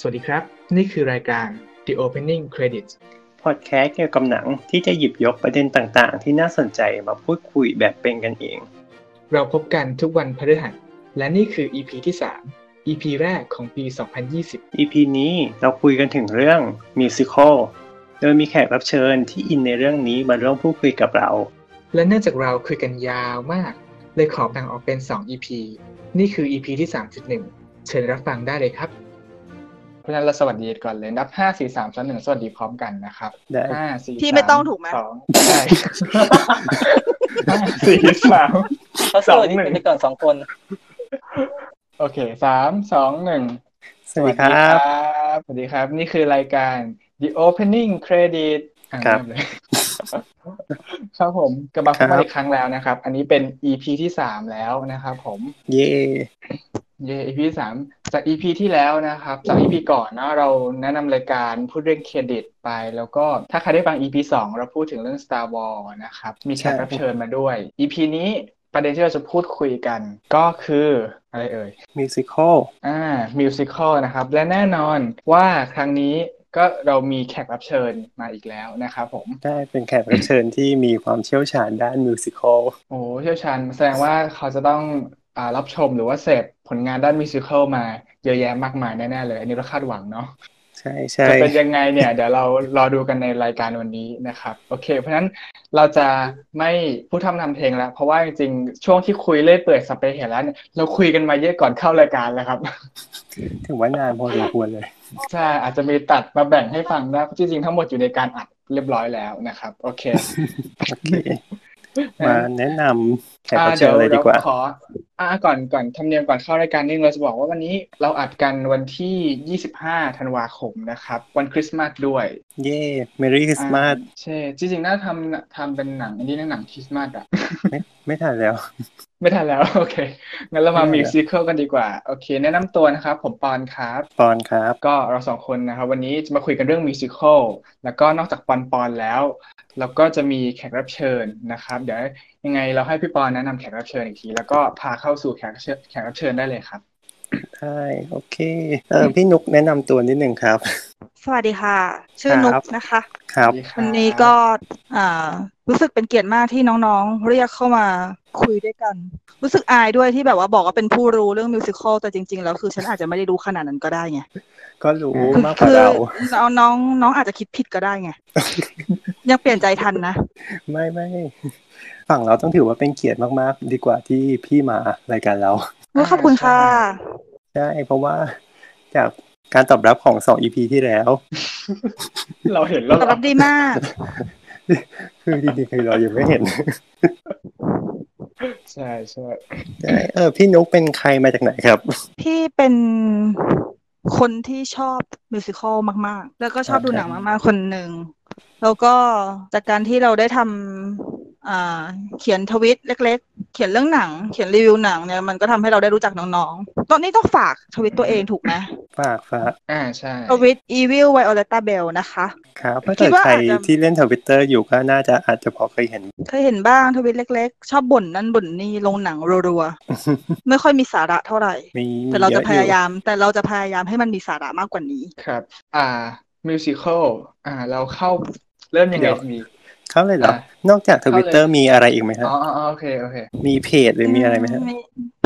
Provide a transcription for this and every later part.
สวัสดีครับ นี่คือรายการ The Opening Credits พอดแคสต์เกี่ยวกับหนังที่จะหยิบยกประเด็นต่างๆ ที่น่าสนใจมาพูดคุยแบบเป็นกันเอง เราพบกันทุกวันพฤหัสและนี่คือ EP ที่ 3 EP แรกของปี 2020 EP นี้เราคุยกันถึงเรื่องมิวสิควลโดยมีแขกรับเชิญที่อินในเรื่องนี้มาร่วมพูดคุยกับเรา และเนื่องจากเราคุยกันยาวมาก เลยขอแบ่งออกเป็น 2 EP นี่คือ EP ที่ 3.1 เชิญรับฟังได้เลยครับเพ ราะฉะนั้นเราสวัสดีก่อนเลย นับ5 4 3 2 1สวัสดีพร้อมกันนะครับได้ห้าสี่พี่ไม่ต้องถูกไหมสองใช่ห้าสี่สามเขาสวัสดีกันไปก่อนสองคน โอเคสามสองหนึ่งสวัสดีครับบสวัสดีครับ นี่คือรายการ The Opening Credit อะครับเริ่มเลยครับผมกลับมาพบกันอีกครั้งแล้วนะครับ อันนี้เป็น EP ที่สามแล้วนะครับผม เย่ เย่ EP ที่สามจาก EP ที่แล้วนะครับ จาก EP ก่อนเนอะเราแนะนำรายการพูดเรื่องเครดิตไป แล้วก็ถ้าใครได้ฟัง EP สองเราพูดถึงเรื่อง Star Wars นะครับ มีแขกรับเชิญมาด้วย EP นี้ประเด็นที่เราจะพูดคุยกันก็คืออะไรเอ่ยมิวสิควลอ่ามิวสิควลนะครับ และแน่นอนว่าครั้งนี้ก็เรามีแขกรับเชิญมาอีกแล้วนะครับผมได้เป็นแขกรับเชิญที่มีความเชี่ยวชาญด้านมิวสิควลโอ้เชี่ยวชาญแสดงว่าเขาจะต้องอ่ารับชมหรือว่าเสพ ผลงานด้านมิวสิควลมาเยอะแยะมากมายแน่ๆเลย อันนี้เราคาดหวังเนาะใช่ใช่จะเป็นยังไงเนี่ย เดี๋ยวเรารอดูกันในรายการวันนี้นะครับ โอเค เพราะฉะนั้นเราจะไม่พูดทำทำเพลงแล้ว เพราะว่าจริงๆ ช่วงที่คุยเล่อยเปื่อยสเปรย์เห็นแล้วเนี่ยเราคุยกันมาเยอะก่อนเข้ารายการแล้วครับ ถือว่านานพอสมควรเลย ใช่ อาจจะมีตัดมาแบ่งให้ฟังได้เพราะจริงๆ ทั้งหมดอยู่ในการอัดเรียบร้อยแล้วนะครับ โอเคโอเคมาแนะนำ แขกอ่ารับเชิเดี๋ญเลยดีกว่า เดี๋ยวเราขออ่าก่อนก่อนธรรมเนียมก่อนเข้ารายการนึงเราจะบอกว่าวันนี้เราอัดกันวันที่ 25 ธันวาคมนะครับ วันคริสต์มาสด้วย เย่ Merry Christmas อ่าใช่จริงๆน่าทำทำเป็นหนังอันนี้นะหนังคริสต์มาสอะไม่ไม่ทันแล้ว ไม่ทันแล้ว โอเคงั้นเรามาไม่ทันแล้วมิวสิควลกันดีกว่า โอเค แนะนำตัวนะครับ ผมปอนครับปอนครับ ก็เราสองคนนะครับวันนี้จะมาคุยกันเรื่องมิวสิควลแล้วก็นอกจากปอนปอนแล้ว เราก็จะมีแขกรับเชิญนะครับ เดี๋ยว ยังไงเราให้พี่ปอนแนะนำแขกรับเชิญอีกที แล้วก็พาเข้าสู่แขกรับเชิญแขกรับเชิญได้เลยครับได้โอเคเออพี่นุกแนะนำตัวนิดนึงครับ สวัสดีค่ะ ชื่อครับนุกนะคะครับสวัสดีครับวันนี้ก็อ่ารู้สึกเป็นเกียรติมากที่น้องๆ เรียกเข้ามาคุยด้วยกัน รู้สึกอายด้วยที่แบบว่าบอกว่าเป็นผู้รู้เรื่องมิวสิควลแต่จริงๆ แล้วคือฉันอาจจะไม่ได้รู้ขนาดนั้นก็ได้ไงก็รู้คือมากกว่าคือเราน้องน้องน้องอาจจะคิดผิดก็ได้ไง ยังเปลี่ยนใจทันนะ ไม่ไม่ ฝั่งเราต้องถือว่าเป็นเกียรติมากๆ ดีกว่าที่พี่มารายการเราขอบคุณค่ะใช่เพราะว่าจากการตอบรับของสองอีพีที่แล้ว เราเห็นแล้วตอบรับดีมาก คือจริงๆคือเรายังไม่เห็น ใช่ใช่ใช่เออพี่นุกเป็นใครมาจากไหนครับ พี่เป็นคนที่ชอบมิวสิควลมาก ๆ แล้วก็ชอบดูหนังมาก ๆ คนหนึ่ง แล้วก็จากการที่เราได้ทำอ่า เขียนทวิตเล็ก ๆ เขียนเรื่องหนัง เขียนรีวิวหนังเนี่ยมันก็ทำให้เราได้รู้จักน้องๆ ตอนนี้ต้องฝากทวิตตัวเองถูกไหมฝากฝากอ่าใช่ทวิต Evil Violetta Bell นะคะครับถ้าคิเกิดดว่าใครอาจจะที่เล่นทวิตเตอร์อยู่ก็น่าจะอาจจะพอเคยเห็น เคยเห็นบ้างทวิตเล็ก ๆ ชอบบ่นนั่นบ่นนี่ลงหนังรัวๆ ไม่ค่อยมีสาระเท่าไหร่มีแต่เราจะยอพอยู่ยายาม แต่เราจะพยายามให้มันมีสาระมากกว่านี้ครับ อ่า musical อ่า เราเข้าเริ่มยังไงดี เข้าเลยเหรออะนอกจากทวิตเตอร์มีอะไรอีกไหมครับอ๋ออ๋ออ๋อโอเคโอเค มีเพจหรือมีอะไรไหมครับ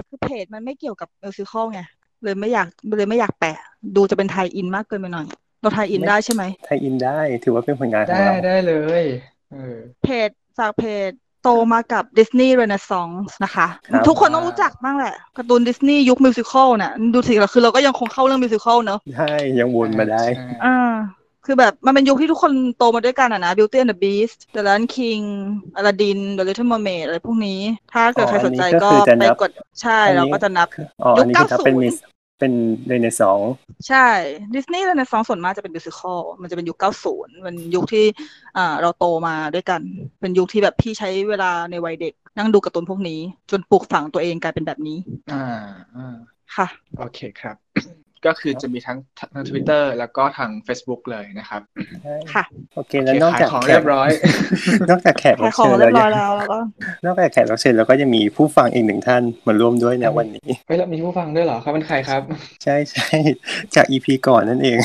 คือเพจมันไม่เกี่ยวกับ musical ไงเลยไม่อยากเลยไม่อยากแปะ ดูจะเป็น tie-in มากเกินไปหน่อย เรา tie-in ไม่ได้ใช่ไหม tie-in ได้ถือว่าเป็นผลงานของได้เราได้เลยเออเพจจากเพจโตมากับ Disney Renaissance นะคะครับทุกคนต้องรู้จักบ้างแหละการ์ตูนดิสนีย์ยุค musical น่ะ ดูสิเราคือเราก็ยังคงเข้าเรื่อง musical เนอะได้ยังวนมาได้ใช่อ่า คือแบบมันเป็นยุคที่ทุกคนโตมาด้วยกันอะนะ Beauty and the Beast The Lion King Aladdin The Little Mermaid อะไรพวกนี้ ถ้าเกิดใครสนใจก็อ๋ออันนี้ก็คือจะไปนับกดใช่อันนี้เราก็จะนับอ๋อยุอัคนนี้คือถ้าเป็น90มิสเป็นเรเนซองส์ใช่ดิสนีย์และในซองส่วนมากจะเป็นมิวสิควลมันจะเป็นยุค 90เป็นยุคที่อ่าเราโตมาด้วยกัน เป็นยุคที่แบบพี่ใช้เวลาในวัยเด็ก นั่งดูการ์ตูนพวกนี้ จนปลูกฝังตัวเองกลายเป็นแบบนี้ อ่าอ่าค่ะ โอเคครับ ก็คือจะมีทั้งทาง Twitter แล้วก็ทาง Facebook เลยนะครับค่ะโอเคแล้วนอกจากขายของแขเรีกยบร้อย นอกจากแขกขารัยบของเชิญเรียบร้ยัอยแล้วแล้วก็นอกจากแขกรับเชิญเราก็จะมีผู้ฟังอีกหนึ่งท่านมาร่วมด้วยในวันนี้เฮ้ยเรามีผู้ฟังด้วยเหรอเขาเป็นใครครับ ใช่ใช่จากอีพีก่อนนั่นเอง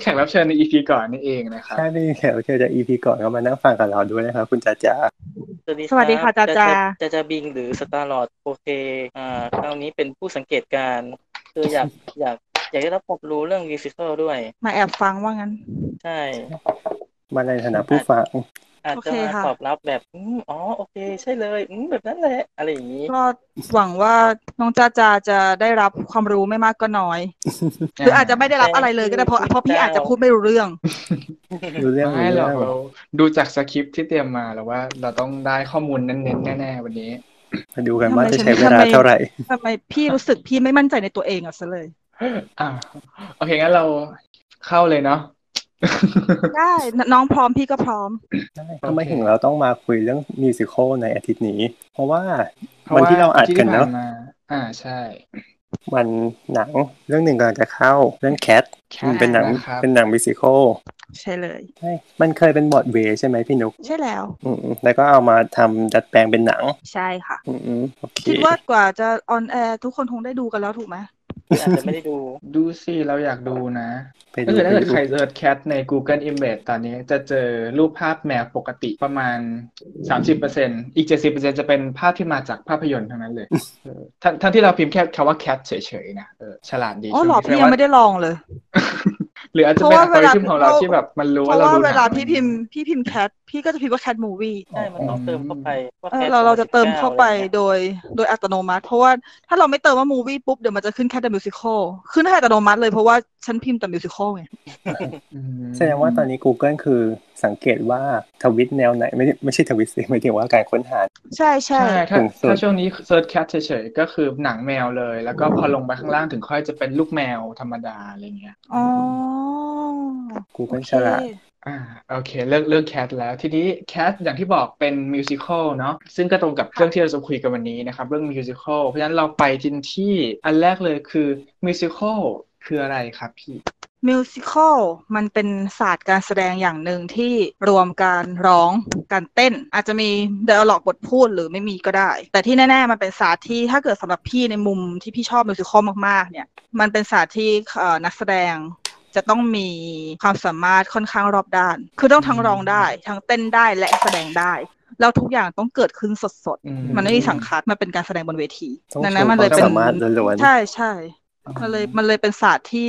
แขกรับเชิญใน EP ก่อนนี่เองนะครับใช่นี่แขกรับเชิญจากอีพีก่อนก็มานั่งฟังกับเราด้วยนะครับคุณจ๋าจ๋าสวัสดีสวัสดีค่ะรับจาจาจาจาบิงหรือสตาร์ลอดโอเคอ่าคราวนี้เป็นผู้สังเกตการณ์คืออยากอยากอยากได้รับความรู้เรื่องมิวสิควลด้วย มาแอบฟังว่างั้น ใช่ มาในฐานะผู้ฟัง อาจโอจะเคมาค่ะตอบรับแบบอืมอ๋อโอเค ใช่เลยอืมแบบนั้นแหละอะไรอย่างนี้ก็หวังว่าน้องจ้าจาจะได้รับความรู้ไม่มากก็น้อยหรืออาจจะไม่ได้รับอะไรเลยก็ได้เพราะเพราะพี่อาจจะพูดไม่รู้เรื่องรู้เรื่องไม่รู้หรเรื่ออกงเราดูจากสคริปต์ที่เตรียมมาแล้วว่า เราต้องได้ข้อมูลเน้นๆแน่ๆวันนี้มาดูกันว่าทำไมจะใช้ฉันเวลาทำไมเท่าไหร่ทำไมพี่รู้สึกพี่ไม่มั่นใจในตัวเองอะซะเลยอ่าโอเคงั้นเราเข้าเลยเนาะ ได้น้องพร้อมพี่ก็พร้อมทำไมถึงเราต้องมาคุยเรื่องมิวสิควลในอาทิตย์นี้ เพราะว่าเพราะวันที่เราอัดกันที่เนาะผ่มาอ่าใช่ มันหนังเรื่องหนึ่งกำลังจะเข้าเรื่องแคท Cat มันเป็นหนังนะครับเป็นหนังมิวสิควลใช่เลยใช่มันเคยเป็นบอร์ดเวย์ใช่ไหมพี่นุก ใช่แล้ว อืมแล้วก็เอามาทำดัดแปลงเป็นหนัง ใช่ค่ะ อืมโอเคคิดว่ากว่าจะออนแอร์ทุกคนคงได้ดูกันแล้วถูกไหม อาจจะไม่ได้ดู ดูสิเราอยากดูนะไปก็ดูคือถ้าไปเกิดดูใคร search cat ใน Google Image ตอนนี้จะเจอรูปภาพแมวปกติประมาณ 30%อีก 70%จะเป็นภาพที่มาจากภาพยนตร์ทั้งนั้นเลยเออทั้งทั้งที่เราพิมพ์แค่คำว่า cat เฉยๆนะเออฉลาดดีอ๋อเหรอช่วพี่นี้ยังไม่ได้ลองเลยหรืออาจจะเพราะเป็นว่าอัลกอริทึมเวลาของเราเพราะที่แบบมันรู้เพว่าราะเราว่าดูเวลาหนังพี่พิมพ์พี่พิมพ์ cat พี่ก็จะพิมพ์ว่า cat movie ใช่มันต้องเติมเข้าไปว่าเอแค่อเราเราจะเติมเข้าไปอะไรอย่างเงี้ยโดยโดยอัตโนมัติ เพราะว่าถ้าเราไม่เติมว่า movie ปุ๊บเดี๋ยวมันจะขึ้นแค่แต่ musical ขึ้นให้อัตโนมัติเลยเพราะว่าฉันพิมพ์แต่ musical ไงอืมแสดงว่าตอนนี้ Google คือสังเกตว่าทวิตแนวไหน ไม่ได้ไม่ใช่ทวิตสิหมายถึงว่าการค้นหา ใช่ใช่ใช่ถ้าสูงสุดถ้าช่วงนี้ search cat เฉยๆ ก็คือหนังแมวเลย แล้วก็พอลงไปข้างล่างถึงค่อยจะเป็นลูกแมวธรรมดาอะไรเงี้ยอ๋อ Google โอเคฉลาด อ่าโอเคเรื่องเรื่อง Cats แล้ว ทีนี้ Cats อย่างที่บอกเป็น musical เนาะซึ่งก็ตรงกับเรื่องที่เราจะคุยกันวันนี้นะครับ เรื่อง musical เพราะฉะนั้นเราไปที่ที่อันแรกเลยคือ musical คืออะไรครับพี่ musical มันเป็นศาสตร์การแสดงอย่างหนึ่งที่รวมการร้องการเต้น อาจจะมีเดอ a l ล็อกบทพูดหรือไม่มีก็ได้ แต่ที่แน่ ๆ มันเป็นศาสตร์ที่ถ้าเกิดสำหรับพี่ในมุมที่พี่ชอบ musicalมากๆเนี่ยมันเป็นศาสตร์ที่เอ่อนักแสดง จะต้องมีความสามารถค่อนข้างรอบด้าน คือต้องทั้งร้องได้ ทั้งเต้นได้และแสดงได้แล้วทุกอย่างต้องเกิดขึ้นสดอืมๆมันไม่มีสังคัดมันเป็นการแสดงบนเวทีต้องดังโชนั้นว์มันคเลวายมเป็นสามารถล้วนๆใช่ใช่มันเลยมันเลยเป็นศาสตร์ที่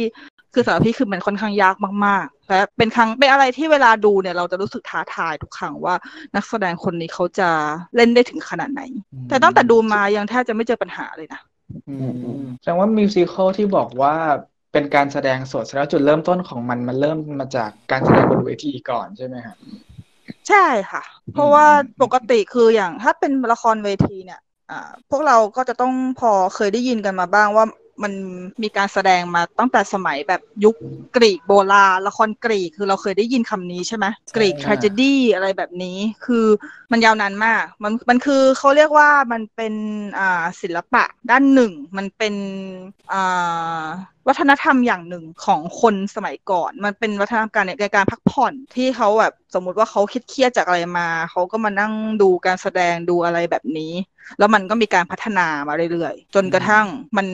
คือสำหรับพี่คือมันค่อนข้างยากมากๆ และเป็นครั้งเป็นอะไรที่เวลาดูเนี่ยเราจะรู้สึกท้าทายทุกครั้งว่านักแสดงคนนี้เขาจะเล่นได้ถึงขนาดไหน แต่ตั้งแต่ดูมายังแทบจะไม่เจอปัญหาเลยนะอืมแสดงว่ามิวสิควลที่บอกว่า เป็นการแสดงสดแล้วจุดเริ่มต้นของมันมันเริ่มมาจากการแสดงบนเวทีก่อนใช่ไหมครับใช่ค่ะ เพราะว่าปกติคืออย่างถ้าเป็นละครเวทีเนี่ยอ่าพวกเราก็จะต้องพอเคยได้ยินกันมาบ้างว่า มันมีการแสดงมาตั้งแต่สมัยแบบยุคกรีกโบราณละครกรีกคือเราเคยได้ยินคำนี้ใช่ไหมกรีกใช่ทร a g e d y อะไรแบบนี้ คือมันยาวนานมาก มันมันคือเขาเรียกว่ามันเป็นอ่าศิลปะด้านหนึ่ง มันเป็นอ่าวัฒนธรรมอย่างหนึ่งของคนสมัยก่อน มันเป็นวัฒนธรรมการในการพักผ่อนที่เขาแบบ สมมุติว่าเขาคิดเครียดจากอะไรมาเขาก็มานั่งดูการแสดงดูอะไรแบบนี้ แล้วมันก็มีการพัฒนามาเรื่อยๆ จนกระทั่งมัน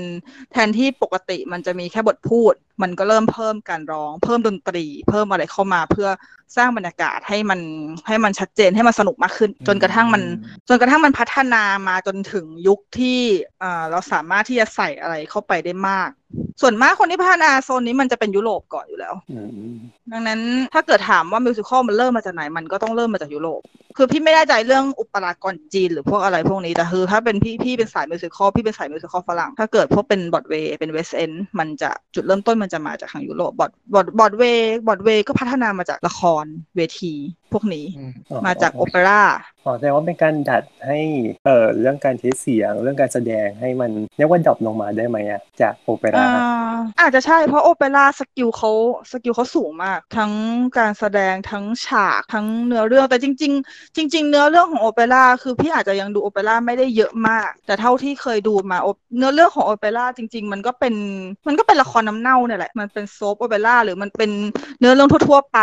แทนที่ปกติมันจะมีแค่บทพูด มันก็เริ่มเพิ่มการร้อง เพิ่มดนตรี เพิ่มอะไรเข้ามาเพื่อสร้างบรรยากาศให้มันให้มันชัดเจนให้มันสนุกมากขึ้น จนกระทั่งมัน จนกระทั่งมันพัฒนามาจนถึงยุคที่เราสามารถที่จะใส่อะไรเข้าไปได้มาก ส่วนมากคนที่พัฒนาโซนนี้มันจะเป็นยุโรปก่อนอยู่แล้วอืมดังนั้นถ้าเกิดถามว่ามิวสิควลมันเริ่มมาจากไหน มันก็ต้องเริ่มมาจากยุโรป คือพี่ไม่แน่ใจเรื่องอุปรากรจีนหรือพวกอะไรพวกนี้ แต่คือถ้าเป็นพี่พี่เป็นสายมิวสิควลพี่เป็นสายมิวสิควลฝรั่ง ถ้าเกิดพวกเป็นบอดเวย์เป็นเวสเอนมันจะจุดเริ่มต้นมันจะมาจากทางยุโรป บรอด บรอด Broadway Broadway ก็พัฒนามาจากละครเวทีพวกนี้อืมอ๋อมาจากโอเปร่าอ๋อแสดงว่าเป็นการดัดให้เอ่อเรื่องการเทสเสียง เรื่องการแสดงให้มันเรียกว่า drop ลงมาได้ไหมอะจากโอเปร่าอ่าอาจจะใช่เพราะโอเปร่า skill เขา skill เขาสูงมาก ทั้งการแสดงทั้งฉากทั้งเนื้อเรื่องแต่จริงจริง ๆ เนื้อเรื่องของโอเปร่าคือพี่อาจจะยังดูโอเปร่าไม่ได้เยอะมาก แต่เท่าที่เคยดูมาโอเนื้อเรื่องของโอเปร่าจริง ๆ มันก็เป็นมันก็เป็นละครน้ำเน่าเนี่ยแหละมันเป็นโซฟโอเปร่าหรือมันเป็นเนื้อเรื่องทั่ว ๆ ไป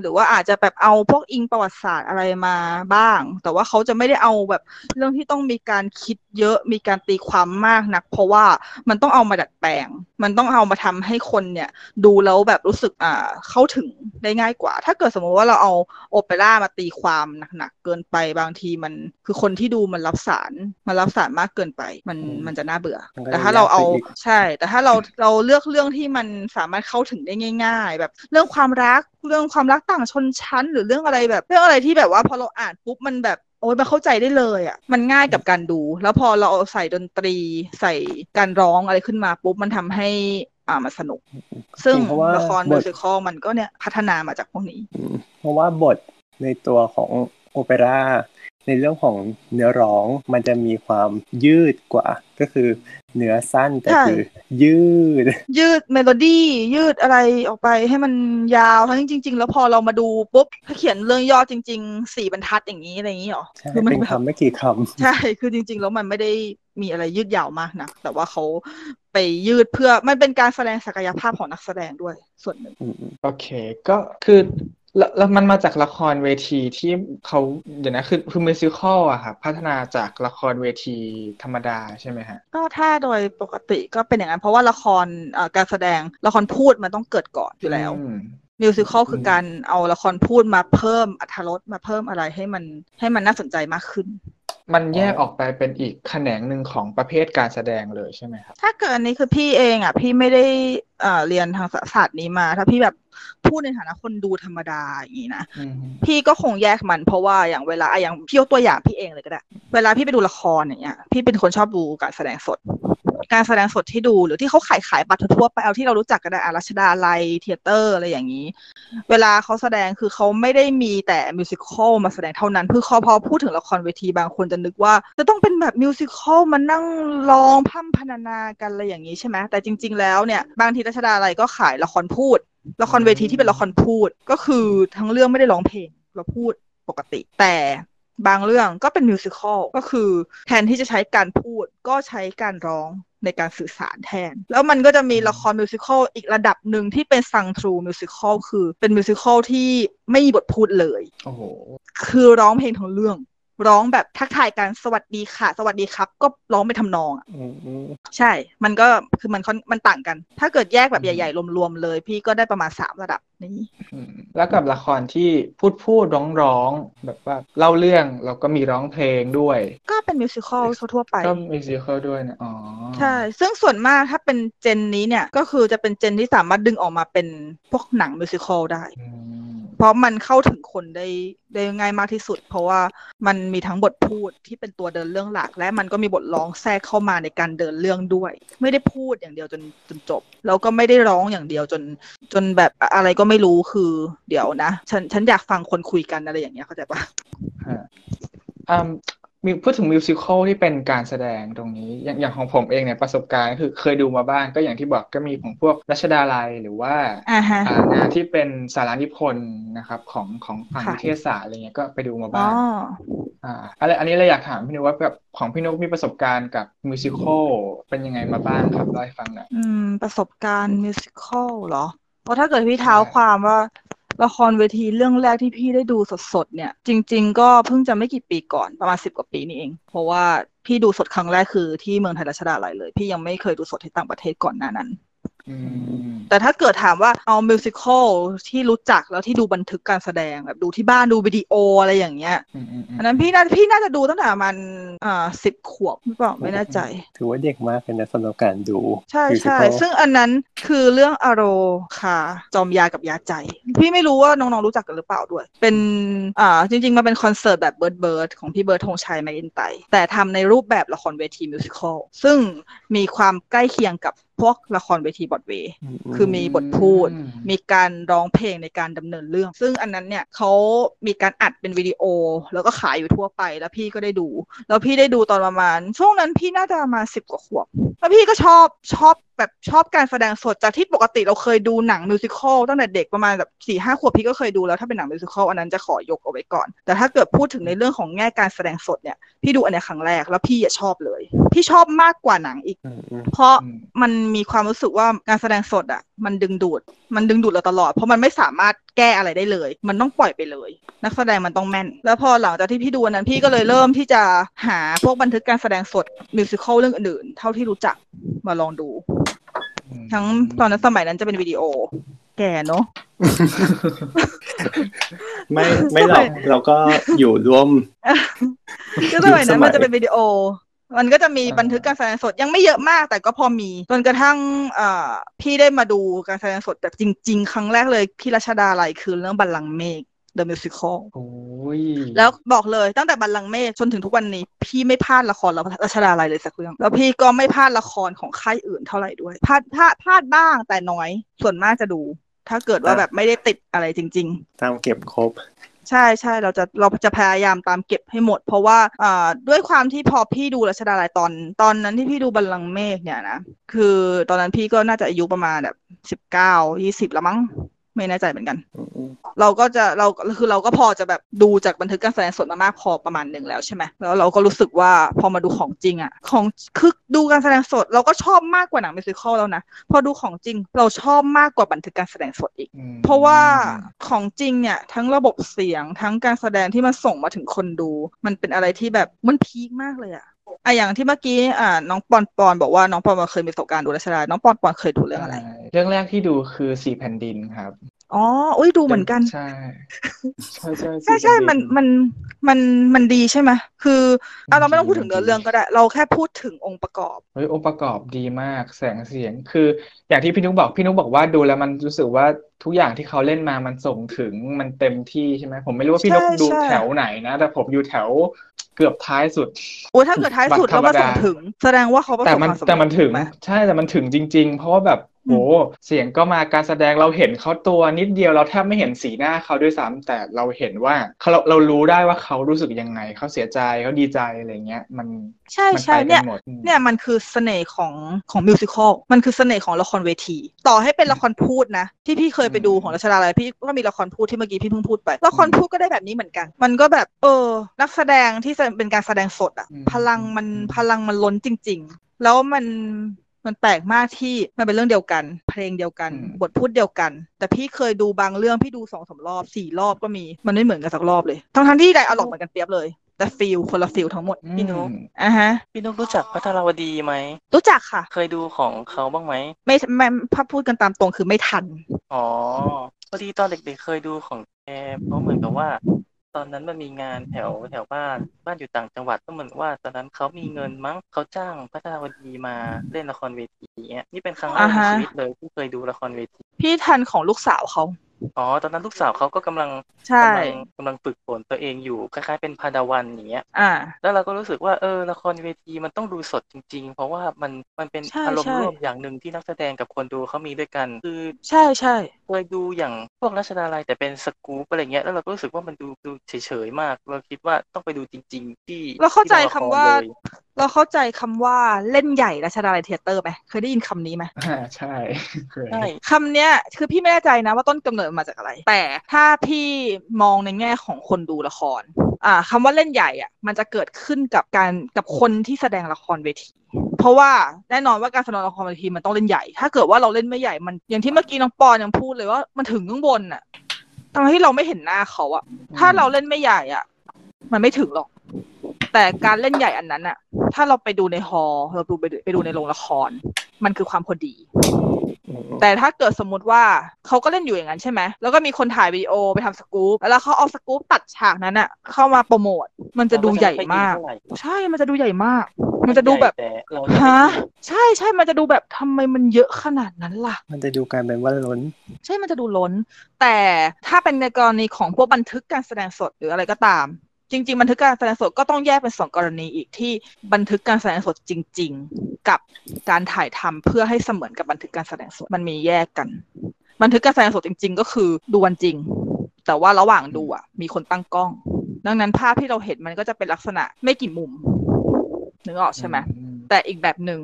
หรือว่าอาจจะแบบเอาพวกอิงประวัติศาสตร์อะไรมาบ้างแต่ว่าเขาจะไม่ได้เอาแบบเรื่องที่ต้องมีการคิดเยอะมีการตีความมากนัก เพราะว่ามันต้องเอามาดัดแปลง มันต้องเอามาทำให้คนเนี่ย ดูแล้วแบบรู้สึกอ่าเข้าถึงได้ง่ายกว่า ถ้าเกิดสมมติว่าเราเอาโอเปร่ามาตีความหนักๆเกินไปบางทีมันคือคนที่ดูมันรับสารมันรับสารมากเกินไป มันอืมมันจะน่าเบื่อมันก็แต่ถ้าเราเอายากไปอีกใช่ แต่ถ้าเราเราเลือกเรื่องที่มันสามารถเข้าถึงได้ง่าย ๆ แบบเรื่องความรักเรื่องความรักต่างชนชั้น หรือเรื่องอะไรแบบเรื่องอะไรที่แบบว่าพอเราอ่านปุ๊บมันแบบโอ้ยมันเข้าใจได้เลยอะ มันง่ายกับการดู แล้วพอเราเอาใส่ดนตรีใส่การร้องอะไรขึ้นมาปุ๊บมันทำให้อ่ามันสนุก ซึ่งจริงเพราะว่าละครบทมิวสิคอลมันก็เนี่ยพัฒนามาจากพวกนี้อืมเพราะว่าบทในตัวของโอเปร่า ในเรื่องของเนื้อร้องมันจะมีความยืดกว่า ก็คือเนื้อสั้นแต่ใช่คือยืด ยืดเมโลดี้ยืดอะไรออกไปให้มันยาวทั้งจริง ๆ แล้วพอเรามาดูปุ๊บถ้าเขียนเรื่องย่อจริงๆสี่บรรทัดอย่างนี้อะไรอย่างนี้หรอใช่คือมันเป็นแบบคำไม่กี่คำใช่คือจริง ๆ แล้วมันไม่ได้มีอะไรยืดยาวมากนะแต่ว่าเขาไปยืดเพื่อมันเป็นการแสดงศักยภาพของนักแสดงด้วยส่วนหนึ่งอืมโอเค ก็คือ แล้วแล้วมันมาจากละครเวทีที่เขาเดี๋ยวนะคือคือมิวสิคอลอะครับพัฒนาจากละครเวทีธรรมดาใช่ไหมฮะก็ถ้าโดยปกติก็เป็นอย่างนั้น เพราะว่าละครเอ่อการแสดงละครพูดมันต้องเกิดก่อนอยู่แล้วอืมมิวสิคอลคืออมการเอาละครพูดมาเพิ่มอรรถรสมาเพิ่มอะไรให้มันให้มันน่าสนใจมากขึ้น มันแยกออกไปเป็นอีกแขนงหนึ่งของประเภทการแสดงเลยใช่ไหมครับ ถ้าเกิดอันนี้คือพี่เองอะ พี่ไม่ได้เอ่อเรียนทางศาสตร์นี้มา ถ้าพี่แบบพูดในฐานะคนดูธรรมดาอย่างนี้นะอืมพี่ก็คงแยกมันเพราะว่าอย่างเวลาอะอย่างพี่ยกตัวอย่างพี่เองเลยก็ได้ เวลาพี่ไปดูละครอย่างเงี้ยพี่เป็นคนชอบดูการแสดงสด การแสดงสดที่ดู หรือที่เขาขายขายบัตรทั่วไปเอาที่เรารู้จักกันได้อะรัชดาลัย Theatre อะไรอย่างนี้ เวลาเขาแสดงคือเขาไม่ได้มีแต่ musical มาแสดงเท่านั้นคือขาพอพูดถึงละครเวทีบางคนจะนึกว่า จะต้องเป็นแบบ musical มานั่งร้องพร่ำพรรณนากันอะไรอย่างนี้ใช่ไหมแต่จริง ๆ แล้วเนี่ยบางทีรัชดาลัยก็ขายละครพูด ละครเวทีที่เป็นละครพูดก็คือทั้งเรื่องไม่ได้ร้องเพลงเราพูดปกติ แต่ บางเรื่องก็เป็น musical ก็คือแทนที่จะใช้การพูดก็ใช้การร้องในการสื่อสารแทน แล้วมันก็จะมีละคร musical อีกระดับหนึ่งที่เป็น sung-through musical คือเป็น musical ที่ไม่มีบทพูดเลย โอ้โห คือร้องเพลงทั้งเรื่อง ร้องแบบทักทายกันสวัสดีค่ะ สวัสดีครับ ก็ร้องเป็นทำนองอะอืมอืมใช่ มันก็คือมันค่อนมันต่างกัน ถ้าเกิดแยกแบบใหญ่ๆรวมๆเลย พี่ก็ได้ประมาณสามระดับนี้อืมแล้วกับละครที่พูดพูดร้องร้องๆแบบว่าเล่าเรื่องแล้วก็มีร้องเพลงด้วย ก็เป็นมิวสิควลทั่วๆไปก็มิวสิควลด้วยนะอ๋อใช่ ซึ่งส่วนมากถ้าเป็นเจนนี้เนี่ยก็คือจะเป็นเจนที่สามารถดึงออกมาเป็นพวกหนังมิวสิควลได้อืม เพราะมันเข้าถึงคนได้ได้ง่ายมากที่สุด เพราะว่ามันมีทั้งบทพูดที่เป็นตัวเดินเรื่องหลัก และมันก็มีบทร้องแทรกเข้ามาในการเดินเรื่องด้วย ไม่ได้พูดอย่างเดียวจนจนจบ แล้วก็ไม่ได้ร้องอย่างเดียวจนจนแบบอะไรก็ไม่รู้คือ เดี๋ยวนะ ฉันฉันอยากฟังคนคุยกันอะไรอย่างเงี้ยเข้าใจปะอ่า มีพูดถึงมิวสิควลที่เป็นการแสดงตรงนี้ อย่างอย่างของผมเองเนี่ยประสบการณ์ก็คือเคยดูมาบ้างก็อย่างที่บอกก็มีของพวกรัชดาลัยหรือว่าอ่าฮะอ่างานที่เป็นสารานิพนธ์นะครับของของฝั่งค่ะวิทยาศาสตร์อะไรเงี้ยก็ไปดูมาอ๋บ้าองอ่าอะไรอันนี้เลยอยากถามพี่นุกว่าแบบของพี่นุกมีประสบการณ์กับมิวสิควลเป็นยังไงมาบ้างครับเล่าให้ฟังหน่อยอืมประสบการณ์มิวสิควลเหรอเพราะถ้าเกิดพี่เท้าความว่า ละครเวทีเรื่องแรกที่พี่ได้ดูสดๆเนี่ย จริง ๆ ก็เพิ่งจะไม่กี่ปีก่อนประมาณสิบกว่าปีนี่เอง เพราะว่าพี่ดูสดครั้งแรกคือที่เมืองไทยรัชดาลัยเลย พี่ยังไม่เคยดูสดที่ต่างประเทศก่อนหน้านั้น แต่ถ้าเกิดถามว่าเอา musical ที่รู้จักแล้วที่ดูบันทึกการแสดงแบบดูที่บ้านดูวิดีโออะไรอย่างเงี้ยอืมอืมอืมอันนั้นพี่น่าพี่น่าจะดูตั้งแต่ประมาณอ่าสิบขวบหรือเปล่าไม่แน่ใจ ถือว่าเด็กมากเลยนะสำหรับการดู ใช่ใช่ musical ซึ่งอันนั้นคือเรื่องอโรคาจอมยากับยาใจ พี่ไม่รู้ว่าน้องๆรู้จักกันหรือเปล่าด้วย เป็นอ่าจริง ๆมาเป็นคอนเสิร์ตแบบเบิร์ดเบิร์ดของพี่เบิร์ดธงชัยแมคอินไตย์แต่ทำในรูปแบบละครเวที musical ซึ่งมีความใกล้เคียงกับ พวกละครเวทีบอดเวย์คือมีบทพูดอืมมีการร้องเพลงในการดำเนินเรื่อง ซึ่งอันนั้นเนี่ยเขามีการอัดเป็นวิดีโอ แล้วก็ขายอยู่ทั่วไปแล้วพี่ก็ได้ดู แล้วพี่ได้ดูตอนประมาณ ช่วงนั้นพี่น่าจะประมาณสิบกว่าขวบแล้วพี่ก็ชอบชอบแบบชอบการแสดงสดจากที่ปกติเราเคยดูหนังมิวสิควลตั้งแต่เด็กประมาณแบบสี่ห้าขวบพี่ก็เคยดูแล้วถ้าเป็นหนังมิวสิควลอันนั้นจะขอยกเอาไว้ก่อน แต่ถ้าเกิดพูดถึงในเรื่องของแง่การแสดงสดเนี่ยพี่ดูอันเนี้ยครั้งแรกแล้วพี่อะชอบเลย พี่ชอบมากกว่าหนังอีกอืมอืมเพราะอืมมันมีความรู้สึกว่าการแสดงสดอะมันดึงดูด มันดึงดูดเราตลอด เพราะมันไม่สามารถแก้อะไรได้เลย มันต้องปล่อยไปเลย นักแสดงมันต้องแม่น แล้วพอหลังจากที่พี่ดูอันนั้นพี่ก็เลยเริ่มที่จะหาพวกบันทึกการแสดงสดมิวสิควลเรื่องอื่นๆเท่าที่รู้จักมาลองดู ทั้งตอนนั้นสมัยนั้นจะเป็นวิดีโอ แก่เนอะไม่ไม่หรอกเราก็อยู่ร่วมก็สมัยนั้นมันจะเป็นวิดีโอ มันก็จะมีบันทึกการแสดงสดยังไม่เยอะมาก แต่ก็พอมีจนกระทั่งเอ่อพี่ได้มาดูการแสดงสดแบบจริง ๆ ครั้งแรกเลยที่รัชดาลัยคือเรื่องบัลลังก์เมฆ The Musical โอ้ยแล้วบอกเลยตั้งแต่บัลลังก์เมฆจนถึงทุกวันนี้ พี่ไม่พลาดละครรัชดาลัยเลยสักเรื่อง แล้วพี่ก็ไม่พลาดละครของค่ายอื่นเท่าไหร่ด้วยพลาดพลาดพลาดบ้างแต่น้อย ส่วนมากจะดู ถ้าเกิดว่าแบบไม่ได้ติดอะไรจริง ๆ ตามเก็บครบ ใช่ใช่เราจะเราจะพยายามตามเก็บให้หมด เพราะว่าอ่าด้วยความที่พอพี่ดูรัชดาลัยตอน ตอนนั้นที่พี่ดูบัลลังก์เมฆเนี่ยนะคือตอนนั้นพี่ก็น่าจะอายุประมาณแบบสิบเก้ายี่สิบละมั้ง ไม่แน่ใจเหมือนกันอืมอืมเราก็จะเราคือเราก็พอจะแบบดูจากบันทึกการแสดงสดมามากพอประมาณหนึ่งแล้วใช่ไหมแล้วเราก็รู้สึกว่าพอมาดูของจริงอะของคือดูการแสดงสดเราก็ชอบมากกว่าหนังมิวสิควลแล้วนะพอดูของจริงเราชอบมากกว่าบันทึกการแสดงสดอีกอืมเพราะว่าของจริงเนี่ยทั้งระบบเสียงทั้งการแสดงที่มันส่งมาถึงคนดู มันเป็นอะไรที่แบบมันพีคมากเลยอะ อะอย่างที่เมื่อกี้อ่าน้องปอนปอนบอกว่าน้องปอนเคยมีประสบการณ์ดูรัชดาน้องปอนปอนเคยดูเรื่องอะไรใช่เรื่องแรกที่ดูคือสี่แผ่นดินครับอ๋ออุ้ยดูเหมือนกัน ใช่ ใช่ใช่ใช่สี่ใช่แผ่มันดิมันมันมันดีใช่ไหมคือเอาเราไม่ต้องมันดีพูดถึงเนื้อเรื่องก็ได้ เราแค่พูดถึงองค์ประกอบเฮ้ยองค์ประกอบดีมากแสงเสียง คือ อย่างที่พี่นุ๊กบอกพี่นุ๊กบอกว่าดูแล้วมันรู้สึกว่าทุกอย่างที่เขาเล่นมามันส่งถึงมันเต็มที่ใช่ไหมผมไม่รู้ว่าพี่นุ๊กใช่ดูใช่แถวไหนนะ แต่ผมอยู่แถว เกือบท้ายสุดโอ้ยถ้าเกิดท้ายสุดบัตรแล้วมาธรรมดาส่งถึง แสดงว่าเขาประสแต่บมันความสำเร็จแต่มันถึงถูกไหมใช่แต่มันถึงจริง ๆ เพราะว่าแบบอื โหมเสียงก็มาการแสดงเราเห็นเขาตัวนิดเดียวเราแทบไม่เห็นสีหน้าเขาด้วยซ้ำแต่เราเห็นว่าเขาเราเรารู้ได้ว่าเขารู้สึกยังไงเขาเสียใจเขาดีใจอะไรเงี้ยมันใช่มันใช่ไปกัเนี่ยนหมดอืมเนี่ยมันคือเสน่ห์ของของมิวสิควลมันคือเสน่ห์ของละครเวที ต่อให้เป็นละครพูดนะที่พี่เคยไปดูของรัชดาลัยพี่ก็มีละครพูดที่เมื่อกี้พี่เพิ่งพูดไปละครพูดก็ได้แบบนี้เหมือนกัน มันก็แบบเออ นักแสดงที่เป็นการแสดงสดอะอืมพลังมันอืมพลังมันล้นจริง ๆ แล้วมัน มันแปลกมากที่มันเป็นเรื่องเดียวกัน เพลงเดียวกัน บทพูดเดียวกัน แต่พี่เคยดูบางเรื่องพี่ดูสองสามรอบสี่รอบก็มีมันไม่เหมือนกันสักรอบเลยทั้งทั้งๆที่ไดอะล็อกเหมือนกันเปียบเลยแต่ feel คนละ feel ทั้งหมดพี่นุ๊กอืมอะฮะพี่นุ๊กรู้จักภัทราวดีไหม รู้จักค่ะ เคยดูของเขาบ้างไหม ไม่ไม่ถ้าพูดกันตามตรงคือไม่ทัน อ๋อพอดีตอนเด็กๆเคยดูของแกเพราะเหมือนกับว่า ตอนนั้นมันมีงานแถวแถวบ้านบ้านอยู่ต่างจังหวัดก็เหมือนว่า ตอนนั้นเขามีเงินมั้งเขาจ้างภัทราวดีมาเล่นละครเวทีเนี้ยนี่เป็นครั้งแรกในอ่าฮะชีวิตเลยที่เคยดูละครเวที พี่ทันของลูกสาวเขา อ๋อ ตอนนั้นลูกสาวเขาก็กำลังใช่กำลังกำลังฝึกฝนตัวเองอยู่คล้ายๆเป็นพาดาวันอย่างเงี้ย อ่า แล้วเราก็รู้สึกว่าเออละครเวทีมันต้องดูสดจริง ๆ เพราะว่ามันมันเป็นใช่อารมใช่ณ์ร่วมอย่างหนึ่งที่นักแสดงกับคนดูเขามีด้วยกันคือใช่ใช่เคยดูอย่างพวกรัชดาลัยแต่เป็นสกู๊ปอะไรเงี้ยแล้วเราก็รู้สึกว่ามันดูดูเฉยๆมาก เราคิดว่าต้องไปดูจริง ๆ ที่เราเข้าใจที่โรงละคำรว่า เลยเราเข้าใจคำว่าเล่นใหญ่รัชดาลัยเทเตอร์ไหมเคยได้ยินคำนี้ไหมอ่าใช่เคยใช่คำเนี้ยคือพี่ไม่แน่ใจนะว่าต้นกำเนิดมาจากอะไร แต่ถ้าพี่มองในแง่ของคนดูละครอ่าคำว่าเล่นใหญ่อะมันจะเกิดขึ้นกับการกับคนที่แสดงละครเวทีเพราะว่าแน่นอนว่าการแสดงละครเวทีมันต้องเล่นใหญ่ ถ้าเกิดว่าเราเล่นไม่ใหญ่มันอย่างที่เมื่อกี้น้องปอนยังพูดเลยว่ามันถึงข้างบนอะทั้งที่เราไม่เห็นหน้าเขาอะถ้าเราเล่นไม่ใหญ่อะ มันไม่ถึงหรอก แต่การเล่นใหญ่อันนั้นอะถ้าเราไปดูในฮอลล์เราดูไปดูไปดูในโรงละคร มันคือความพอดีอืมแต่ถ้าเกิดสมมติว่าเขาก็เล่นอยู่อย่างนั้นใช่ไหมแล้วก็มีคนถ่ายวิดีโอไปทำสกู๊ปแล้วเขาเอาสกู๊ปตัดฉากนั้นอะเข้ามาโปรโมทมันจะดูใหญ่มากเรก็จะไค่อยอินเท่าไหร่ใช่มันจะดูใหญ่มาก มันจะดูแบบแต่เราจะไม่ฮะอินใช่ใช่มันจะดูแบบทำไมมันเยอะขนาดนั้นล่ะ มันจะดูกลารเป็นว่าล้น ใช่มันจะดูล้น แต่ถ้าเป็นในกรณีของพวกบันทึกการแสดงสดหรืออะไรก็ตาม จริง ๆ บันทึกการแสดงสดก็ต้องแยกเป็นสองกรณีอีกที่บันทึกการแสดงสดจริง ๆ กับการถ่ายทำเพื่อให้เสมือนกับบันทึกการแสดงสดมันมีแยกกัน บันทึกการแสดงสดจริง ๆ ก็คือดูวันจริง แต่ว่าระหว่างดูอะมีคนตั้งกล้อง ดังนั้นภาพที่เราเห็นมันก็จะเป็นลักษณะไม่กี่มุมนึกออกใช่ไหมอืมแต่อีกแบบหนึ่ง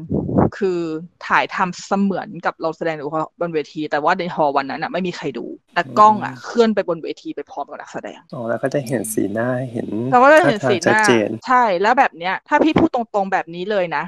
คือถ่ายทำเสมือนกับเราแสดงอยู่บนเวที แต่ว่าในฮอลล์วันนั้นอะไม่มีใครดู แต่กล้องอะเคลื่อนไปบนเวทีไปพร้อมกับนักแสดงอ๋อแล้วก็จะเห็นสีหน้าเห็นเราก็จะเห็นท่าทางสีหชัดน้าเจนใช่แล้วแบบเนี้ยถ้าพี่พูดตรงๆแบบนี้เลยนะ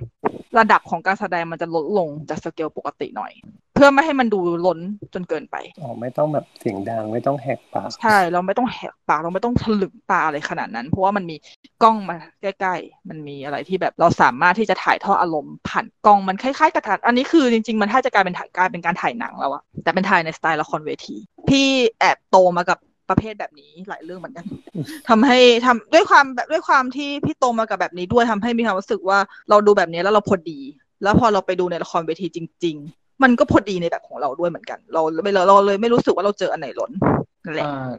ระดับของการแสดงมันจะลดลงจากสเกลปกติหน่อย เพื่อไม่ให้มันดูล้นจนเกินไปอ๋อไม่ต้องแบบเสียงดังไม่ต้องแหกปากใช่เราไม่ต้องแหกปากเราไม่ต้องถลึงตาอะไรขนาดนั้น เพราะว่ามันมีกล้องมาใกล้ๆ มันมีอะไรที่แบบเราสามารถที่จะถ่ายทอดอารมณ์ผ่านกล้องมันคล้ายๆกับถ่ายอันนี้คือจริงๆมันถ้าจะกลายเป็นถ่ายกลายเป็นการถ่ายหนังแล้วอะแต่เป็นถ่ายในสไตล์ละครเวที พี่แอบโตมากับ ประเภทแบบนี้หลายเรื่องเหมือนกันทำให้ทำด้วยความแบบด้วยความที่พี่โตมากับแบบนี้ด้วยทำให้มีความรู้สึกว่าเราดูแบบนี้แล้วเราพอดี แล้วพอเราไปดูในละครเวทีจริง ๆ มันก็พอดีในแบบของเราด้วยเหมือนกัน เราเราเราเลยไม่รู้สึกว่าเราเจออันไหนหล่น แหละอ่า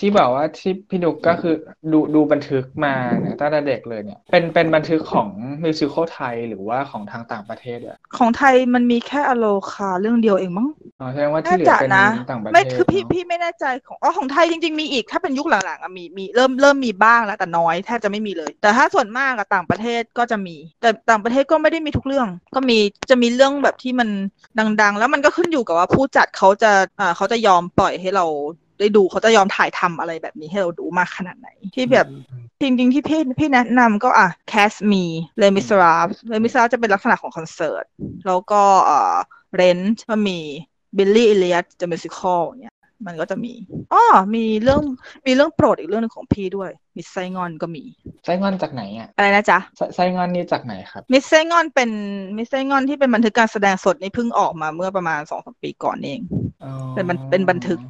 ที่บอกว่าที่พี่ดุกก็คือดูดูบันทึกมาเนี่ยตั้งแต่เด็กเลยเนี่ย เป็นเป็นบันทึกของมิวสิควลไทยหรือว่าของทางต่างประเทศอะของไทยมันมีแค่อโลคาเรื่องเดียวเองมั้งอ๋อแสดงว่าที่น่าเหลือจะเป็นนะต่างประเทศไม่คือพี่เนอะพี่ไม่แน่ใจของอ๋อของไทยจริง ๆ มีอีกถ้าเป็นยุคหลังๆอะมีมีเริ่มเริ่มมีบ้างแล้วแต่น้อยแทบจะไม่มีเลย แต่ถ้าส่วนมากอะต่างประเทศก็จะมี แต่ต่างประเทศก็ไม่ได้มีทุกเรื่อง ก็มีจะมีเรื่องแบบที่มันดัง ๆ แล้วมันก็ขึ้นอยู่กับว่าผู้จัดเขาจะอ่าเขาจะยอมปล่อยให้เรา ได้ดูเขาจะยอมถ่ายทำอะไรแบบนี้ให้เราดูมากขนาดไหน ที่แบบจริงๆที่พี่พี่แนะนำก็อะ Cast Me Les Miserables Les Miserables จะเป็นลักษณะของคอนเสิร์ต แล้วก็เอ่อ Rent ก็มี Billy Elliot The Musical เนี่ยมันก็จะมีอ๋อมีเรื่อง มีเรื่องโปรดอีกเรื่องหนึงของพี่ด้วย มิสไซงอนก็มีไส้งอนจากไหนอะ อะไรนะจ๊ะไส้ไส้งอนนี่จากไหนครับ มิสไซงอนเป็น มิสไซงอนที่เป็นบันทึกการแสดงสดนี่เพิ่งออกมาเมื่อประมาณสองสามปีก่อนเองอ๋อเป็นบันเป็นบันทึก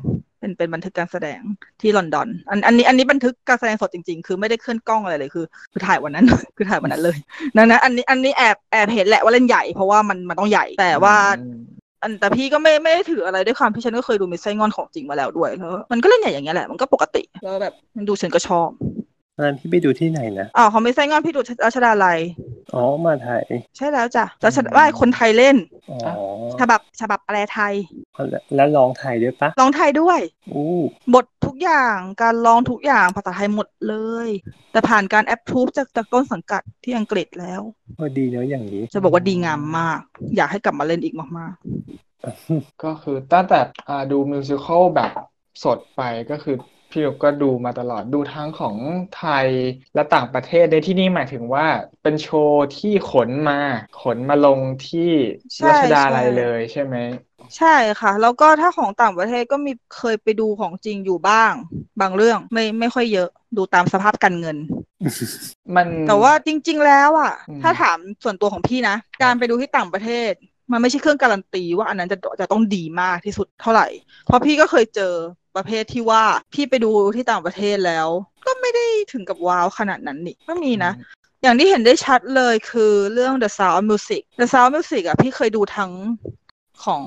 เป็นเป็นบันทึกการแสดงที่ลอนดอน อันอันนี้อันนี้บันทึกการแสดงสดจริงๆ คือไม่ได้เคลื่อนกล้องอะไรเลยคือคือถ่ายวันนั้น คือถ่ายวันนั้นเลยดังนั้นอันนี้อันนี้แอบแอบเห็นแหละว่าเล่นใหญ่เพราะว่ามันมันต้องใหญ่แต่ว่าอืมอันแต่พี่ก็ไม่ไม่ได้ถืออะไรด้วยความที่ฉันก็เคยดูมิสไซงอนของจริงมาแล้วด้วยแล้วมันก็เล่นใหญ่อย่างเงี้ยแหละมันก็ปกติแล้วแบบมันดูฉันก็ชอบ ตอนนั้นพี่ไปดูที่ไหนนะอ๋อของมิสไซงอนพี่ดูรัชดาลัยอ๋อมาไทย ใช่แล้วจ้ะรัชดาว่าคนไทยเล่นอ๋อฉบับฉบับแปลไทยแล้วแล้วร้องไทยด้วยปะร้องไทยด้วยอู้บททุกอย่างการร้องทุกอย่างภาษาไทยหมดเลย แต่ผ่านการแอปพูฟจากจากต้นสังกัดที่อังกฤษแล้วพอดีเนอะอย่างนี้ จะบอกว่าดีงามมาก อยากให้กลับมาเล่นอีกมากก็คือตั้งแต่อ่าดูมิวสิควลแบบสดไปก็คือ พี่ดุกก็ดูมาตลอดดูทั้งของไทยและต่างประเทศในที่นี่หมายถึงว่าเป็นโชว์ที่ขนมา ขนมาลงที่รัชดาลัยเลยใช่ไหมๆใช่ค่ะ แล้วก็ถ้าของต่างประเทศก็มีเคยไปดูของจริงอยู่บ้าง บางเรื่องไม่ไม่ค่อยเยอะดูตามสภาพการเงิน มันแต่ว่าจริง ๆ แล้วอะอืมถ้าถามส่วนตัวของพี่นะ การไปดูที่ต่างประเทศ มันไม่ใช่เครื่องการันตีว่าอันนั้นจะจะต้องดีมากที่สุดเท่าไหร่ เพราะพี่ก็เคยเจอ ประเภทที่ว่าพี่ไปดูที่ต่างประเทศแล้ว ก็ไม่ได้ถึงกับว้าวขนาดนั้นนี่ก็มีนะ อย่างที่เห็นได้ชัดเลยคือเรื่อง The Sound of Music The Sound of Music อะพี่เคยดูทั้งของ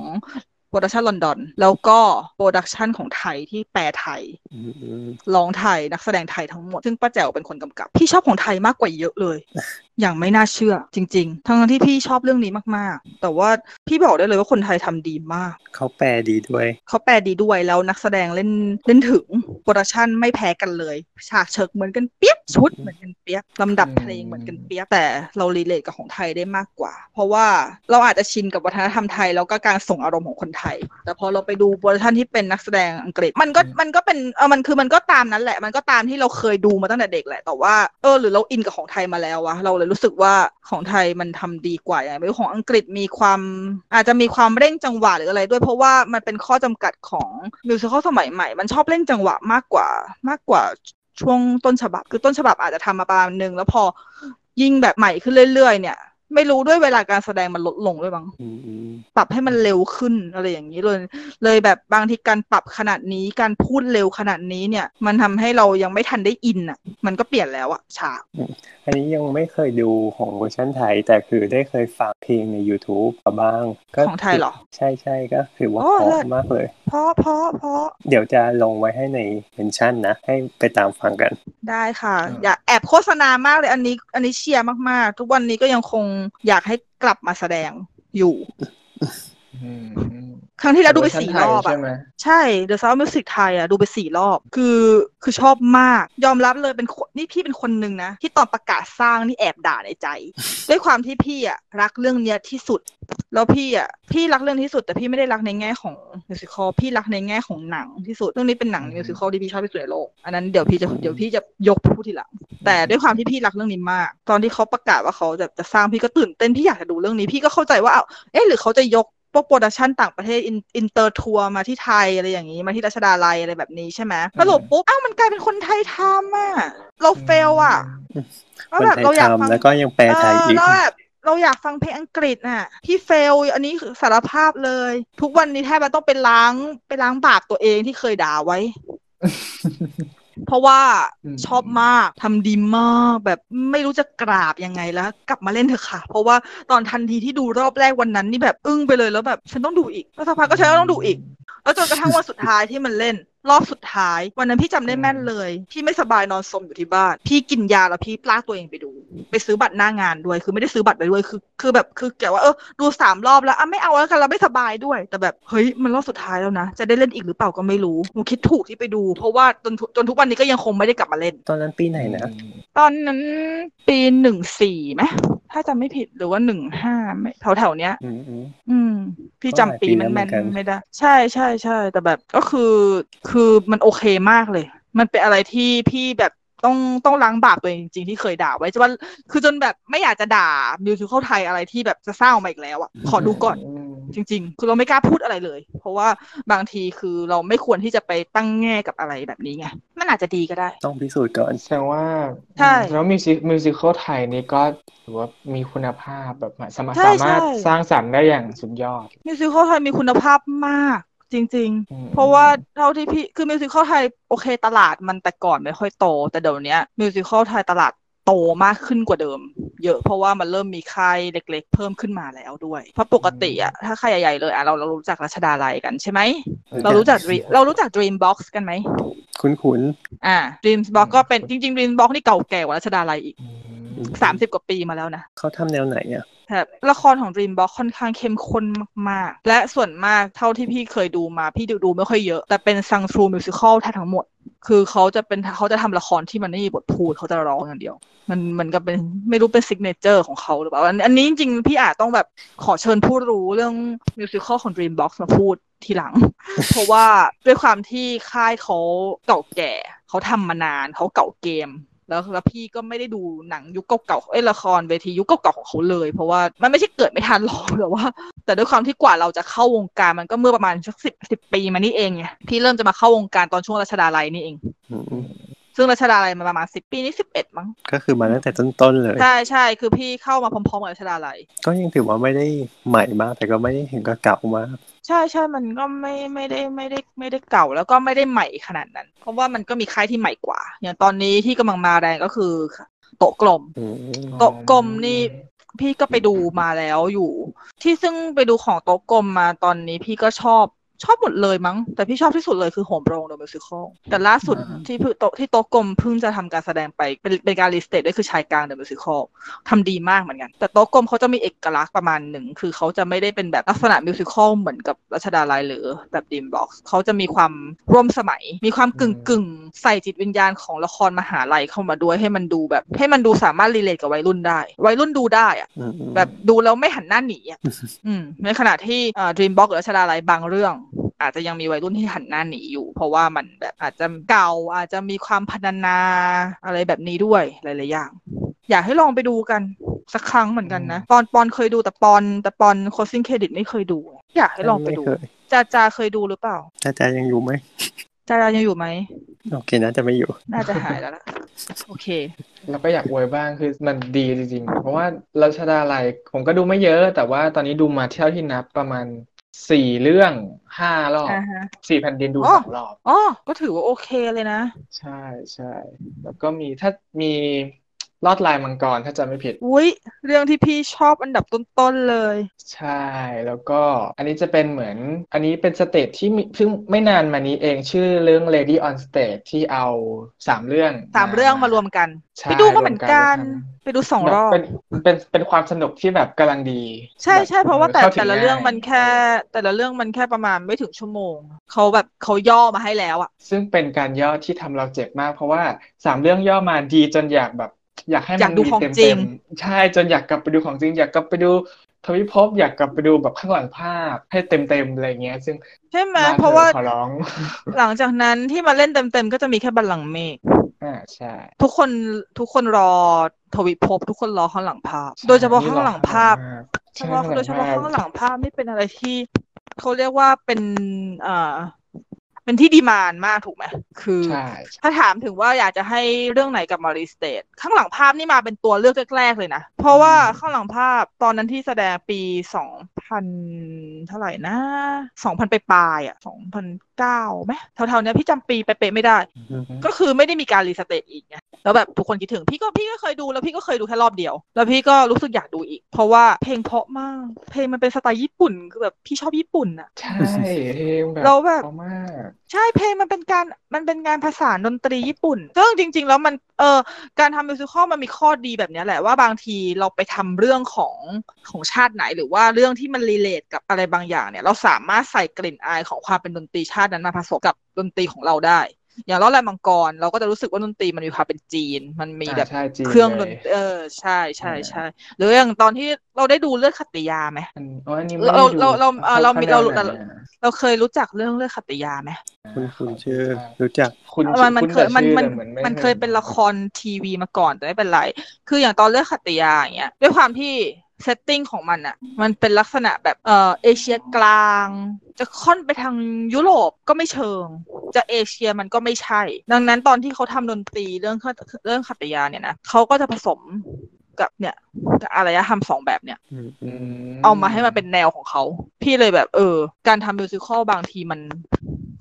production ลอนดอน แล้วก็ production ของไทยที่แปลไทยอืมร้องไทยนักแสดงไทยทั้งหมด ซึ่งป้าแจ๋วเป็นคนกำกับ พี่ชอบของไทยมากกว่าเยอะเลย อย่างไม่น่าเชื่อจริง ๆ ทั้งที่พี่ชอบเรื่องนี้มากๆ แต่ว่าพี่บอกได้เลยว่าคนไทยทำดีมาก เขาแปลดีด้วย เขาแปลดีด้วยแล้วนักแสดงเล่นเล่นถึง production ไม่แพ้กันเลยฉากเชิกเหมือนกันเปียกชุดเหมือนกันเปียกลำดับเพลงเหมือนกันเปียกแต่เรา relate กับของไทยได้มากกว่า เพราะว่าเราอาจจะชินกับวัฒนธรรมไทยแล้วก็การส่งอารมณ์ของคนไทย แต่พอเราไปดู production ที่เป็นนักแสดงอังกฤษ มันก็มันก็เป็นเออมันคือมันก็ตามนั้นแหละ มันก็ตามที่เราเคยดูมาตั้งแต่เด็กแหละ แต่ว่าเออหรือเรา in กับของไทยมาแล้ววะเราเลยรู้สึกว่าของไทยมันทำดีกว่าอย่างไม่รู้ของอังกฤษมีความอาจจะมีความเร่งจังหวะหรืออะไร ด้วยเพราะว่ามันเป็นข้อจำกัดของ musical สมัยใหม่ มันชอบเร่งจังหวะมากกว่ามากกว่าช่วงต้นฉบับ คือต้นฉบับอาจจะทำมาประมาณนึงแล้วพอยิ่งแบบใหม่ขึ้นเรื่อยๆเนี่ย ไม่รู้ด้วยเวลาการแสดงมันลดลงด้วยบ้างอืมอืมปรับให้มันเร็วขึ้นอะไรอย่างนี้เลย เลยแบบบางทีการปรับขนาดนี้การพูดเร็วขนาดนี้เนี่ย มันทำให้เรายังไม่ทันได้อินอะ มันก็เปลี่ยนแล้วอะฉากอันนี้ยังไม่เคยดูของเวอร์ชันไทย แต่คือได้เคยฟังเพลงใน YouTube มาบ้างก็ของไทยเหรอ ใช่ใช่ก็คือว่าโอ้เพเลิราะศมากเลยเพราะเพราะเพราะเดี๋ยวจะลงไว้ให้ใน mention นะ ให้ไปตามฟังกัน ได้ค่ะอ่าอยากแอบโฆษณามากเลยอันนี้ อันนี้เชียร์มากๆ ทุกวันนี้ก็ยังคงอยากให้กลับมาแสดงอยู่ ครั้งที่แล้วดูไปเวอร์ชันสี่รอบใช่อะไหมใช่ The Sound of Music ไทยอะดูไปสี่รอบ คือคือชอบมาก ยอมรับเลยเป็นคนนี่พี่เป็นคนหนึ่งนะ ที่ตอนประกาศสร้างนี่แอบด่าในใจ ด้วยความที่พี่อะรักเรื่องเนี้ยที่สุด แล้วพี่อะพี่รักเรื่องที่สุด แต่พี่ไม่ได้รักในแง่ของ musical พี่รักในแง่ของหนังที่สุดเรื่องนี้เป็นหนัง musical ที่พี่ชอบที่สุดในโลกอันนั้นเดี๋ยวพี่จะเดี๋ยวพี่จะยกพูดทีหลังแต่ด้วยความที่พี่รักเรื่องนี้มาก ตอนที่เขาประกาศว่าเขาจะจะสร้างพี่ก็ตื่นเต้นพี่อยากจะดูเรื่องนี้พี่ก็เข้าใจว่าเอาเอ๊ะหรือเขาจะยก พวก production ต่างประเทศ in inter tour มาที่ไทยอะไรอย่างนี้มาที่รัชดาลัยอะไรแบบนี้ใช่ไหมสรุปปุ๊บอ้าวมันกลายเป็นคนไทยทำอะเรา fail อะคแล้วนแบบไทยเราอยากฟังทำแล้วก็ยังแปลไทยเอออีกแล้วแบบเราอยากฟังเพลงอังกฤษน่ะพี่เฟล อันนี้คือสารภาพเลย ทุกวันนี้แทบจะต้องไปล้างไปล้างบาปตัวเองที่เคยด่าไว้ เพราะว่าอืมชอบมากทำดีมากแบบไม่รู้จะกราบยังไงแล้ว กลับมาเล่นเถอะค่ะ เพราะว่าตอนทันทีที่ดูรอบแรกวันนั้นนี่แบบอึ้งไปเลยแล้วแบบ ฉันต้องดูอีกแล้วสักพักก็ฉันก็ต้องดูอีก แล้วจนกระทั่งวันสุดท้ายที่มันเล่น รอบสุดท้าย วันนั้นพี่จำได้แม่นเลย พี่ไม่สบายนอนสมอยู่ที่บ้าน พี่กินยาแล้วพี่ลากตัวเองไปดู ไปซื้อบัตรหน้างานด้วย คือไม่ได้ซื้อบัตรไปด้วย คือ คือแบบ คือแกว่าเออ ดูสามรอบแล้วอะไม่เอาแล้วกันเราไม่สบายด้วย แต่แบบ เฮ้ย มันรอบสุดท้ายแล้วนะ จะได้เล่นอีกหรือเปล่าก็ไม่รู้หนูคิดถูกที่ไปดู เพราะว่าจนจนทุกวันนี้ก็ยังคงไม่ได้กลับมาเล่น ตอนนั้นปีไหนนะ ตอนนั้นปีหนึ่งสี่ไหม ถ้าจำไม่ผิดหรือว่าหนึ่งห้าแถวแถวๆเนี้ย อืมอืมอืมพี่ก็จำหลายปีปีแม่แล้วเหมืนอนกันๆไม่ได้ ใช่ใช่ใช่แต่แบบก็คือคือมันโอเคมากเลย มันเป็นอะไรที่พี่แบบต้องต้องล้างบาปตัวเองจริงๆที่เคยด่าไว้จนว่าคือจนแบบไม่อยากจะด่ามิวสิควลไทยอะไรที่แบบจะสร้างออกมาอีกแล้วอะขอดูก่อนอืม จริง ๆ คือเราไม่กล้าพูดอะไรเลย เพราะว่าบางทีคือเราไม่ควรที่จะไปตั้งแง่กับอะไรแบบนี้ไงมันอาจจะดีก็ได้ ต้องพิสูจน์ก่อนแสดงว่าใช่แล้วมิวสิมิวสิควลไทยนี่ก็ถือว่ามีคุณภาพแบบสามารถใช่สามารถใช่สร้างสรรค์ได้อย่างสุดยอดมิวสิควลไทยมีคุณภาพมากจริงอืมๆเพราะว่าเท่าที่พี่คือมิวสิควลไทยโอเคตลาดมันแต่ก่อนไม่ค่อยโต แต่เดี๋ยวเนี้ยมิวสิควลไทยตลาด โตมากขึ้นกว่าเดิม เยอะเพราะว่ามันเริ่มมีค่ายเล็ก ๆ เพิ่มขึ้นมาแล้วด้วย เพราะปกติอะถ้าค่ายใหญ่ๆเลยอะเราเรารู้จักรัชดาลัยกันใช่ไหม เรารู้จัก Dream- เรารู้จัก Dreambox กันไหม คุ้นคุ้นอ่า Dreambox ก็เป็นจริงๆ Dreambox นี่เก่าแก่กว่ารัชดาลัยอีกอืม สามสิบกว่าปีมาแล้วนะๆเขาทำแนวไหนอะแบบละครของ Dreambox ค่อนข้างเข้มข้นมาก ๆ และส่วนมากเท่าที่พี่เคยดูมา พี่ดูดูไม่ค่อยเยอะ แต่เป็น sung-through musical แทบทั้งหมด คือเขาจะเป็นเขาจะทำละครที่มันไม่มีบทพูดเขาจะร้องอย่างเดียว มันเหมันก็เป็นไม่รู้เป็น signature ของเขาหรือเปล่าอันอันนี้จริงๆ พี่อาจต้องแบบขอเชิญผู้รู้เรื่อง musical ของ Dreambox มาพูดทีหลัง เพราะว่าด้วยความที่ค่ายเขาเก่าแก่ เขาทำมานานเขาเก่าเกม แล้วแล้วพี่ก็ไม่ได้ดูหนังยุคเก่าๆเอ้ยละครเวทียุคเก่าๆของเขาเลย เพราะว่ามันไม่ใช่เกิดไม่ทันหรอกแต่ว่า แต่ด้วยความที่กว่าเราจะเข้าวงการมันก็เมื่อประมาณสักสิบสิบปีมานี่เองไงพี่เริ่มจะมาเข้าวงการตอนช่วงรัชดาลัยนี่เองอืมซึ่งรัชดาลัยมาประมาณสิบปีนี้สิบเอ็ดมั้งก็คือมาตั้งแต่ต้นๆเลยใช่ใช่คือพี่เข้ามาพร้อมๆกับรัชดาลัยก็ยังถือว่าไม่ได้ใหม่มากแต่ก็ไม่ได้ถึงกับเก่ามาก ใช่ใช่มันก็ไม่ไม่ได้ไม่ได้ไม่ได้เก่าแล้วก็ไม่ได้ใหม่ขนาดนั้น เพราะว่ามันก็มีค่ายที่ใหม่กว่า อย่างตอนนี้ที่กำลังมาแรงก็คือโต๊ะกลมอืมโต๊ะกลมนี่พี่ก็ไปดูมาแล้วอยู่ ที่ซึ่งไปดูของโต๊ะกลมมาตอนนี้พี่ก็ชอบ ชอบหมดเลยมั้ง แต่พี่ชอบที่สุดเลยคือโหมโรง the musical แต่ล่าสุดอ่าที่เพิ่งโต๊ะที่โต๊ะกลมเพิ่งจะทำการแสดงไปเป็นเป็นการ restage ด้วยคือชายกลาง the musical ทำดีมากเหมือนกัน แต่โต๊ะกลมเขาจะมีเอกลักษณ์ประมาณหนึ่ง คือเขาจะไม่ได้เป็นแบบลักษณะ musical เหมือนกับรัชดาลัยหรือแบบ Dreambox เขาจะมีความร่วมสมัย มีความกึ่งกึ่งๆใส่จิตวิญญาณของละครมหาลัยเข้ามาด้วยให้มันดูแบบ ให้มันดูสามารถ relate กับวัยรุ่นได้ วัยรุ่นดูได้อะอืมอืมแบบดูแล้วไม่หันหน้าหนีอะอืมในขณะที่เอ่อ Dreambox หรือรัชดาลัยบางเรื่อง อาจจะยังมีวัยรุ่นที่หันหน้าหนีอยู่ เพราะว่ามันแบบอาจจะเก่าอาจจะมีความพัฒนาอะไรแบบนี้ด้วยหลายๆอย่าง อยากให้ลองไปดูกันสักครั้งเหมือนกันนะ ปอนปอนเคยดูแต่ปอนแต่ปอนโคซิ่งเครดิตไม่เคยดู อยากให้ลองไปดูม่เคยจาจาเคยดูหรือเปล่าจ้าจายังอยู่ไหมจาจายังอยู่ไหมโอเคนะจะไม่อยู่ น่าจะหายแล้วล่ะโอเค เราก็อยากอวยบ้างคือมันดีจริงๆ เพราะว่ารัชดาลัยผมก็ดูไม่เยอะ แต่ว่าตอนนี้ดูมาเท่าที่นับประมาณ สี่เรื่องห้ารอบอ่าฮะสี่แผ่นดินดูอ๋อสองรอบอ๋อก็ถือว่าโอเคเลยนะ ใช่ใช่แล้วก็มีถ้ามี ลอดลายมังกรถ้าจำไม่ผิด อุ้ยเรื่องที่พี่ชอบอันดับต้นๆเลย ใช่แล้วก็อันนี้จะเป็นเหมือน อันนี้เป็นสเตจที่มีเพิ่งไม่นานมานี้เองชื่อเรื่อง Lady on Stage ที่เอาสามเรื่องสามเรื่องมารวมกันใช่ไปดูมาเหมือนกันรวมกัน ไปดูสองแบบรอบเป็นเป็นเป็นความสนุกที่แบบกำลังดี ใช่ใช่เพราะว่าแต่ข้ถึแต่ละเรื่องง่ายมันแค่ แต่ละเรื่องมันแค่ประมาณไม่ถึงชั่วโมงเขาแบบเขาย่อมาให้แล้วอะซึ่งเป็นการย่อที่ทำเราเจ็บมาก เพราะว่าสามเรื่องย่อมาดีจนอยากแบบ อยากให้อมัยากนดูมีของเต็มจริเต็งมใช่จนอยากกลับไปดูของจริง อยากกลับไปดูทวิภพอยากกลับไปดูแบบข้างหลังภาพให้เต็มเต็มอะไรเงี้ย ซึ่งใช่ไหมบ้นเพราะว่าธอขอร้องหลังจากนั้นที่มาเล่นเต็มๆก็จะมีแค่บัลลังก์เมฆอ่าใช่ ทุกคนทุกคนรอทวิภพทุกคนรอข้างหลังภาพ โดยเฉพาะข้างหลังภาพเฉใช่พาะข้างหโดลัยงเฉพาะภาพข้างหลังภาพนี่เป็นอะไรที่เขาเรียกว่าเป็นเอ่อ เป็นที่ดีมานมากถูกไหมคือใช่ถ้าถามถึงว่าอยากจะให้เรื่องไหนกับมารีสเตทข้างหลังภาพนี่มาเป็นตัวเลือกแรกๆเลยนะ เพราะว่าข้างหลังภาพตอนนั้นที่แสดงปีสองพันเท่าไหร่นะสองพันปลายๆอะสองพันเก้าไหมเท่าๆเนี้ยพี่จำปีเป๊ะๆไม่ได้ ก็คือไม่ได้มีการ restage อีกไง แล้วแบบทุกคนคิดถึงพี่ก็พี่ก็เคยดูแล้วพี่ก็เคยดูแค่รอบเดียว แล้วพี่ก็รู้สึกอยากดูอีก เพราะว่าเพลงเพราะมาก เพลงมันเป็นสไตล์ญี่ปุ่นคือแบบพี่ชอบญี่ปุ่นอะใช่เพลงแบบเราแบบเพราะมากใช่เพลงมันเป็นการมันเป็นการผสานดนตรีญี่ปุ่นซึ่งจริง ๆ แล้วมันเออการทำ musical มันมีข้อดีแบบเนี้ยแหละว่าบางทีเราไปทำเรื่องของของชาติไหน หรือว่าเรื่องที่มันรีเลทกับอะไรบางอย่างเนี่ย เราสามารถใส่กลิ่นอายของความเป็นดนตรีชาตินั้นมาผสมกับดนตรีของเราได้ อย่างล้อลายมังกร เราก็จะรู้สึกว่าดนตรีมันมีความเป็นจีน มันมีแบบอ่าใช่จีนเครื่องดนเลยเออใช่ใช่ใช่หรืออย่างตอนที่เราได้ดูเลือดขัตติยาไหมอันอ๋ออันนี้ไม่เราได้ดูเราเราเอ่อเรามีขเราแนวไหนเราอะเราเคยรู้จักเรื่องเลือดขัตติยาไหมคุณคุณชื่อรู้จักคุณมันมันณเคยแต่มันชื่อมันแต่หอไมันเคยเป็นละครทีวีมาก่อนแต่ไม่เป็นไร คืออย่างตอนเลือกขัตติยาอย่างเงี้ยด้วยความที่ setting ของมันอะมันเป็นลักษณะแบบเอ่อเอเชียกลาง จะค่อนไปทางยุโรปก็ไม่เชิง จะเอเชียมันก็ไม่ใช่ ดังนั้นตอนที่เขาทำดนตรีเรื่องเรื่องขัตติยาเนี่ยนะเขาก็จะผสมกับเนี่ยกับอารยธรรมสองแบบเนี่ยอืมอืมเอามาให้มันเป็นแนวของเขา พี่เลยแบบ เออ การทำ musical บางทีมัน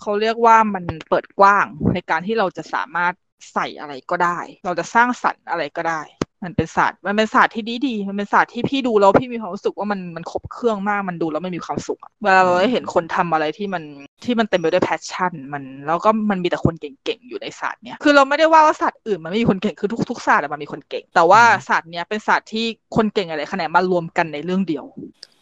เขาเรียกว่ามันเปิดกว้างในการที่เราจะสามารถใส่อะไรก็ได้ เราจะสร้างสรรค์อะไรก็ได้ มันเป็นศาสตร์ มันเป็นศาสตร์ที่ดีดีๆมันเป็นศาสตร์ที่พี่ดูแล้วพี่มีความรู้สึกว่ามันมันครบเครื่องมากมันดูแล้วมันมีความสุขอะเวลาเราได้เห็นคนทำอะไรที่มันที่มันเต็มไปด้วย passion มันแล้วก็มันมีแต่คนเก่งๆอยู่ในศาสตร์เนี้ยคือเราไม่ได้ว่าว่าศาสตร์อื่นมันไม่มีคนเก่งคือทุกทุกศาสตร์อะมันมีคนเก่ง แต่ว่าศาสตร์เนี้ยเป็นศาสตร์ที่คนเก่งหลายแขนงมารวมกันในเรื่องเดียว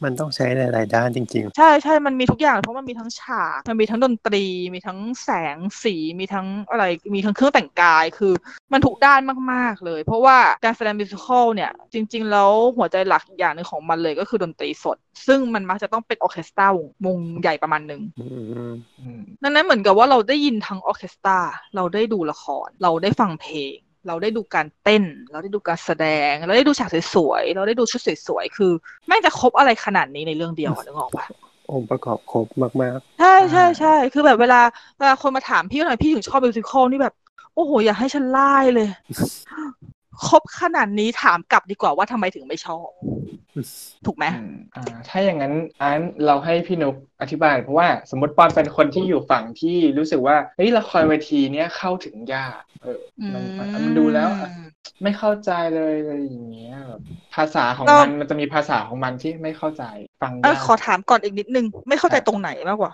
มันต้องใช้หลาย ๆ ด้านจริงใช่ใช่มันมีทุกอย่างเพราะมันมีทั้งฉาก มันมีทั้งดนตรี มีทั้งแสงสีมีทั้งอะไรมีทั้งเครื่องแต่งกายคือ มันทุกด้านมาก ๆ เลย เพราะว่าการแสดง musical เนี่ย จริง ๆ แล้วหัวใจหลักอย่างหนึ่งของมันเลยก็คือดนตรีสด ซึ่งมันมักจะต้องเป็นออร์เคสตราวงวงใหญ่ประมาณหนึ่งๆอืมอืมดังนั้นเหมือนกับว่าเราได้ยินทั้งออร์เคสตราเราได้ดูละคร เราได้ฟังเพลง เราได้ดูการเต้น เราได้ดูการแสดง เราได้ดูฉากสวยๆ เราได้ดูชุดสวยๆ คือแม่งจะครบอะไรขนาดนี้ในเรื่องเดียวอะนึกออกปะองค์ประกอบครบมากใช่ใช่ใช่คือแบบเวลาเวลาคนมาถามพี่ว่าทำไมพี่ถึงชอบมิวสิควลนี่แบบ โอ้โห อยากให้ฉันไล่เลย ครบขนาดนี้ถามกลับดีกว่าว่าทำไมถึงไม่ชอบ ถูกไหมอืมอ่าถ้าอย่างนั้นอันเราให้พี่นุกอธิบายเพราะว่าสมมติปอนเป็นคนที่อยู่ฝั่งที่รู้สึกว่าเฮ้ยละครเวทีเนี้ยเข้าถึงยากเออมันมันมันดูแล้วอะไม่เข้าใจเลยอะไรอย่างเงี้ยแบบภาษาของเรามัมันมันจะมีภาษาของมันที่ไม่เข้าใจฟังากเออยขอถามก่อนอีกนิดนึง ไม่เข้าใจตรงไหนมากกว่า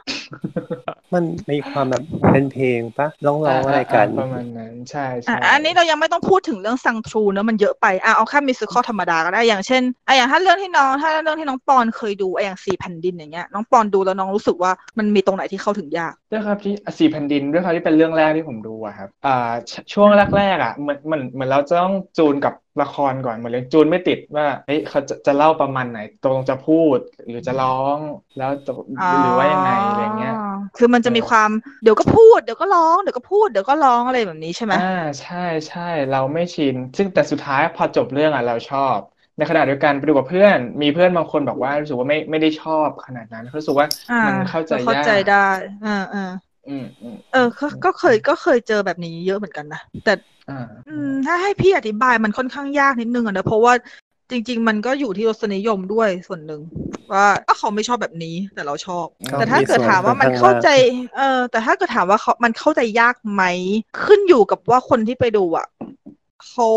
ๆมันมีความแบบเป็นเพลงปะร้องร้องอะไรกันประมาณนั้นใช่อะใช่อันนี้เรายังไม่ต้องพูดถึงเรื่องซังทรูเนอะมันเยอะไปอะเอาแค่มิวสิควลธรรมดาก็ได้อย่างเช่นอะอย่างถ้าเรื่องที่น้องถ้าเรื่องที่น้องปอนเคยดูอะอย่างสี่แผ่นดินอย่างเงี้ยน้องปอนดูแล้วน้องรู้สึกว่ามันมีตรงไหนที่เข้าถึงยากด้วยครับที่สี่แผ่นดินด้วยครับที่เป็นเรื่องแรกที่ผมดูอะครับอ่าชช่วงแรกๆอะเหมือนเหมือนเหมือนเราจะต้องจูนกับละครก่อนเหมือนเลยจูนไม่ติดว่าเฮ้ยเขาจะจะเล่าประมาณไหนตรงจะพูดหรือจะร้องแล้วจะหรือว่ายังไงอะไรเงี้ยคือมันจะมีเออความเดี๋ยวก็พูดเดี๋ยวก็ร้องเดี๋ยวก็พูดเดี๋ยวก็ร้องอะไรแบบนี้ใช่ไหมอ่าใช่ใช่เราไม่ชิน ซึ่งแต่สุดท้ายพอจบเรื่องอะเราชอบ ในขณะเดียวกันไปดูกับเพื่อน มีเพื่อนบางคนบอกว่ารู้สึกว่าไม่ไม่ได้ชอบขนาดนั้นรู้สึกว่าอ่ามันเข้าใจเข้ายากใจได้อ่าอ่าอืมอืม เออก็ก็เคยก็เคยเจอแบบนี้เยอะเหมือนกันนะแต่อ่าอืมถ้าให้พี่อธิบายมันค่อนข้างยากนิดนึงอะนะเพราะว่าจริง ๆ มันก็อยู่ที่รสนิยมด้วยส่วนหนึ่งว่าก็เขาไม่ชอบแบบนี้แต่เราชอบก็แต่ถ้าเกิดส่วนถามว่ามันค่อนข้างเข้าใจมากเออแต่ถ้าเกิดถามว่าเขามันเข้าใจยากไหมขึ้นอยู่กับว่าคนที่ไปดูอะเขา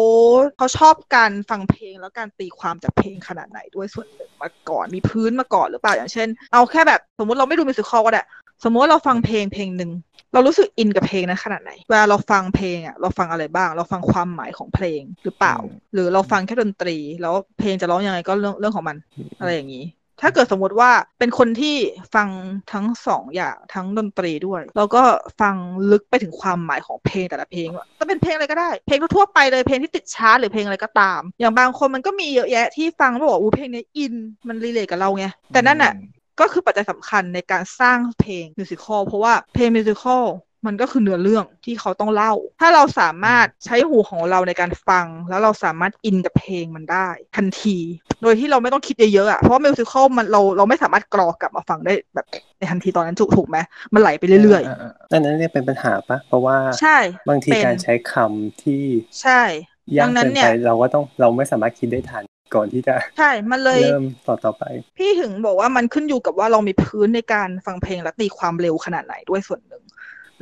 เขาชอบการฟังเพลงแล้วการตีความจากเพลงขนาดไหนด้วยส่วนหนึ่งมาก่อนมีพื้นมาก่อนหรือเปล่าอย่างเช่น เอาแค่แบบสมมุติเราไม่ดูมิวสิควลก็ได้ สมมติว่าเราฟังเพลงเพลงหนึ่งเรารู้สึกอินกับเพลงนั้นขนาดไหน เวลาเราฟังเพลงอะเราฟังอะไรบ้าง เราฟังความหมายของเพลงหรือเปล่า หรือเราฟังแค่ดนตรี แล้วเพลงจะร้องยังไงก็เรื่องเรื่องของมันอะไรอย่างนี้ ถ้าเกิดสมมติว่าเป็นคนที่ฟังทั้งสองอย่างทั้งดนตรีด้วย แล้วก็ฟังลึกไปถึงความหมายของเพลงแต่ละเพลงว่าจะเป็นเพลงอะไรก็ได้ เพลงทั่วๆไปเลยเพลงที่ติดชาร์ตหรือเพลงอะไรก็ตาม อย่างบางคนมันก็มีเยอะแยะที่ฟังแล้วบอกว่าอู้เพลงนี้อินมันรีเลทกับเราไงแต่นั่นน่ะ ก็คือปัจจัยสำคัญในการสร้างเพลงมิวสิควลเพราะว่าเพลงมิวสิควลมันก็คือเนื้อเรื่องที่เขาต้องเล่า ถ้าเราสามารถใช้หูของเราในการฟัง แล้วเราสามารถอินกับเพลงมันได้ ทันที โดยที่เราไม่ต้องคิดเยอะๆอะ เพราะว่ามิวสิควลมันเราเราไม่สามารถกรอกลับมาฟังได้แบบในทันทีตอนนั้นถูกถูกไหมมันไหลไปเรื่อยนั่นนั้นเนี่ยเป็นปัญหาปะเพราะว่าๆใช่บางทีเป็นการใช้คำที่ใช่ยาดักงนั้เกินนเนี่ไปยเราก็ต้องเราไม่สามารถคิดได้ทัน ก่อนที่จะใช่มันเลยเริ่มต่อต่อไป พี่ถึงบอกว่ามันขึ้นอยู่กับว่าเรามีพื้นในการฟังเพลงและตีความเร็วขนาดไหนด้วยส่วนหนึ่ง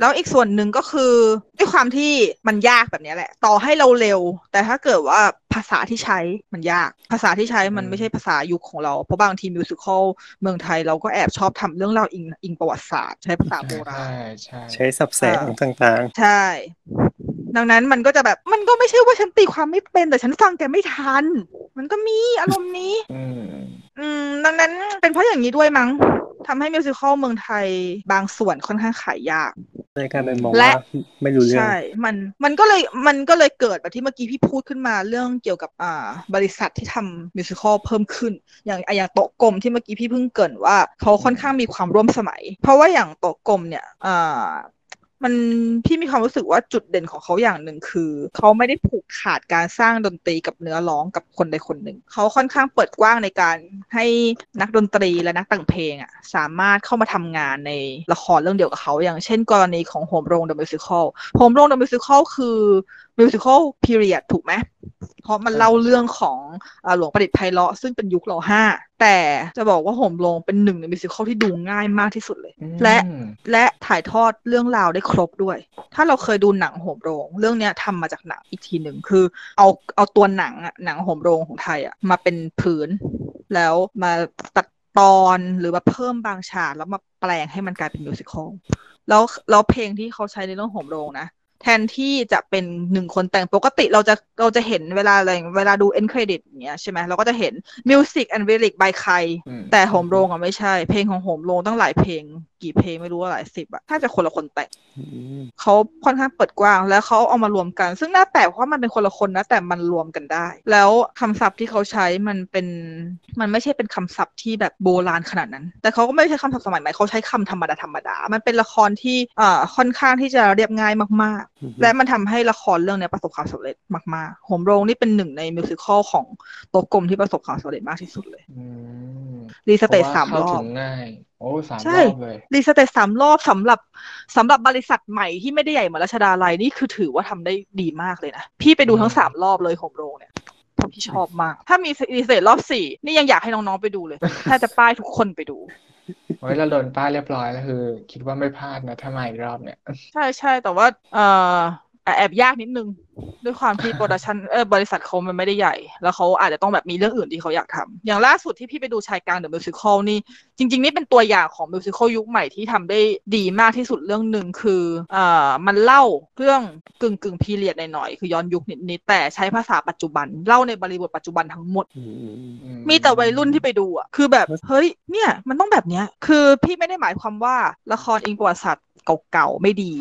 แล้วอีกส่วนหนึ่งก็คือด้วยความที่มันยากแบบนี้แหละ ต่อให้เราเร็ว แต่ถ้าเกิดว่าภาษาที่ใช้มันยาก ภาษาที่ใช้มันไม่ใช่ภาษายุคของเรา เพราะบางทีมิวสิควลเมืองไทยเราก็แอบชอบทำเรื่องเล่าอิงอิงประวัติศาสตร์ ใช้ภาษาโบราณใช่ใช่ใช้สับแสงต่างใช่ ดังนั้นมันก็จะแบบมันก็ไม่ใช่ว่าฉันตีความไม่เป็น แต่ฉันฟังแกไม่ทัน มันก็มีอารมณ์นี้ อืมอืมดังนั้นเป็นเพราะอย่างนี้ด้วยมั้งทำให้มิวสิควลเมืองไทยบางส่วนค่อนข้างขายยากๆในการเป็นมองและว่าไม่รู้เรื่อง ใช่ มัน มันก็เลย มันก็เลยเกิดแบบที่เมื่อกี้พี่พูดขึ้นมาเรื่องเกี่ยวกับอ่าบริษัทที่ทำมิวสิควลเพิ่มขึ้น อย่างอะอย่างโต๊ะกลมที่เมื่อกี้พี่เพิ่งเกรินว่าเขาค่อนข้างมีความร่วมสมัย เพราะว่าอย่างโต๊ะกลมเนี่ยอ่า มันพี่มีความรู้สึกว่าจุดเด่นของเขาอย่างหนึ่งคือ เขาไม่ได้ผูกขาดการสร้างดนตรีกับเนื้อร้องกับคนใดคนหนึ่ง เขาค่อนข้างเปิดกว้างในการให้นักดนตรีและนักแต่งเพลงอะสามารถเข้ามาทำงานในละครเรื่องเดียวกับเขา อย่างเช่น กรณีของโหมโรง The Musical โหมโรง The Musical คือ musical period ถูกไหมเพราะมันเล่าเรื่องของอาหลวงประดิษฐ์ไพเราะซึ่งเป็นยุค ร.ห้าแต่จะบอกว่าโหมโรงเป็นหนึ่งในมิวสิควลที่ดูง่ายมากที่สุดเลย และอืมและถ่ายทอดเรื่องราวได้ครบด้วย ถ้าเราเคยดูหนังโหมโรง เรื่องเนี้ยทำมาจากหนังอีกทีหนึ่งคือ เอาเอาตัวหนังอะหนังโหมโรงของไทยอะมาเป็นผืนแล้วมาตัดตอนหรือว่าเพิ่มบางฉากแล้วมาแปลงให้มันกลายเป็นมิวสิควลแล้วแล้วเพลงที่เขาใช้ในเรื่องโหมโรงนะ แทนที่จะเป็นหนึ่งคนแต่งปกติเราจะเราจะเห็นเวลาอะไรเวลาดู end credit อย่างเงี้ยใช่ไหมเราก็จะเห็น music and lyric by ใครอืมแต่โหมโรงอะไม่ใช่ เพลงของโหมโรงตั้งหลายเพลง กี่เพลงไม่รู้ว่าหลายสิบอะถ้าจะคนละคนแต่งอืมเขาค่อนข้างเปิดกว้างแล้วเขาเอามารวมกัน ซึ่งน่าแปลกเพราะว่ามันเป็นคนละคนนะแต่มันรวมกันได้ แล้วคำศัพท์ที่เขาใช้มันเป็นมันไม่ใช่เป็นคำศัพท์ที่แบบโบราณขนาดนั้น แต่เขาก็ไม่ใช้คำศัพท์สมัยใหม่เขาใช้คำธรรมดาธรรมดา มันเป็นละครที่อ่าค่อนข้างที่จะเรียบง่ายมากๆ และมันทำให้ละครเรื่องเนี้ยประสบความสำเร็จมากๆโหมโรงนี่เป็นหนึ่งใน musical ของโต๊ะกลมที่ประสบความสำเร็จมากที่สุดเลยอืมรีสเตจพะว่สามเข้ารอถึบงง่าย โอ้สามใช่รอบเลย restage สามรอบสำหรับสำหรับบริษัทใหม่ที่ไม่ได้ใหญ่เหมือนรัชดาลัยนี่คือถือว่าทำได้ดีมากเลยนะ พี่ไปดูทั้งอืมสามรอบเลยโหมโรงเนี่ยเพราะพี่ชอบมาก ถ้ามี restage รอบสี่นี่ยังอยากให้น้องๆไปดูเลย ถ้าจะป้ายทุกคนไปดูโอ้ยเราโดนป้ายเรียบร้อยแล้วคือ คิดว่าไม่พลาดนะถ้ามาอีกรอบเนี่ย ใช่ใช่แต่ว่าเอ่อแอบยากนิดนึง ด้วยความที่ production เออบริษัทเขามันไม่ได้ใหญ่ แล้วเขาอาจจะต้องแบบมีเรื่องอื่นที่เขาอยากทำอย่างล่าสุดที่พี่ไปดูชายกลาง The Musical นี่ จริง ๆ นี่เป็นตัวอย่างของ musical ยุคใหม่ที่ทำได้ดีมากที่สุดเรื่องหนึ่งคืออ่ามันเล่าเรื่องกึ่งกึ่ง period หน่อยๆคือย้อนยุคนิดๆแต่ใช้ภาษาปัจจุบัน เล่าในบริบทปัจจุบันทั้งหมดอืมอืมอืมอืมีแต่วัยรุ่นที่ไปดูอะคือแบบเฮ้ยเนี่ยมันต้องแบบเนี้ยคือพี่ไม่ได้หมายความว่าละครอิงประวัติศาสตร์เก่าๆไม่ดี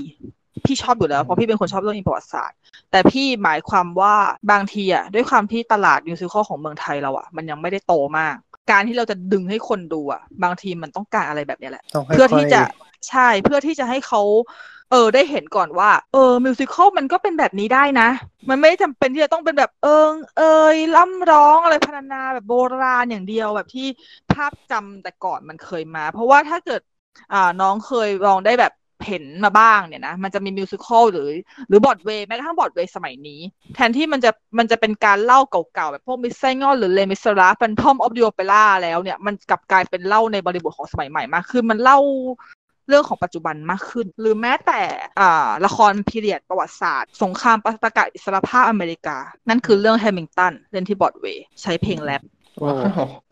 พี่ชอบอยู่แล้วเพราะพี่เป็นคนชอบเรื่องอิงประวัติศาสตร์ แต่พี่หมายความว่าบางทีอะด้วยความที่ตลาดมิวสิควลของเมืองไทยเราอะมันยังไม่ได้โตมาก การที่เราจะดึงให้คนดูอะบางทีมันต้องการอะไรแบบเนี้ยแหละต้องค่ยๆเพื่อที่จะใช่เพื่อที่จะให้เขาเออได้เห็นก่อนว่า เออมิวสิควลมันก็เป็นแบบนี้ได้นะ มันไม่จำเป็นที่จะต้องเป็นแบบเอิงเอยล่ำร้องอะไรพรรณนาแบบโบราณอย่างเดียวแบบที่ภาพจำแต่ก่อนมันเคยมา เพราะว่าถ้าเกิดอ่าน้องเคยลองได้แบบ เห็นมาบ้างเนี่ยนะมันจะมี musical หรือ หรือบอดเวย์แม้กระทั่งบอดเวย์สมัยนี้ แทนที่มันจะมันจะเป็นการเล่าเก่าๆ แบบพวก Miss Saigon หรือ Les Mis Phantom of the Opera แล้วเนี่ย มันกลับกลายเป็นเล่าในบริบทของสมัยใหม่มากคือมันเล่าเรื่องของปัจจุบันมากขึ้น หรือแม้แต่อ่าละคร period ประวัติศาสตร์ สงครามประกาศอิสรภาพอเมริกา นั่นคือเรื่อง Hamilton เล่นที่บอร์ดเวย์ใช้เพลงแร็ป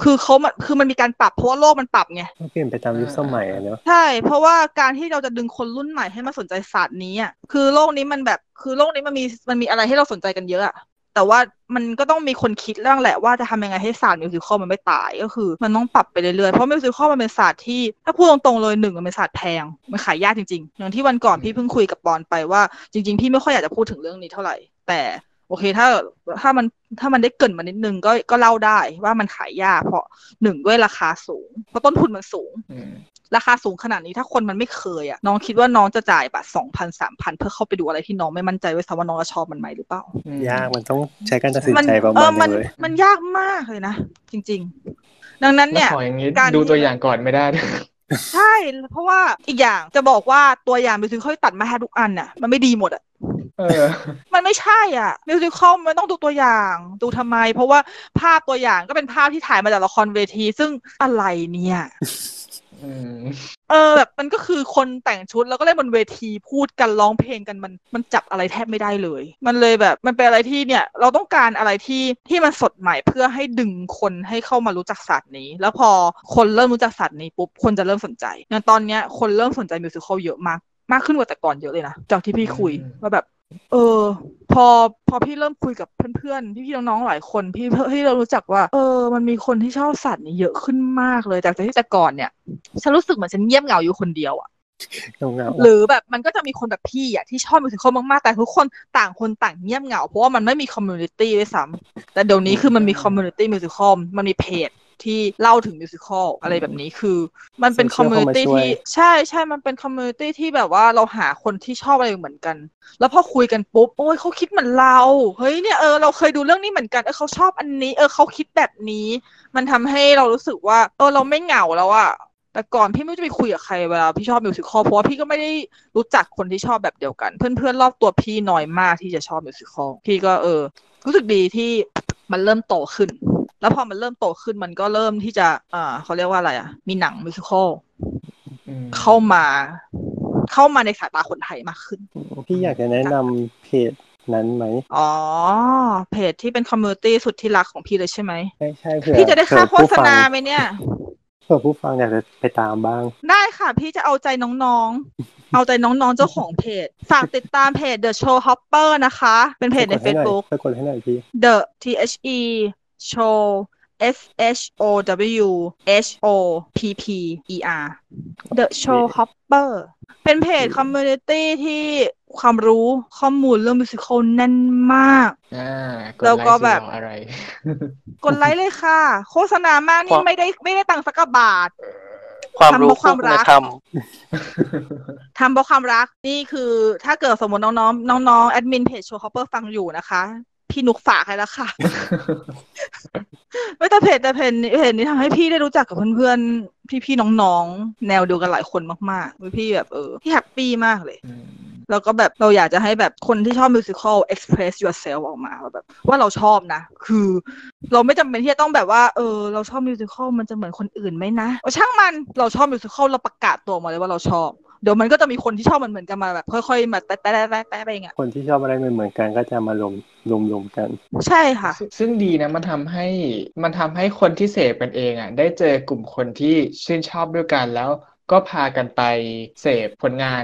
คือเขามันคือมันมีการปรับเพราะว่าโลกมันปรับไงต้องเปลี่ยนไปตามยุคสมัยอะเนอะใช่ เพราะว่าการที่เราจะดึงคนรุ่นใหม่ให้มาสนใจศาสตร์นี้อะคือโลกนี้มันแบบคือโลกนี้มันมีมันมีอะไรให้เราสนใจกันเยอะอะแต่ว่ามันก็ต้องมีคนคิดเรื่องแหละว่าจะทำยังไงให้ศาสตร์ musical มันไม่ตายก็คือ มันต้องปรับไปเรื่อยๆเพราะ musical มันเป็นศาสตร์ที่ถ้าพูดตรงๆเลยหนึ่งมันเป็นศาสตร์แพงมันขายยากจริงๆอย่างที่วันก่อนพี่เพิ่งคุยกับปอนไปว่าจริง ๆ พี่ไม่ค่อยอยากจะพูดถึงเรื่องนี้เท่าไหร่แต่ โอเค ถ้าถ้ามันถ้ามันได้เกรินมานิดนึงก็ก็เล่าได้ว่ามันขายยากเพราะหนึ่งด้วยราคาสูง เพราะต้นทุนมันสูงอืมราคาสูงขนาดนี้ถ้าคนมันไม่เคยอะน้องคิดว่าน้องจะจ่ายบัตรสองพันสามพันเพื่อเข้าไปดูอะไรที่น้องไม่มั่นใจไว้ซะว่าน้องจะชอบมันไหมหรือเปล่าอืมยากมันต้องใช้การตัดสินมัใจประเอมาอณมันึงเลยมันยากมากเลยนะ จริง ๆ ดังนั้นเนี่ยแล้วขออย่างนี้การดูที่ตัวอย่างก่อนไม่ได้ด้วยใช่ เพราะว่าอีกอย่างจะบอกว่าตัวอย่างมิวสิคอลที่ตัดมาแทบทุกอันน่ะ มันไม่ดีหมดอะเออ มันไม่ใช่อะมิวสิคอลมันต้องดูตัวอย่างดูทำไม เพราะว่าภาพตัวอย่างก็เป็นภาพที่ถ่ายมาจากละครเวที ซึ่งอะไรเนี่ยอืมเออแบบมันก็คือคนแต่งชุดแล้วก็เล่นบนเวทีพูดกันร้องเพลงกันมันมันจับอะไรแทบไม่ได้เลย มันเลยแบบมันเป็นอะไรที่เนี่ย เราต้องการอะไรที่ที่มันสดใหม่เพื่อให้ดึงคนให้เข้ามารู้จักศาสตร์นี้ แล้วพอคนเริ่มรู้จักศาสตร์นี้ปุ๊บคนจะเริ่มสนใจอย่างตอนเนี้ยคนเริ่มสนใจมิวสิควลเยอะมากมากขึ้นกว่าแต่ก่อนเยอะเลยนะจากที่พี่คุยอืมว่าแบบ เออ พอพอพี่เริ่มคุยกับเพื่อนๆพี่ๆน้องๆหลายคน พี่พี่เรารู้จักว่า เออ มันมีคนที่ชอบสัตว์นี้เยอะขึ้นมากเลยจากที่แต่ก่อนเนี่ยฉันรู้สึกเหมือนฉันเงียบเหงาอยู่คนเดียวอะเงาเงาหรือแบบมันก็จะมีคนแบบพี่อะที่ชอบมิวสิควลมากๆ แต่ทุกคนต่างคนต่างเงียบเหงาเพราะว่ามันไม่มี community ด้วยซ้ำแต่เดี๋ยวนี้คือมันมี community musical มันมีเพจ ที่เล่าถึง musical อะไรแบบนี้คือ มันเป็น community ที่ใช่ใช่มันเป็น community ที่แบบว่าเราหาคนที่ชอบอะไรเหมือนกัน แล้วพอคุยกันปุ๊บโอ้ยเขาคิดเหมือนเราเฮ้ยเนี่ยเออเราเคยดูเรื่องนี้เหมือนกันเออเขาชอบอันนี้ เออเขาคิดแบบนี้ มันทำให้เรารู้สึกว่าเออเราไม่เหงาแล้วอะแต่ก่อนพี่ไม่รู้จะไปคุยกับใครเวลาพี่ชอบ musical เพราะว่าพี่ก็ไม่ได้รู้จักคนที่ชอบแบบเดียวกัน เพื่อนๆรอบตัวพี่น้อยมากที่จะชอบ musical พี่ก็เออ รู้สึกดีที่มันเริ่มโตขึ้น แล้วพอมันเริ่มโตขึ้นมันก็เริ่มที่จะอ่าเขาเรียกว่าอะไรอะมีหนัง musical อืมเข้ามาเข้ามาในสายตาคนไทยมากขึ้น พี่อยากจะแนะนำเพจนั้นไหม อ๋อ เพจที่เป็น community สุดที่รักของพี่เลยใช่ไหมใช่ใช่เผื่อพี่จะได้ค่าโฆเผื่อผู้ษฟังณาไหมเนี่ยเผื่อผู้ฟังอยากจะไปตามบ้าง ได้ค่ะ พี่จะเอาใจน้องๆ เอาใจน้องๆ เจ้าของเพจ ฝากติดตามเพจ The Show Hopper นะคะ เป็นเพจในไปกดให้หน่อย Facebook ไปกดให้หน่อยพี่ The T H E Show S H O W H O P P E R The Show Hopper เป็นเพจคอมมูนิตี้ที่ความรู้ข้อมูลเรื่องมิวสิควลแน่นมากอ่าแล้วก็แบบดไลค์สิรออะไร กดไลค์เลยค่ะ โฆษณามากคนี่วามไม่ได้ไม่ได้ตังค์สักกะบาทความรู้ทำเพราะความรักณธรรมทำเพราะความรักนี่คือถ้าเกิดสมมติน้องๆน้องๆแอดมินเพจ Showstopper ฟังอยู่นะคะ พี่นุกฝากให้แล้วค่ะไม่แต่เพจแต่เพจนี้เพจนี้ทำให้พี่ได้รู้จักกับเพื่อนๆ พี่ๆ น้องๆ แนวเดียวกันหลายคนมากๆ พี่แบบเออพี่ happy มากเลยอืมแล้วก็แบบเราอยากจะให้แบบคนที่ชอบ musical express yourself ออกมาว่าแบบ ว่าเราชอบนะ คือ เราไม่จำเป็นที่จะต้องแบบว่าเออเราชอบมิวสิควลมันจะเหมือนคนอื่นไหมนะเอาช่างมันเราชอบมิวสิควลเราประกาศตัวมาเลยว่าเราชอบ เดี๋ยวมันก็จะมีคนที่ชอบมันเหมือนกันมาแบบค่อยๆมาแตะแตะแตะแตะไปอย่างเงี้ยคนที่ชอบอะไรเหมือนๆกันก็จะมารวมรวมรวมกัน ใช่ค่ะ ซึ่งซึ่งดีนะมันทำให้มันทำให้คนที่เสพกันเองอะได้เจอกลุ่มคนที่ชื่นชอบด้วยกันแล้วก็พากันไปเสพผลงาน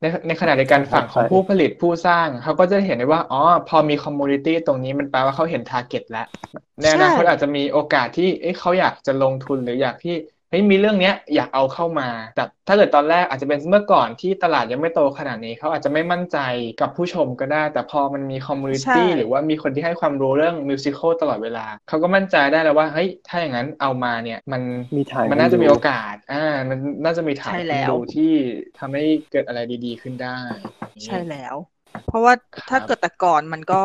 ในในขณะเดียวกันฝั่งของใช่ผู้ผลิตผู้สร้าง เขาก็จะเห็นได้ว่า อ๋อ พอมี community ตรงนี้มันแปลว่าเขาเห็น target แล้วในอนาคตใช่อาจจะมีโอกาสที่เอ้ยเขาอยากจะลงทุนหรืออยากที่ เฮ้ยมีเรื่องเนี้ยอยากเอาเข้ามาแต่ถ้าเกิดตอนแรกอาจจะเป็นเมื่อก่อนที่ตลาดยังไม่โตขนาดนี้เขาอาจจะไม่มั่นใจกับผู้ชมก็ได้ แต่พอมันมี community ใช่หรือว่ามีคนที่ให้ความรู้เรื่อง musical ตลอดเวลาเขาก็มั่นใจได้แล้วว่าเฮ้ยถ้าอย่างนั้นเอามาเนี่ยมันมีฐานมันน่าจะคนดูมีโอกาสอ่ามันน่าจะมีฐานใช่คนแล้วดูที่ทำให้เกิดอะไรดี ๆ ขึ้นได้ ใช่แล้ว เพราะว่าครับถ้าเกิดแต่ก่อนมันก็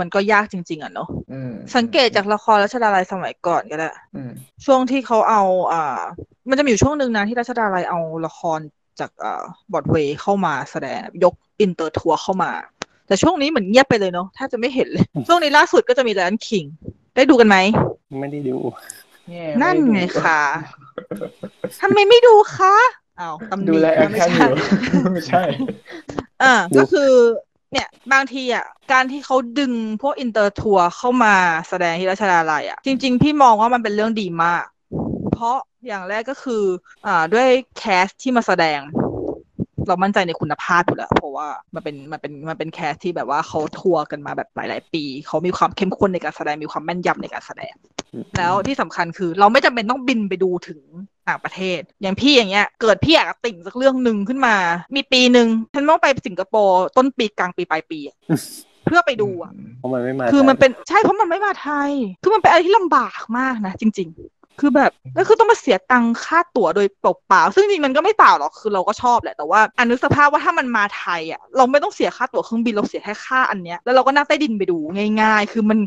มันก็ยากจริง ๆ อะเนาะอืมสังเกตจากละครรัชดาลัยสมัยก่อนก็ได้อืมช่วงที่เขาเอาอ่า มันจะมีอยู่ช่วงหนึ่งนะที่รัชดาลัยเอาละครจากอ่าบอดเวย์เข้ามาแสดงยก inter tour เข้ามา แต่ช่วงนี้เหมือนเงียบไปเลยเนาะแทบจะไม่เห็นเลย ช่วงนี้ล่าสุดก็จะมี Lion King ได้ดูกันไหม ไม่ได้ดูแย่นั่นม่ไงดูคะทำไมไม่ดูคะ อ้าวตำหดูนิแลแอนะคไม่แคนอใช่ยู่ไม่ใช่อ่าดูก็คือ เนี่ย บางทีอะ การที่เขาดึงพวกอินเตอร์ทัวร์เข้ามาแสดงที่ราชดาลัยอะ จริง ๆ พี่มองว่ามันเป็นเรื่องดีมาก เพราะอย่างแรกก็คือ อ่า ด้วยแคสที่มาแสดงเรามั่นใจในคุณภาพอยู่แล้ว เพราะว่ามันเป็นมันเป็นมันเป็นแคสที่แบบว่าเขาทัวร์กันมาแบบหลาย ๆ ปี เขามีความเข้มข้นในการแสดงมีความแม่นยำในการแสดง แล้วที่สำคัญคือ เราไม่จำเป็นต้องบินไปดูถึง ต่างประเทศ อย่างพี่อย่างเงี้ยเกิดพี่อยากจะติ่งสักเรื่องหนึ่งขึ้นมา มีปีหนึ่งฉันต้องไปสิงคโปร์ต้นปีกลางปีปลายปีอะเพื่อไปดูอะเพราะมันไม่มาคือมันไทยเป็นใช่เพราะมันไม่มาไทย คือมันเป็นอะไรที่ลำบากมากนะจริง ๆ คือแบบแล้วคือต้องมาเสียตังค่าตั๋วโดยเปล่าๆซึ่งจริงๆมันก็ไม่เปล่าหรอกคือเราก็ชอบแหละแต่ว่าอันนึกสภาพว่าถ้ามันมาไทยอะเราไม่ต้องเสียค่าตั๋วเครื่องบินเราเสียแค่ค่าอันเนี้ยแล้วเราก็นั่งใต้ดินไปดูง่าย ๆ คือมัน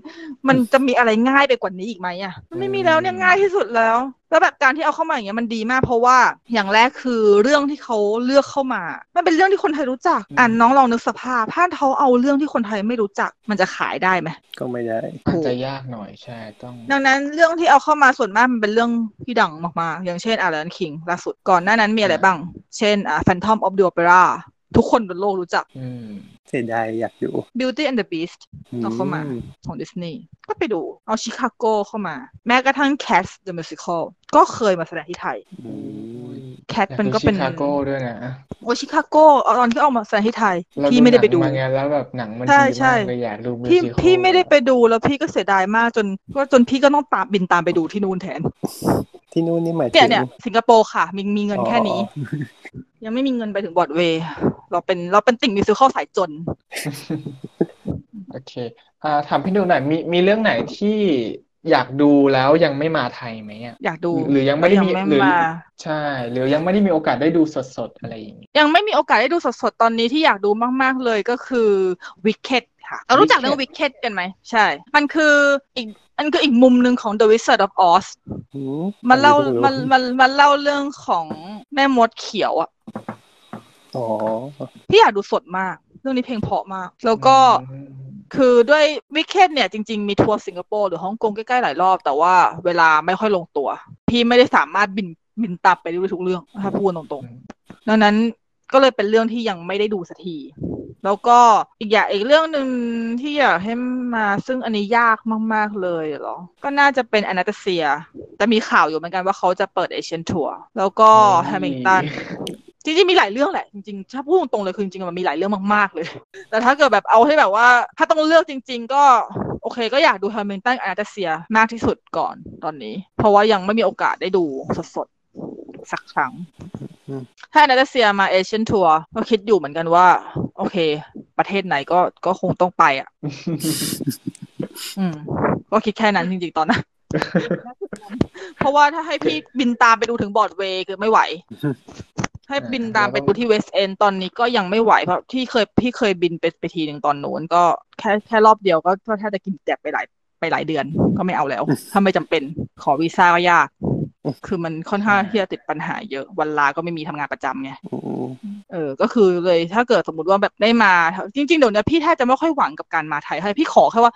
มันจะมีอะไรง่ายไปกว่านี้อีกไหมอะมันไม่มีแล้วเนี่ยง่ายที่สุดแล้ว แล้วแบบการที่เอาเข้ามาอย่างเงี้ยมันดีมาก เพราะว่าอย่างแรกคือเรื่องที่เขาเลือกเข้ามา มันเป็นเรื่องที่คนไทยรู้จักอ่านน้องลองนึกสภาพถ้าเขาเอาเรื่องที่คนไทยไม่รู้จักมันจะขายได้ไหมก็ไม่ได้อาจจะยากหน่อยใช่ต้องดังนั้นเรื่องที่เอาเข้ามาส่วนมากมันเป็นเรื่องที่ดังมากๆอย่างเช่นอารันคิงล่าสุดก่อนหน้านั้นมีอะไรบ้าง เช่นอ่า Phantom of the Opera ทุกคนบนโลกรู้จักอืม เสียดายอยากดู Beauty and the Beast เอาเข้ามาอืของดิสนีย์ก็ไปดู เอา Chicago เข้ามา แม้กระทั่ง Cats the Musical ก็เคยมาแสดงที่ไทยอืม Cat อยากมันดูก็เป็นชิคาโก้ด้วยนะโอชิคาโกตอนที่เอามาแสดงที่ไทยเราพี่ไม่ได้ไปดูหนังมาไงแล้วแบบหนังมันใช่ดีใช่มากเลยอยากดู musical พี่พี่ไม่ได้ไปดูแล้วพี่ก็เสียดายมากจนก็จนพี่ก็ต้องตามบินตามไปดูที่นู่นแทน ที่นู่นนี่หมายถึเนี่ยงเนี่ยสิงคโปร์ค่ะ มีมีเงินแค่นี้อ๋อ ยังไม่มีเงินไปถึงบอร์ดเวย์เราเป็นเราเป็นติ่งมิวสิคอลสายจน โอเค อ่าถามพี่ดูหน่อยมีมีเรื่องไหนที่อยากดูแล้วยังไม่มาไทยไหมอะอยากดู หรือยังไม่ได้มียังไม่หรือมาใช่ หรือยังไม่ได้มีโอกาสได้ดูสดๆอะไรอย่างนี้ยังไม่มีโอกาสได้ดูสดๆตอนนี้ที่อยากดูมากๆเลยก็คือ Wicked ค่ะเรารู้จักเรื่อง Wicked กันไหมใช่ มันคืออีก มันคืออีกมุมหนึ่งของ The Wizard of Oz อืมมันเล่าอัมันพิ่งรู้มันมันเล่าเรื่องของแม่มดเขียวอะอ๋อพี่อยากดูสดมาก เรื่องนี้เพลงเพราะมาก แล้วก็อืมคือด้วยวิกเ e ตเนี่ยจริง ๆ มีทัวร์สิงคโปร์หรือฮ่องกงใกล้ ๆ หลายรอบ แต่ว่าเวลาไม่ค่อยลงตัว พี่ไม่ได้สามารถบินบินตามไปดูทุกเรื่องถ้าพูดตรงๆดังนั้นก็เลยเป็นเรื่องที่ยังไม่ได้ดูสักที แล้วก็อีกอย่างอีกเรื่องหนึ่งที่อยากให้มาซึ่งอันนี้ยากมาก ๆ เลยเหรอ ก็น่าจะเป็นอนาตาเซียแต่มีข่าวอยู่เหมือนกันว่าเขาจะเปิด Asian Tour แล้วก็ Hamilton จริงๆมีหลายเรื่องแหละ จริงๆถ้าพูดตรงๆเลยคือจริงๆมันมีหลายเรื่องมากๆเลย แต่ถ้าเกิดแบบเอาให้แบบว่า ถ้าต้องเลือกจริง ๆ ก็โอเคก็อยากดู Hamilton Anastasia มากที่สุดก่อนตอนนี้ เพราะว่ายังไม่มีโอกาสได้ดูสดๆ สักครั้งอืมถ้า Anastasia มา Asian Tour ก็คิดอยู่เหมือนกันว่า โอเค ประเทศไหนก็ก็คงต้องไปอะ อืม ก็คิดแค่นั้นจริงๆตอนนั้นเพราะว่าถ้าให้พี่บินตามไปดูถึงบอร์ดเวย์คือไม่ไหว ให้บินตามไปดูที่ West End ตอนนี้ก็ยังไม่ไหวเพราะที่เคยพี่เคยบินไปไปทีหนึ่งตอนนู้นก็แค่แค่รอบเดียวก็ก็แทบจะกินแกลบไปหลายไปหลายเดือนก็ไม่เอาแล้ว ถ้าไม่จำเป็นขอวีซ่าก็ยาก คือมันค่อนข้างที่จะติดปัญหาเยอะวันลาก็ไม่มีทำงานประจำไงอืมเออ ก็คือเลยถ้าเกิดสมมติว่าแบบได้มา จริง ๆ เดี๋ยวนี้พี่แทบจะไม่ค่อยหวังกับการมาไทยให้พี่ขอแค่ว่า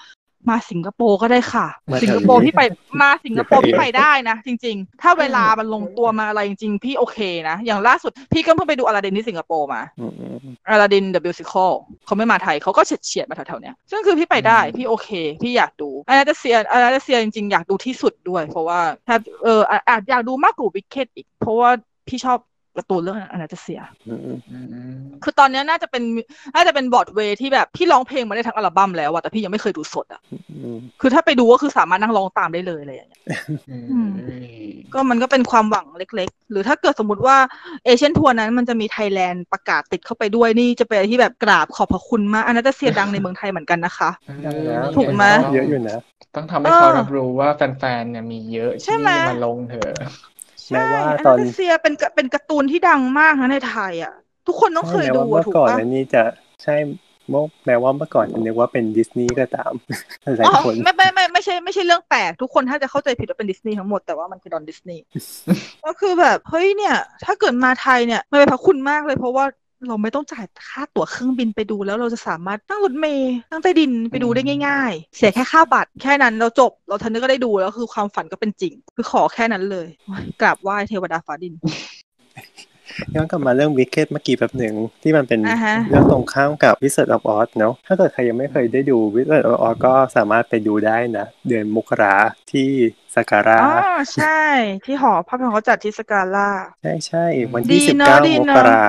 มาสิงคโปร์ก็ได้ค่ะมาสิงคโปร์แถวนี้พี่ไปมาสิงคโปร์อย่าไปพี่ไปได้นะ จริง ๆ ถ้าเวลามันลงตัวมาอะไรจริงๆ พี่โอเคนะ อย่างล่าสุดพี่ก็เพิ่งไปดูอลาดินที่สิงคโปร์มาอืมอืม Aladdin The Musical เขาไม่มาไทยเขาก็เฉียดเฉียดๆมาแถวๆเนี้ยซึ่งคือพี่ไปได้อืมพี่โอเค พี่อยากดู Anastasia Anastasia จริงๆ อยากดูที่สุดด้วย เพราะว่าถ้าเอออะอาจอยากดูมากกว่า Wicked อีก เพราะว่าพี่ชอบ การ์ตูนเรื่อง Anastasia อืมอืมอืมอืมคือตอนเนี้ยน่าจะเป็นน่าจะเป็นบอร์ดเวย์ที่แบบพี่ร้องเพลงมาได้ทั้งอัลบั้มแล้วอะแต่พี่ยังไม่เคยดูสดอะอืมคือถ้าไปดูก็คือสามารถนั่งร้องตามได้เลยอะไรอย่างเงี้ยอืมก็มันก็เป็นความหวังเล็ก ๆ หรือถ้าเกิดสมมติว่า Asian Tour นั้นมันจะมีไทยแลนด์ประกาศติดเข้าไปด้วยนี่จะเป็นอะไรที่แบบกราบขอบพระคุณมากอันนั้นจะเสียดังในเมืองไทยเหมือนกันนะคะได้แล้วถูกไหมต้องเยอะอยู่นะต้องทำให้เขารับรู้ว่าแฟนๆเนี่ยมีเยอะใช่ที่ไหมมาลงเถอะ แม้ว่าใช่ตอนอันนั้นเซียเป็นกะเป็นการ์ตูนที่ดังมากนะในไทยอะ ทุกคนต้องเคยแม้ดูว่าอะเมื่อถูกก่อนปะอันนี้จะใช่เมื่อแม้ว่าเมื่อก่อนจะนึกว่าเป็นดิสนีย์ก็ตามหลายอ๋อคนไม่ไม่ไม่ไม่ใช่ไม่ใช่เรื่องแปลกทุกคนถ้าจะเข้าใจผิดว่าเป็นดิสนีย์ทั้งหมดแต่ว่ามันคือดอนดิสนีย์ก็คือแบบเฮ้ยเนี่ย ถ้าเกิดมาไทยเนี่ยมันเป็นพระคุณมากเลยเพราะว่า เราไม่ต้องจ่ายค่าตั๋วเครื่องบินไปดูแล้วเราจะสามารถนั่งรถเมล์นั่งใต้ดินไปดูได้ง่าย ๆ เสียแค่ค่าบัตรแค่นั้นเราจบ เราทันนึกก็ได้ดูแล้วคือความฝันก็เป็นจริง คือขอแค่นั้นเลยโอ๊ยกราบไหว้เทวดาฟ้าดินย้อนกลับมาเรื่อง Wicked เมื่อกี้แป๊บหนึ่งที่มันเป็นอ่าฮะเรื่องตรงข้ามกับ Wizard of Oz เนาะถ้าเกิดใครยังไม่เคยได้ดู Wizard of Oz ก็สามารถไปดูได้นะ เดือนมกราที่สกาล่าอ๋อใช่ ที่หอภาพยนตร์เขาจัดที่สกาล่าใช่ใช่วันที่ดีสิบเนอะเก้าดีมเนอะกรา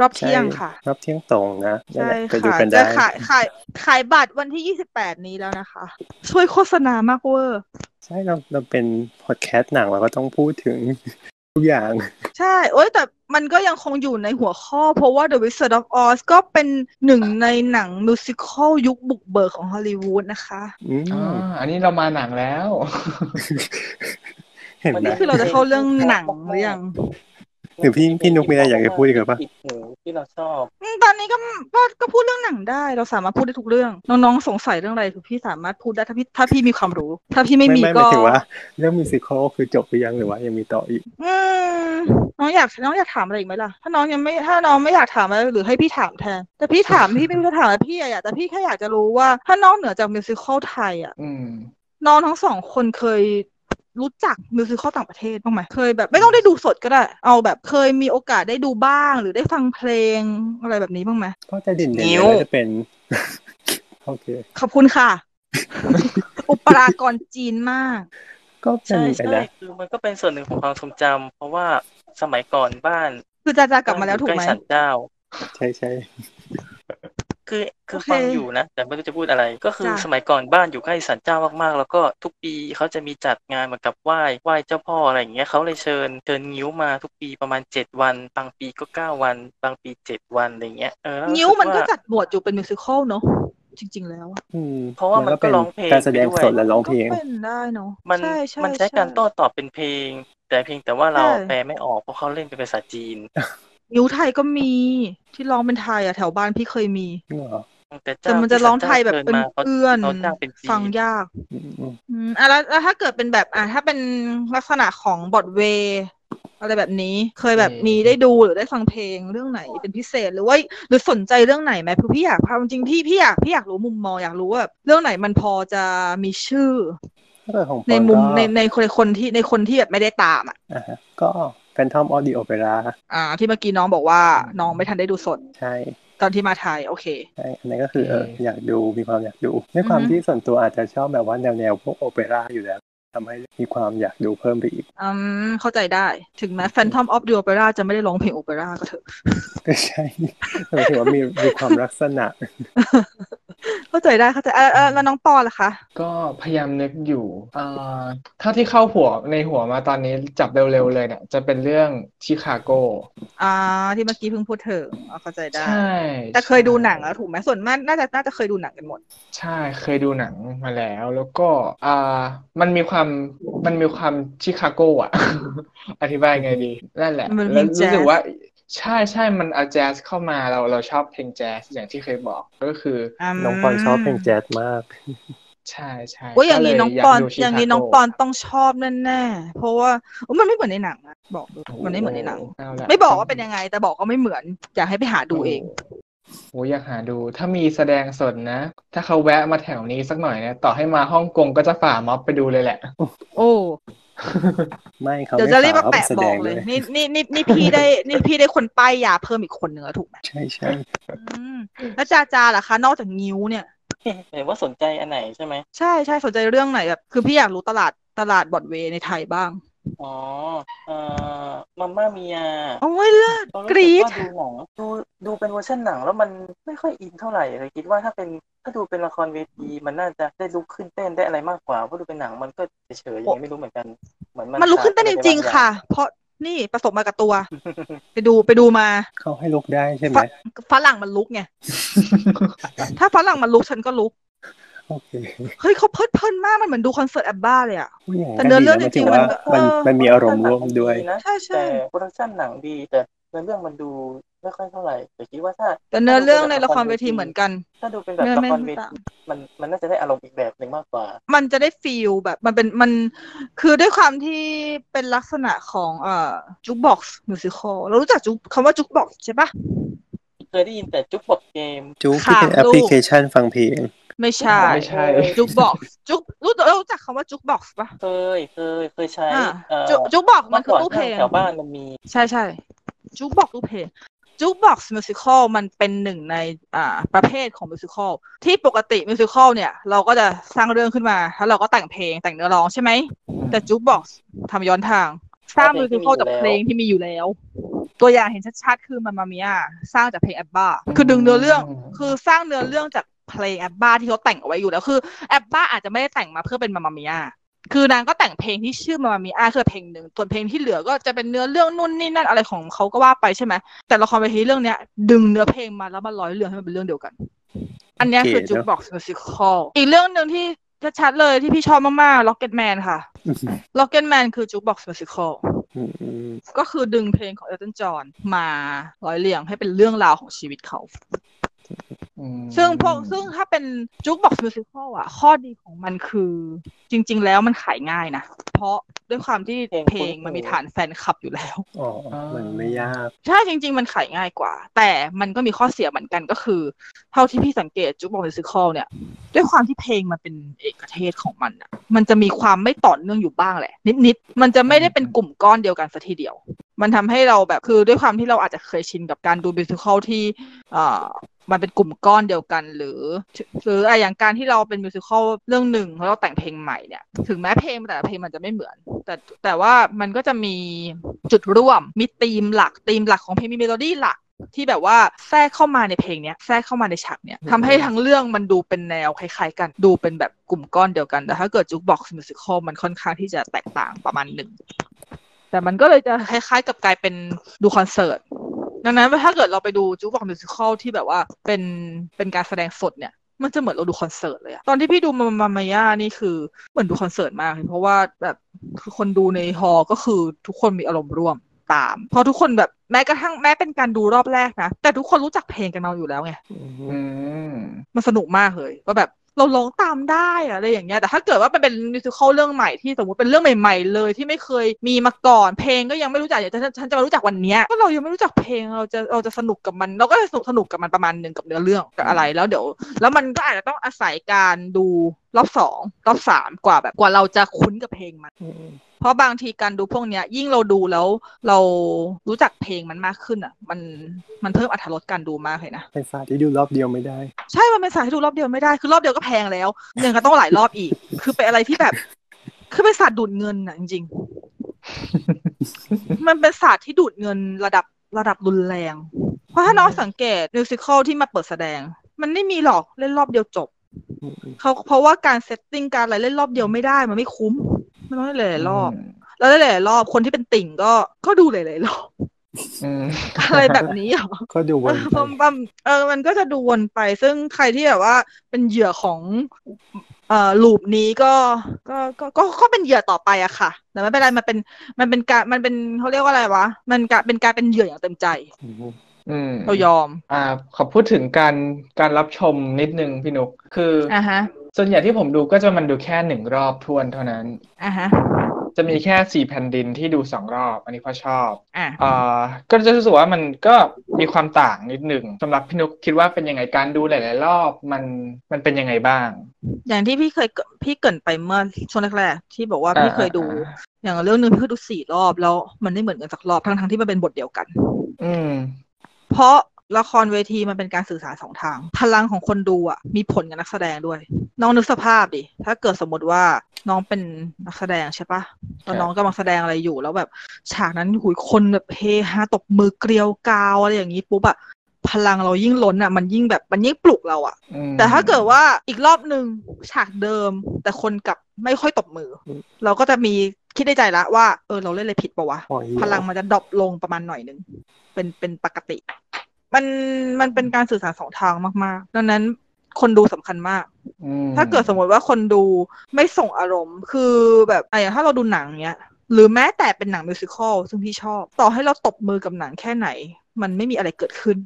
รอบเที่ยงค่ะ รอบเที่ยงตรงนะนั่นใช่แหละไปดูค่ะกันจะได้ขายขายขายบัตรวันที่ยี่สิบแปดนี้แล้วนะคะ ช่วยโฆษณามากเวอร์ ใช่เราเราเป็นพอดแคสต์หนังเราก็ต้องพูดถึงทุกอย่าง ใช่โอ้ยแต่มันก็ยังคงอยู่ในหัวข้อ เพราะว่า The Wizard of Oz ก็เป็นหนึ่งในหนังมิวสิควลยุคบุกเบิกของฮอลลีวูดนะคะอืมอ่าอันนี้เรามาหนังแล้วเห็นไหมนี่คือเราจะเข้าเรื่องหนังหรือยัง หรือพี่พี่นุกมีอะไรอยากจะพูดอีกหรือเปล่าติดหูที่เราชอบอืมตอนนี้ก็ก็ก็พูดเรื่องหนังได้ เราสามารถพูดได้ทุกเรื่อง น้องๆสงสัยเรื่องอะไรคือพี่สามารถพูดได้ถ้าพี่ถ้าพี่มีความรู้ ถ้าพี่ไม่มีไม่หก็มายถึงว่าเรื่องมิวสิควลคือจบหรือยังหรือว่ายังมีต่ออีกอืมน้องอยากน้องอยากถามอะไรอีกไหมล่ะ ถ้าน้องยังไม่ถ้าน้องไม่อยากถามอะไรหรือให้พี่ถามแทน แต่พี่ถามพี่ไม่รู้จะถามอะไรพี่อะอยากแต่พี่แค่อยากจะรู้ว่า ถ้านอกเหนือจากมิวสิควลไทยอะอืมน้องทั้งสองคนเคย รู้จักมิวสิควลต่างประเทศบ้างไหมเคยแบบไม่ต้องได้ดูสดก็ได้ เอาแบบเคยมีโอกาสได้ดูบ้าง หรือได้ฟังเพลงอะไรแบบนี้บ้างไหมก็จะเด่นๆนิ้เลยวน่าจะเป็นโอเคขอบคุณค่ะ อุปรากรจีนมาก ก็เป็นใช่ไปใช่ได้คือมันก็เป็นส่วนหนึ่งของความทรงจำเพราะว่าสมัยก่อนบ้าน คือจาจากลับมาแล้วถูกไหมใกล้สันเจ้า ใช่ใช่ คือคือโอเคฟังอยู่นะ แต่ไม่รู้จะพูดอะไร ก็คือจ้ะสมัยก่อนบ้านอยู่ใกล้สันเจ้ามากๆ แล้วก็ทุกปีเขาจะมีจัดงานเหมือนกับไหว้ไหว้เจ้าพ่ออะไรอย่างเงี้ยเขาเลยเชิญเชิญงิ้วมาทุกปีประมาณเจ็ดวัน บางปีก็เก้าวัน บางปีเจ็ดวันอะไรเงี้ยเออแล้วนิ้วมันก็รู้สึาจัดบวชอยู่เป็นมิวสิควลเนาะจริง ๆ แล้วอะอืมเพราะว่ามันก็เป็นร้องเพลงการแสดงไปด้วยสดและร้องเพลงก็เป็นได้เนาะมันใช่ใช่มันใช้การโต้ตอบเป็นเพลง แต่เพียงแต่ว่าเราใช่แปลไม่ออกเพราะเขาเล่นเป็นภาษาจีน นิ้วไทยก็มีที่ร้องเป็นไทยอะแถวบ้านพี่เคยมีเหรอแต่แต่มันจะร้องไทยแบบเป็นมาเขาเอื้อนเขาจ้างเป็นจีนฟังยากอืมอืมอืมอะแล้วแล้วถ้าเกิดเป็นแบบอะถ้าเป็นลักษณะของบอดเวย์อะไรแบบนี้เคยแบบอืมมีได้ดูหรือได้ฟังเพลงเรื่องไหนเป็นพิเศษหรือว่าหรือสนใจเรื่องไหนไหมคือพี่อยากพาจริงๆพี่พี่อยากพี่อยากรู้มุมมองอยากรู้ว่าแบบเรื่องไหนมันพอจะมีชื่อถ้าเกิดของปในอนมุมก็ในในคนคนที่ในคนที่แบบไม่ได้ตามอะอ่าฮะก็ แฟนทอมออดิโอเปร่าอ่า ที่เมื่อกี้น้องบอกว่าน้องไม่ทันได้ดูสด ใช่ ตอนที่มาไทย โอเค ใช่ อันนั้นก็คือเออโอเคอยากดูมีความอยากดูด้วยความอือฮึที่ส่วนตัวอาจจะชอบแบบว่าแนวแนวๆพวกโอเปร่าอยู่แล้ว ทำให้มีความอยากดูเพิ่มไปอีก อืม เข้าใจได้ ถึงแม้ Phantom of the Opera จะไม่ได้ร้องเพลงโอเปร่าก็เถอะ ก็ใช่แต่หมายถึงว่ามีมีความลักษณะ เข้าใจได้เข้าใจเออเออแล้วน้องปอล่ะคะ ก็พยายามนึกอยู่อ่าเท่าที่เข้าหัวในหัวมาตอนนี้จับเร็วๆเลยเนี่ย จะเป็นเรื่องชิคาโก อ่า ที่เมื่อกี้เพิ่งพูดถึงอ่าเข้าใจได้ ใช่ แต่เคยดูหนังแล้วถูกไหมส่วนมากน่าจะน่าจะเคยดูหนังกันหมด ใช่ เคยดูหนังมาแล้ว แล้วก็อ่ามันมีความมันมีความชิคาโกอะ อธิบายไงดีนั่นแหละมันมีแล้วแจ๊รู้สสึกว่าใช่ใช่มันเอาแจ๊สเข้ามาเราเราชอบเพลงแจ๊สอย่างที่เคยบอกก็คืออืมน้องปอนชอบเพลงแจ๊สมาก ใช่ใช่โอ้ยอย่างนี้ก็เลน้องยปอนดูอย่างนี้ Chicago น้องปอนต้องชอบแน่ๆเพราะว่าโอ้มันไม่เหมือนในหนังนะบอกเลยมันไม่เหมือนในหนังเอาละไม่บอกว่าเป็นยังไง แต่บอกว่าไม่เหมือนอยากให้ไปหาดูเอง โอ้ยอยากหาดู ถ้ามีแสดงสดนะ ถ้าเขาแวะมาแถวนี้สักหน่อยเนี่ยต่อให้มาฮ่องกงก็จะฝ่าม็อบไปดูเลยแหละ โอ้ไม่เขาเดี๋ยวไม่จะรีบมาขอแปะแสบดอกงเลเลยยนี่นี่นี่นี่พี่ได้นี่พี่ได้คนป้ายยาเพิ่มอีกคนหนึ่งแล้วถูกไหมใช่ใช่อืมแล้วจาจาล่ะคะ นอกจากงิ้วเนี่ยเห็นว่าสนใจอันไหนใช่ไหมใช่ใช่สนใจเรื่องไหนแบบคือพี่อยากรู้ตลาดตลาดบอดเวย์ในไทยบ้าง อ๋อเอ่อมาม่ามียาโอ้ยเลิศเรากรู้รี๊สึดว่าดูหนังดูดูเป็นเวอร์ชันหนังแล้วมันไม่ค่อยอินเท่าไหร่เลยคิดว่าถ้าเป็นถ้าดูเป็นละครเวทีมันน่าจะได้ลุกขึ้นเต้นได้อะไรมากกว่าเพราะดูเป็นหนังมันก็เฉยๆอย่างนี้ไม่รู้เหมือนกันเหมือนมันมันลุกขึ้นเต้นจริงๆค่ะ เพราะนี่ประสบมากับตัว ไปดูไปดูมา เขาให้ลุกได้ใช่ไหมฝฝรั่งมันลุกไงถ้าฝรั่งมันลุกฉันก็ลุกโอ เคเฮ้ยเขาเพลิดเพลินมากมันเหมือนดูคอนเสิร์ตแอบบ้าเลยอะผู้หญิงแต่ก็เนื้อดีเรื่องนะหมายจริถึงงๆว่ามันก็มันเออมันมีอารมณ์ร่วมด้วยนะใช่ใช่แต่โปรดักชั่นหนังดีแต่เนื้อเรื่องมันดูไม่ค่อยเท่าไหร่แต่คิดว่าถ้า แต่เนื้อเรื่องในละครเวทีเหมือนกัน ถ้าดูเป็นแบบเนื้อละไม่ครเวต่าทีงมันมันน่าจะได้อารมณ์อีกแบบหนึ่งมากกว่า มันจะได้ฟีลแบบมันเป็นมันคือด้วยความที่เป็นลักษณะของเอ่อจุกบ็อกซ์มิวสิคอลเรารู้จักจุกคำว่าจุกบ็อกซ์ใช่ปะเคยได้ยินแต่จุ๊บบทเกมจูที่ค่ะเป็นแอปพลิเคชันฟังเพลง ไม่ใช่ไม่ใช่จุกบ็อกซ์จุกรู้เรารู้จักคำว่าจุกบ็อกซ์ปะเคยเคยเคยใช้อ่าเอ่อจุกจุกบ็อกซ์มันคือเก่ตู้เพลงแถวบ้านมันมี ใช่ใช่จูบ็อกทุกเพลงจูบ็อกซ์มิวสิควลมันเป็นหนึ่งในอ่าประเภทของมิวสิควลที่ปกติมิวสิควลเนี่ย เราก็จะสร้างเรื่องขึ้นมา แล้วเราก็แต่งเพลงแต่งเนื้อร้องใช่ไหม แต่จูบ็อกซ์ทำย้อนทาง สร้าง Musical จากเพลงที่มีอยู่แล้ว ตัวอย่างเห็นชัดๆ คือมันมาเมียสร้างจากเพลง ABBA คือดึงเนื้อเรื่องคือสร้างเนื้อเรื่องจาก เพลง ABBA ที่เขาแต่งเอาไว้อยู่แล้วคือ ABBA อาจจะไม่ได้แต่งมาเพื่อเป็น Mamma Mia คือนางก็แต่งเพลงที่ชื่อ Mamma Mia คือเพลงหนึ่งส่วนเพลงที่เหลือก็จะเป็นเนื้อเรื่องนู่นนี่นั่นอะไรของเขาก็ว่าไปใช่ไหมแต่ละครเวทีเรื่องเนี้ย ดึงเนื้อเพลงมาแล้วมาร้อยเรื่องให้มันเป็นเรื่องเดียวกัน อันเนี้ยคือโอเคเนอะ Jukebox Musical อีกเรื่องหนึ่งที่ชัดๆเลยที่พี่ชอบมากๆ Rocketman ค่ะ Rocketman คือ Jukebox Musical อืมอืมก็คือดึงเพลงของ Elton John มาร้อยเรียงให้เป็นเรื่องราวของชีวิตเขาอืม ซึ่งพวกซึ่งถ้าเป็น Jukebox Musical อะ ข้อดีของมันคือ จริง ๆ แล้วมันขายง่ายนะ เพราะด้วยความที่เพลงเพลงมันมีฐานแฟนคลับอยู่แล้ว อ๋อ มันไม่ยาก ใช่จริง ๆ มันขายง่ายกว่า แต่มันก็มีข้อเสียเหมือนกันก็คือ เท่าที่พี่สังเกต Jukebox Musical เนี่ย ด้วยความที่เพลงมันเป็นเอกเทศของมันอะ มันจะมีความไม่ต่อเนื่องอยู่บ้างแหละ นิดๆ มันจะไม่ได้เป็นกลุ่มก้อนเดียวกันซะทีเดียว มันทำให้เราแบบคือด้วยความที่เราอาจจะเคยชินกับการดู Musical ที่เอ่อ มันเป็นกลุ่มก้อนเดียวกัน หรือ หรืออะอย่างการที่เราเป็น Musical เรื่องหนึ่งแล้วเราแต่งเพลงใหม่เนี่ยถึงแม้เพลงแต่ละเพลงมันจะไม่เหมือน แต่แต่ว่ามันก็จะมีจุดร่วมมีธีมหลักธีมหลักของเพลงมีเมโลดี้หลักที่แบบว่าแทรกเข้ามาในเพลงเนี้ยแทรกเข้ามาในฉากเนี้ยทำให้ทั้งเรื่องมันดูเป็นแนวคล้ายๆกันดูเป็นแบบกลุ่มก้อนเดียวกันแต่ถ้าเกิด Jukebox Musical มันค่อนข้างที่จะแตกต่างประมาณหนึ่งแต่มันก็เลยจะคล้ายๆกับกลายเป็นดูคอนเสิร์ต ดังนั้นถ้าเกิดเราไปดู Jukebox Musical ที่แบบว่าเป็นเป็นการแสดงสดเนี่ยมันจะเหมือนเราดูคอนเสิร์ตเลยอะตอนที่พี่ดู Mamma Mia นี่คือเหมือนดูคอนเสิร์ตมากเลยเพราะว่าแบบคือคนดูใน hall ก็คือทุกคนมีอารมณ์ร่วมตาม เพราะทุกคนแบบแม้กระทั่งแม้เป็นการดูรอบแรกนะ แต่ทุกคนรู้จักเพลงกันมาอยู่แล้วไงอืมมันสนุกมากเลยว่าแบบ เราร้องตามได้อะไรอย่างเงี้ย แต่ถ้าเกิดว่ามันเป็นมิวสิควลเรื่องใหม่ที่สมมติเป็นเรื่องใหม่ ๆ เลยที่ไม่เคยมีมาก่อน เพลงก็ยังไม่รู้จักอย่างฉันฉันจะมารู้จักวันเนี้ยก็เรายังไม่รู้จักเพลงเราจะเราจะสนุกกับมันเราก็จะสนุกสนุกกับมันประมาณหนึ่งกับเนื้อเรื่องกับอะไรแล้วเดี๋ยว แล้วมันก็อาจจะต้องอาศัยการดูรอบสองรอบสามกว่าแบบกว่าเราจะคุ้นกับเพลงมัน เพราะบางทีการดูพวกเนี้ย ยิ่งเราดูแล้วเรารู้จักเพลงมันมากขึ้นอะ มันมันเพิ่มอรรถรสการดูมากเลยนะเป็นศาสตร์ที่ดูรอบเดียวไม่ได้ ใช่มันเป็นสายที่ดูรอบเดียวไม่ได้คือรอบเดียวก็แพงแล้วยังก็ต้องหลายรอบอีก คือเป็นอะไรที่แบบ คือเป็นศาสตร์ดูดเงินอะจริงๆมันเป็นศาสตร์ที่ดูดเงินระดับระดับรุนแรง เพราะถ้าน้องสังเกตมิวสิควลที่มาเปิดแสดง มันไม่มีหรอกเล่นรอบเดียวจบเขาเพราะว่าการ setting การอะไรเล่นรอบเดียวไม่ได้มันไม่คุ้ม มันต้องเล่นหลายๆรอบ แล้วหลายๆรอบคนที่เป็นติ่งก็ก็ดูหลายๆรอบอืมอะไรแบบนี้เหรอก็ดูวนไปปั๊มปั๊มเออมันก็จะดูวนไป ซึ่งใครที่แบบว่าเป็นเหยื่อของเอ่อ loop นี้ก็ก็ก็ก็ก็เป็นเหยื่อต่อไปอะค่ะ แต่ไม่เป็นไรมันเป็นมันเป็นการมันเป็นเขาเรียกว่าอะไรวะ มันก็เป็นการเป็นเหยื่ออย่างเต็มใจอืมอืมเรายอม อ่า ขอพูดถึงการการรับชมนิดนึงพี่นุก คือออะฮะ ส่วนใหญ่ที่ผมดูก็จะมันดูแค่หนึ่งรอบทวนเท่านั้นอะฮะจะมีแค่สี่แผ่นดินที่ดูสองรอบ อันนี้เพราะชอบอะอ่าก็จะรู้สึกว่ามันก็มีความต่างนิดหนึ่งสำหรับพี่นุกคิดว่าเป็นยังไงการดูหลาย ๆ รอบมันมันเป็นยังไงบ้าง อย่างที่พี่เคยเกพี่เกรินไปเมื่อช่วงแรกๆที่บอกว่าอ่าพี่เคยดูอ่าอย่างเรื่องหนึ่งพี่เคยดูสี่รอบแล้วมันไม่เหมือนกันสักรอบทั้งๆที่มันเป็นบทเดียวกัน อืมเพราะ ละครเวทีมันเป็นการสื่อสารสองทาง พลังของคนดูอะมีผลกับนักแสดงด้วย น้องนึกสภาพดิ ถ้าเกิดสมมติว่าน้องเป็นนักแสดงใช่ปะแล้วน้องกำลังแสดงอะไรอยู่ แล้วแบบฉากนั้นหุยคนแบบเฮฮาตบมือเกลียวกราวอะไรอย่างนี้ปุ๊บอะพลังเรายิ่งล้นอะ มันยิ่งแบบมันยิ่งปลุกเราอะอืมแต่ถ้าเกิดว่าอีกรอบหนึ่งฉากเดิม แต่คนกลับไม่ค่อยตบมืออมเราก็จะมีคิดในใจละว่าเออเราเล่นอะไรผิดปะวะอ๋อเหี้ยพลังมันจะดรอปลงประมาณหน่อยหนึ่งเป็นเป็นปกติ มันมันเป็นการสื่อสารสองทางมากๆ ดังนั้นคนดูสำคัญมากอืมถ้าเกิดสมมติว่าคนดูไม่ส่งอารมณ์ คือแบบอะอย่างถ้าเราดูหนังเนี้ย หรือแม้แต่เป็นหนังมิวสิควลซึ่งพี่ชอบ ต่อให้เราตบมือกับหนังแค่ไหน มันไม่มีอะไรเกิดขึ้น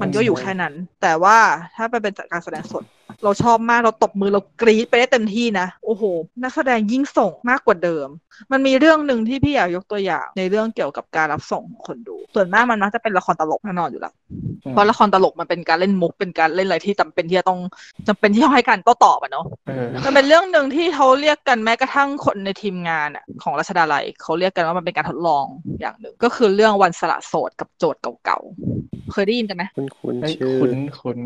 มันก็อยู่แค่นั้น แต่ว่าถ้าไปเป็นการแสดงสด เราชอบมากเราตบมือเรากรี๊ดไปได้เต็มที่นะ โอ้โห นักแสดงยิ่งส่งมากกว่าเดิม มันมีเรื่องหนึ่งที่พี่อยากยกตัวอย่างในเรื่องเกี่ยวกับการรับส่งของคนดู ส่วนมากมันมักจะเป็นละครตลกแน่นอนอยู่แล้วอืมเพราะละครตลกมันเป็นการเล่นมุกเป็นการเล่นอะไรที่จำเป็นที่จะต้องจำเป็นที่ต้องให้การโต้ตอบอะเนาะเออมันเป็นเรื่องหนึ่งที่เขาเรียกกันแม้กระทั่งคนในทีมงานอะของรัชดาลัยเขาเรียกกันว่ามันเป็นการทดลองอย่างหนึ่ง ก็คือเรื่องวันสละโสดกับโจทย์เก่าๆเคยได้ยินกันไหมคุณคุณเอ้ยชื่อคุ้นคุ้น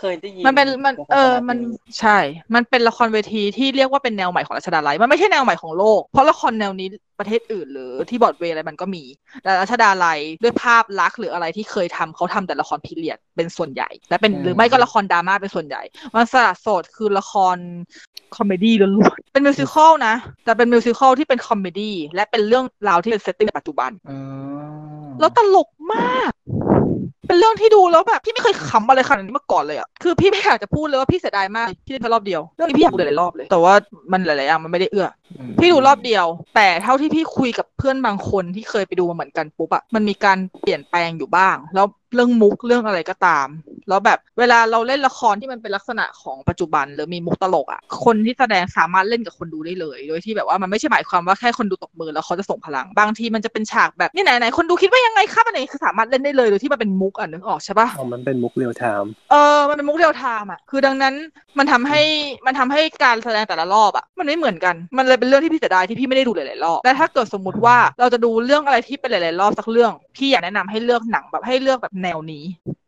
เคยได้ยินมันเป็นมันโฆษณาเออมันใช่ มันเป็นละครเวทีที่เรียกว่าเป็นแนวใหม่ของรัชดาลัยมันไม่ใช่แนวใหม่ของโลก เพราะละครแนวนี้ ประเทศอื่น หรือที่บอร์ดเวย์อะไรมันก็มี แต่รัชดาลัยด้วยภาพลักษณ์หรืออะไรที่เคยทำเขาทำแต่ละคร period เป็นส่วนใหญ่ และเป็นหรือไม่ก็ละครดราม่าเป็นส่วนใหญ่วันสละโสดคือละคร comedy ล้วนๆเป็น musical นะ แต่เป็น musical ที่เป็น comedy และเป็นเรื่องราวที่เป็น setting ในปัจจุบันอ๋อแล้วตลก มาก เป็นเรื่องที่ดูแล้วแบบพี่ไม่เคยขำอะไรขนาดนี้มาก่อนเลยอะคือพี่ไม่อยากจะพูดเลยว่าพี่เสียดายมากที่ได้แค่รอบเดียวเรื่องนี้พี่อยากดูหลายๆรอบเลย แต่ว่ามันหลายๆอย่างมันไม่ได้เอื้ออืมพี่ดูรอบเดียว แต่เท่าที่พี่คุยกับเพื่อนบางคนที่เคยไปดูมาเหมือนกันปุ๊บอะมันมีการเปลี่ยนแปลงอยู่บ้าง แล้วเรื่องมุกเรื่องอะไรก็ตาม แล้วแบบเวลาเราเล่นละครที่มันเป็นลักษณะของปัจจุบัน หรือมีมุกตลกอะคนที่แสดงสามารถเล่นกับคนดูได้เลย โดยที่แบบว่ามันไม่ใช่หมายความว่าแค่คนดูตบมือแล้วเขาจะส่งพลัง บางทีมันจะเป็นฉากแบบนี่ไหนไหนคนดูคิดว่ายังไงครับอันไหนคือสามารถเล่นได้เลยโดยที่มันเป็นมุกอะนึกออกใช่ปะอ๋อมันเป็นมุก real timeเออมันเป็นมุก real time อะคือดังนั้นมันทำให้มันทำให้การแสดงแต่ละรอบอะมันไม่เหมือนกันมันเลยเป็นเรื่องที่พี่เสียดายที่พี่ไม่ได้ดูหลายๆรอบแต่ถ้าเกิดสมมุติว่าเราจะดูเรื่องอะไรที่เป็นหลายๆรอบสักเรื่องพี่อยากแนะนำให้เลือกหนังแบบให้เลือกแบบแนวนี้อ๋อเป็น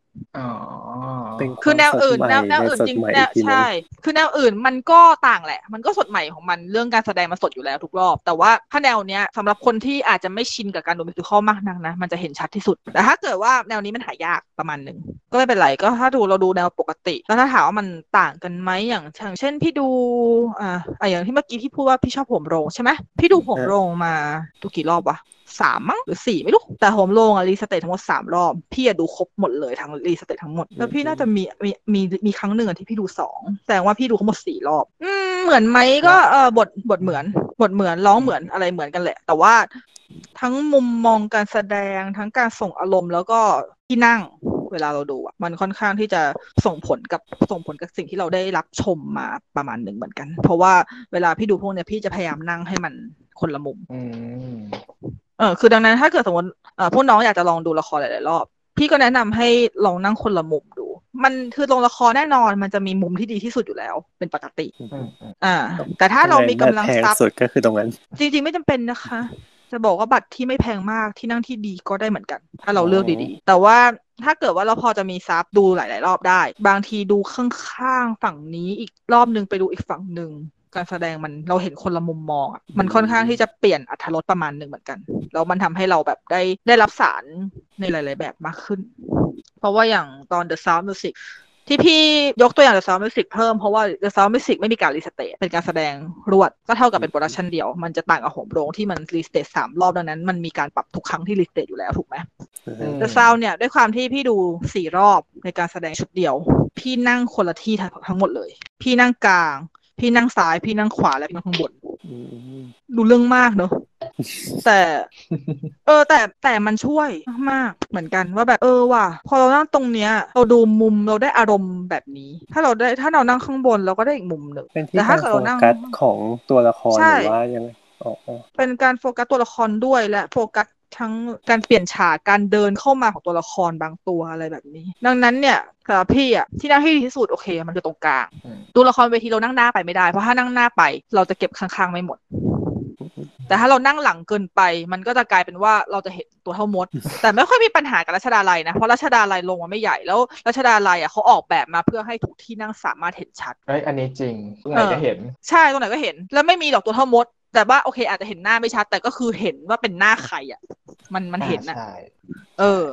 คือแนวอื่นความแนวสดแนวใหม่อื่นสดจริงใหม่แนวอีกทีหนึ่งใช่ คือแนวอื่นมันก็ต่างแหละ มันก็สดใหม่ของมันเรื่องการแสดงมันสดอยู่แล้วทุกรอบ แต่ว่าถ้าแนวเนี้ยสำหรับคนที่อาจจะไม่ชินกับการดู musical มากนักนะ มันจะเห็นชัดที่สุด แต่ถ้าเกิดว่าแนวนี้มันหายากประมาณหนึ่ง ก็ไม่เป็นไรก็ถ้าดูเราดูแนวปกติ แล้วถ้าถามว่ามันต่างกันไหมอย่างอย่างเช่นพี่ดูอ่าอะอย่างที่เมื่อกี้พี่พูดว่าพี่ชอบโหมโรงใช่ไหมพี่ดูโหมโรงมาดูกี่รอบวะ สามมั้งหรือสี่ไม่รู้ แต่โหมโรงอะ restage ทั้งหมดสามรอบ พี่อะดูครบหมดเลยทั้ง restage ทั้งหมด แล้วพี่น่าจะมีมีมีมีครั้งหนึ่งอะที่พี่ดูสองแสดงว่าพี่ดูทั้งหมดสี่รอบ อืมเหมือนไหมก็เออบทบทเหมือนบทเหมือนร้องเหมือนอะไรเหมือนกันแหละ แต่ว่าทั้งมุมมองการแสดงทั้งการส่งอารมณ์แล้วก็ที่นั่งเวลาเราดูอะมันค่อนข้างที่จะส่งผลกับส่งผลกับสิ่งที่เราได้รับชมมาประมาณหนึ่งเหมือนกัน เพราะว่าเวลาพี่ดูพวกเนี้ยพี่จะพยายามนั่งให้มันคนละมุมอืมเออคือดังนั้นถ้าเกิดสมมติเอ่อพวกน้องอยากจะลองดูละครหลายๆรอบ พี่ก็แนะนำให้ลองนั่งคนละมุมดู มันคือโรงละครแน่นอนมันจะมีมุมที่ดีที่สุดอยู่แล้ว เป็นปกติอืมอืมอ่า แต่ถ้าเรามีกำลังแพงทรัพย์สุดก็คือตรงนั้น จริง ๆ ไม่จำเป็นนะคะ จะบอกว่าบัตรที่ไม่แพงมากที่นั่งที่ดีก็ได้เหมือนกัน ถ้าเราเลือกดีๆ แต่ว่าถ้าเกิดว่าเราพอจะมีซับดูหลาย ๆ รอบได้ บางทีดูข้างๆฝั่งนี้อีกรอบหนึ่งไปดูอีกฝั่งหนึ่ง การแสดงมันเราเห็นคนละมุมมองอะมันค่อนข้างที่จะเปลี่ยนอรรถรสประมาณหนึ่งเหมือนกันแล้วมันทำให้เราแบบได้ได้รับสารในหลาย ๆ แบบมากขึ้น เพราะว่าอย่างตอน The Sound Music ที่พี่ยกตัวอย่าง The Sound Music เพิ่มเพราะว่า The Sound Music ไม่มีการรีสเตทเป็นการแสดงรวด ก็เท่ากับเป็น production เดียว มันจะต่างกับโหมโรงที่มัน restage สามรอบดังนั้น มันมีการปรับทุกครั้งที่ restage อยู่แล้วถูกไหม The Sound เนี่ยด้วยความที่พี่ดูสี่รอบในการแสดงชุดเดียว พี่นั่งคนละที่ทั้งหมดเลย พี่นั่งกลาง พี่นั่งซ้ายพี่นั่งขวาและพี่นั่งข้างบนอืมดูเรื่องมากเนอะแต่ เออ แต่แต่มันช่วยมากๆเหมือนกันว่าแบบเออว่ะพอเรานั่งตรงเนี้ย เราดูมุมเราได้อารมณ์แบบนี้ ถ้าเราได้ถ้าเรานั่งข้างบนเราก็ได้อีกมุมหนึ่งเป็นที่แต่กาถ้ารเกิดโฟเรานั่งกัสของตัวละครใช่หรือว่ายังไงอ๋ออ๋อเป็นการโฟกัสตัวละครด้วยและโฟกัส ทั้งการเปลี่ยนฉากการเดินเข้ามาของตัวละครบางตัวอะไรแบบนี้ ดังนั้นเนี่ยสำหรับพี่อะที่นั่งที่ดีที่สุดโอเค มันคือตรงกลางอืมดูละครเวทีเรานั่งหน้าไปไม่ได้เพราะถ้านั่งหน้าไป เราจะเก็บข้างๆไม่หมด แต่ถ้าเรานั่งหลังเกินไป มันก็จะกลายเป็นว่าเราจะเห็นตัวเท่ามด แต่ไม่ค่อยมีปัญหากับรัชดาลัยนะเพราะรัชดาลัยลงมาไม่ใหญ่แล้วรัชดาลัยอะเขาออกแบบมาเพื่อให้ทุกที่นั่งสามารถเห็นชัดเอ้ยอันนี้จริงตรงไหนก็เห็น ใช่ตรงไหนก็เห็น แล้วไม่มีดอกตัวเท่ามดแต่ว่าโอเคอาจจะเห็นหน้าไม่ชัด แต่ก็คือเห็นว่าเป็นหน้าใครอะ มันมันเห็นอะใช่เออ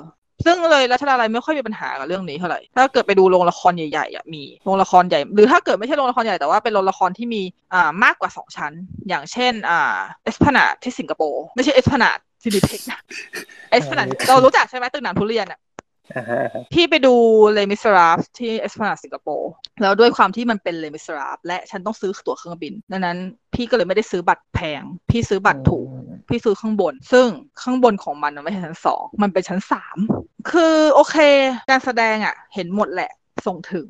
ซึ่งเลยรัชดาลัยไม่ค่อยมีปัญหากับเรื่องนี้เท่าไหร่ ถ้าเกิดไปดูโรงละครใหญ่ๆอะมีโรงละครใหญ่ หรือถ้าเกิดไม่ใช่โรงละครใหญ่แต่ว่าเป็นโรงละครที่มีอ่ามากกว่าสองชั้น อย่างเช่น อ่าเอสพนาดที่สิงคโปร์ไม่ใช่ Esplanade Cineplex นะเอสพนาดเรารู้จักใช่ไหมตึกหนามทุเรียนอะอ่าฮะครับ พี่ไปดู Les Misérables ที่เอสพนาสิงคโปร์แล้วด้วยความที่มันเป็น Les Misérables และฉันต้องซื้อตั๋วเครื่องบิน ดังนั้นพี่ก็เลยไม่ได้ซื้อบัตรแพง พี่ซื้อบัตรถูก พี่ซื้อข้างบน ซึ่งข้างบนของมันมันไม่ใช่ชั้นสองมันเป็นชั้นสามคือโอเค การแสดงอะ เห็นหมดแหละส่งถึง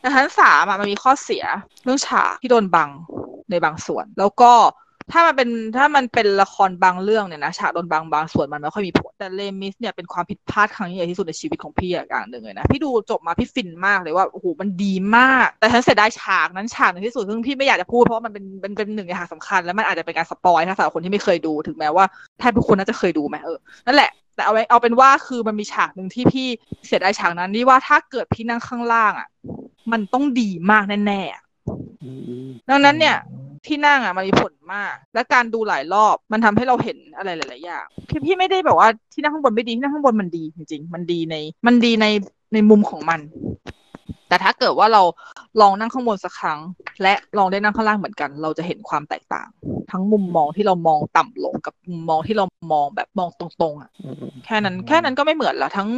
แต่ชั้นสามอะมันมีข้อเสียเรื่องฉากที่โดนบังในบางส่วน แล้วก็ ถ้ามันเป็นถ้ามันเป็นละครบางเรื่องเนี่ยนะฉากโดนบางบางส่วนมันไม่ค่อยมีผลแต่เลมิสเนี่ยเป็นความผิดพลาดครั้งใหญ่ที่สุดในชีวิตของพี่อะอย่างหนึ่งเลยนะพี่ดูจบมาพี่ฟินมากเลยว่าโอ้โหมันดีมาก แต่ฉันเสียดายฉากนั้นฉากหนึ่งที่สุดซึ่งพี่ไม่อยากจะพูดเพราะว่ามันเป็นเป็นเป็นหนึ่งในฉากสำคัญแล้วมันอาจจะเป็นการสปอยถ้าสำหรับคนที่ไม่เคยดูถึงแม้ว่าแทบทุกคนน่าจะเคยดูไหมเออนั่นแหละแต่เอาไว้เอาเป็นว่าคือมันมีฉากหนึ่งที่พี่เสียดายฉากนั้นที่ว่าถ้าเกิดพี่นั่งข้างล่างอะ มันต้องดีมากแน่ๆ ดังนั้นเนี่ยที่นั่งอะมันมีผลมาก และการดูหลายรอบมันทำให้เราเห็นอะไรหลาย ๆ อย่างพี่พี่ไม่ได้แบบว่าที่นั่งข้างบนไม่ดีที่นั่งข้างบนมันดีจริงๆ มันดีในมันดีในในมุมของมัน แต่ถ้าเกิดว่าเราลองนั่งข้างบนสักครั้ง และลองได้นั่งข้างล่างเหมือนกัน เราจะเห็นความแตกต่าง ทั้งมุมมองที่เรามองต่ำลงกับมุมมองที่เรามองแบบมองตรงๆอะอืมอืมแค่นั้นแค่นั้นก็ไม่เหมือนละทั้ง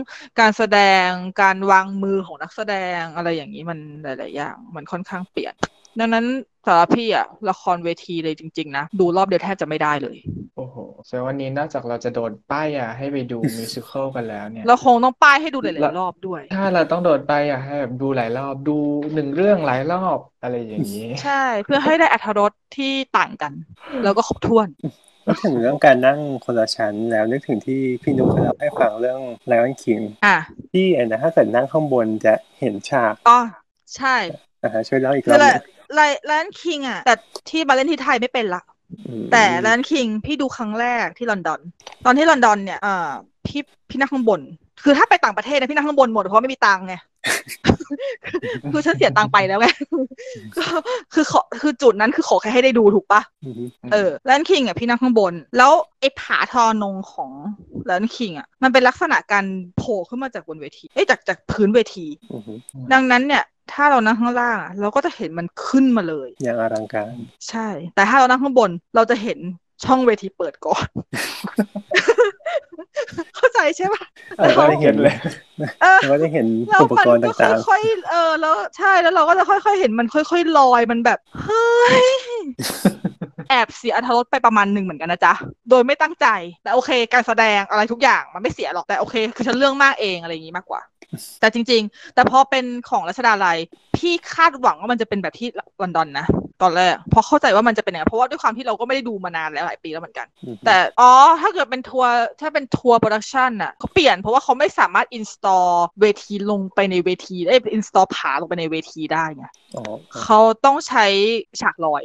การแสดงการวางมือของนักแสดงอะไรอย่างนี้มันหลายๆอย่างมันค่อนข้างเปลี่ยน ดังนั้นสำหรับพี่อะละครเวทีเลยจริง ๆ นะ ดูรอบเดียวแทบจะไม่ได้เลย โอ้โหแสดงวันนี้นอกจากเราจะโดนป้ายยาให้ไปดูมิวสิควลกันแล้วเนี่ย เราคงต้องป้ายให้ดูหแล้ลายวๆรอบด้วย ถ้าเราต้องโดนป้ายยาให้แบบดูหลายรอบดูหนึ่งเรื่องหลายรอบอะไรอย่างนี้ ใช่เพื่อให้ได้อรรถรสที่ต่างกัน แล้วก็ครบถ้วนพูดถึงเรื่องการนั่งคนละชั้นแล้วนึกถึงที่พี่นุ๊กเคยเล่าให้ฟังเรื่อง Lion King อะที่ไอ้นะถ้าเกิดนั่งข้างบนจะเห็นฉากอ๋อใช่นะฮะช่วยเล่าอีกรคืออบหแหนึละง ไลแลนคิงอะ แต่ที่มาเล่นที่ไทยไม่เป็นละอืมแต่แลนคิงพี่ดูครั้งแรกที่ลอนดอน ตอนที่ลอนดอนเนี่ยอ่าพี่พี่นั่งข้างบน คือถ้าไปต่างประเทศนะพี่นั่งข้างบนหมดเพราะไม่มีตังค์ไง คือฉันเสียตังค์ไปแล้วไงก็คือขอคือจุดนั้นคือขอแค่ให้ได้ดูถูกปะอืมเออแลนคิงอะพี่นั่งข้างบน แล้วไอ้ผาทอนงของแลนคิงอะมันเป็นลักษณะการโผล่ขึ้นมาจากบนเวทีเอ้ยจากจากพื้นเวทีอืมดังนั้นเนี่ยถ้าเรานั่งข้างล่างอะเราก็จะเห็นมันขึ้นมาเลย อย่างอลังการ ใช่ แต่ถ้าเรานั่งข้างบนเราจะเห็น ช่องเวทีเปิดก่อน เข้าใจใช่ปะเราก็ได้เห็นเลยเออเราก็ได้เห็นแล้วอุปมันกรณ์ก็ต่างค่อยๆเออแล้วใช่แล้วเราก็จะค่อยๆเห็นมันค่อย ๆ ลอยมันแบบเฮ้ยแอบเสียอรรถรสไปประมาณหนึ่งเหมือนกันนะจ๊ะ โดยไม่ตั้งใจ แต่โอเค การแสดงอะไรทุกอย่างมันไม่เสียหรอก แต่โอเค คือฉันเรื่องมากเองอะไรอย่างนี้มากกว่า แต่จริง ๆ แต่พอเป็นของรัชดาลัย พี่คาดหวังว่ามันจะเป็นแบบที่ลอนดอนนะ ตอนแรกเพราะเข้าใจว่ามันจะเป็นอย่างนั้นเพราะว่าด้วยความที่เราก็ไม่ได้ดูมานานแล้วหลายปีแล้วเหมือนกันๆอืมแต่อ๋อถ้าเกิดเป็นทัวร์ถ้าเป็น tour production อะเขาเปลี่ยนเพราะว่าเขาไม่สามารถ install เวทีลงไปในเวทีได้ install ฉากลงไปในเวทีได้ไงอ๋อเขาต้องใช้ฉากลอย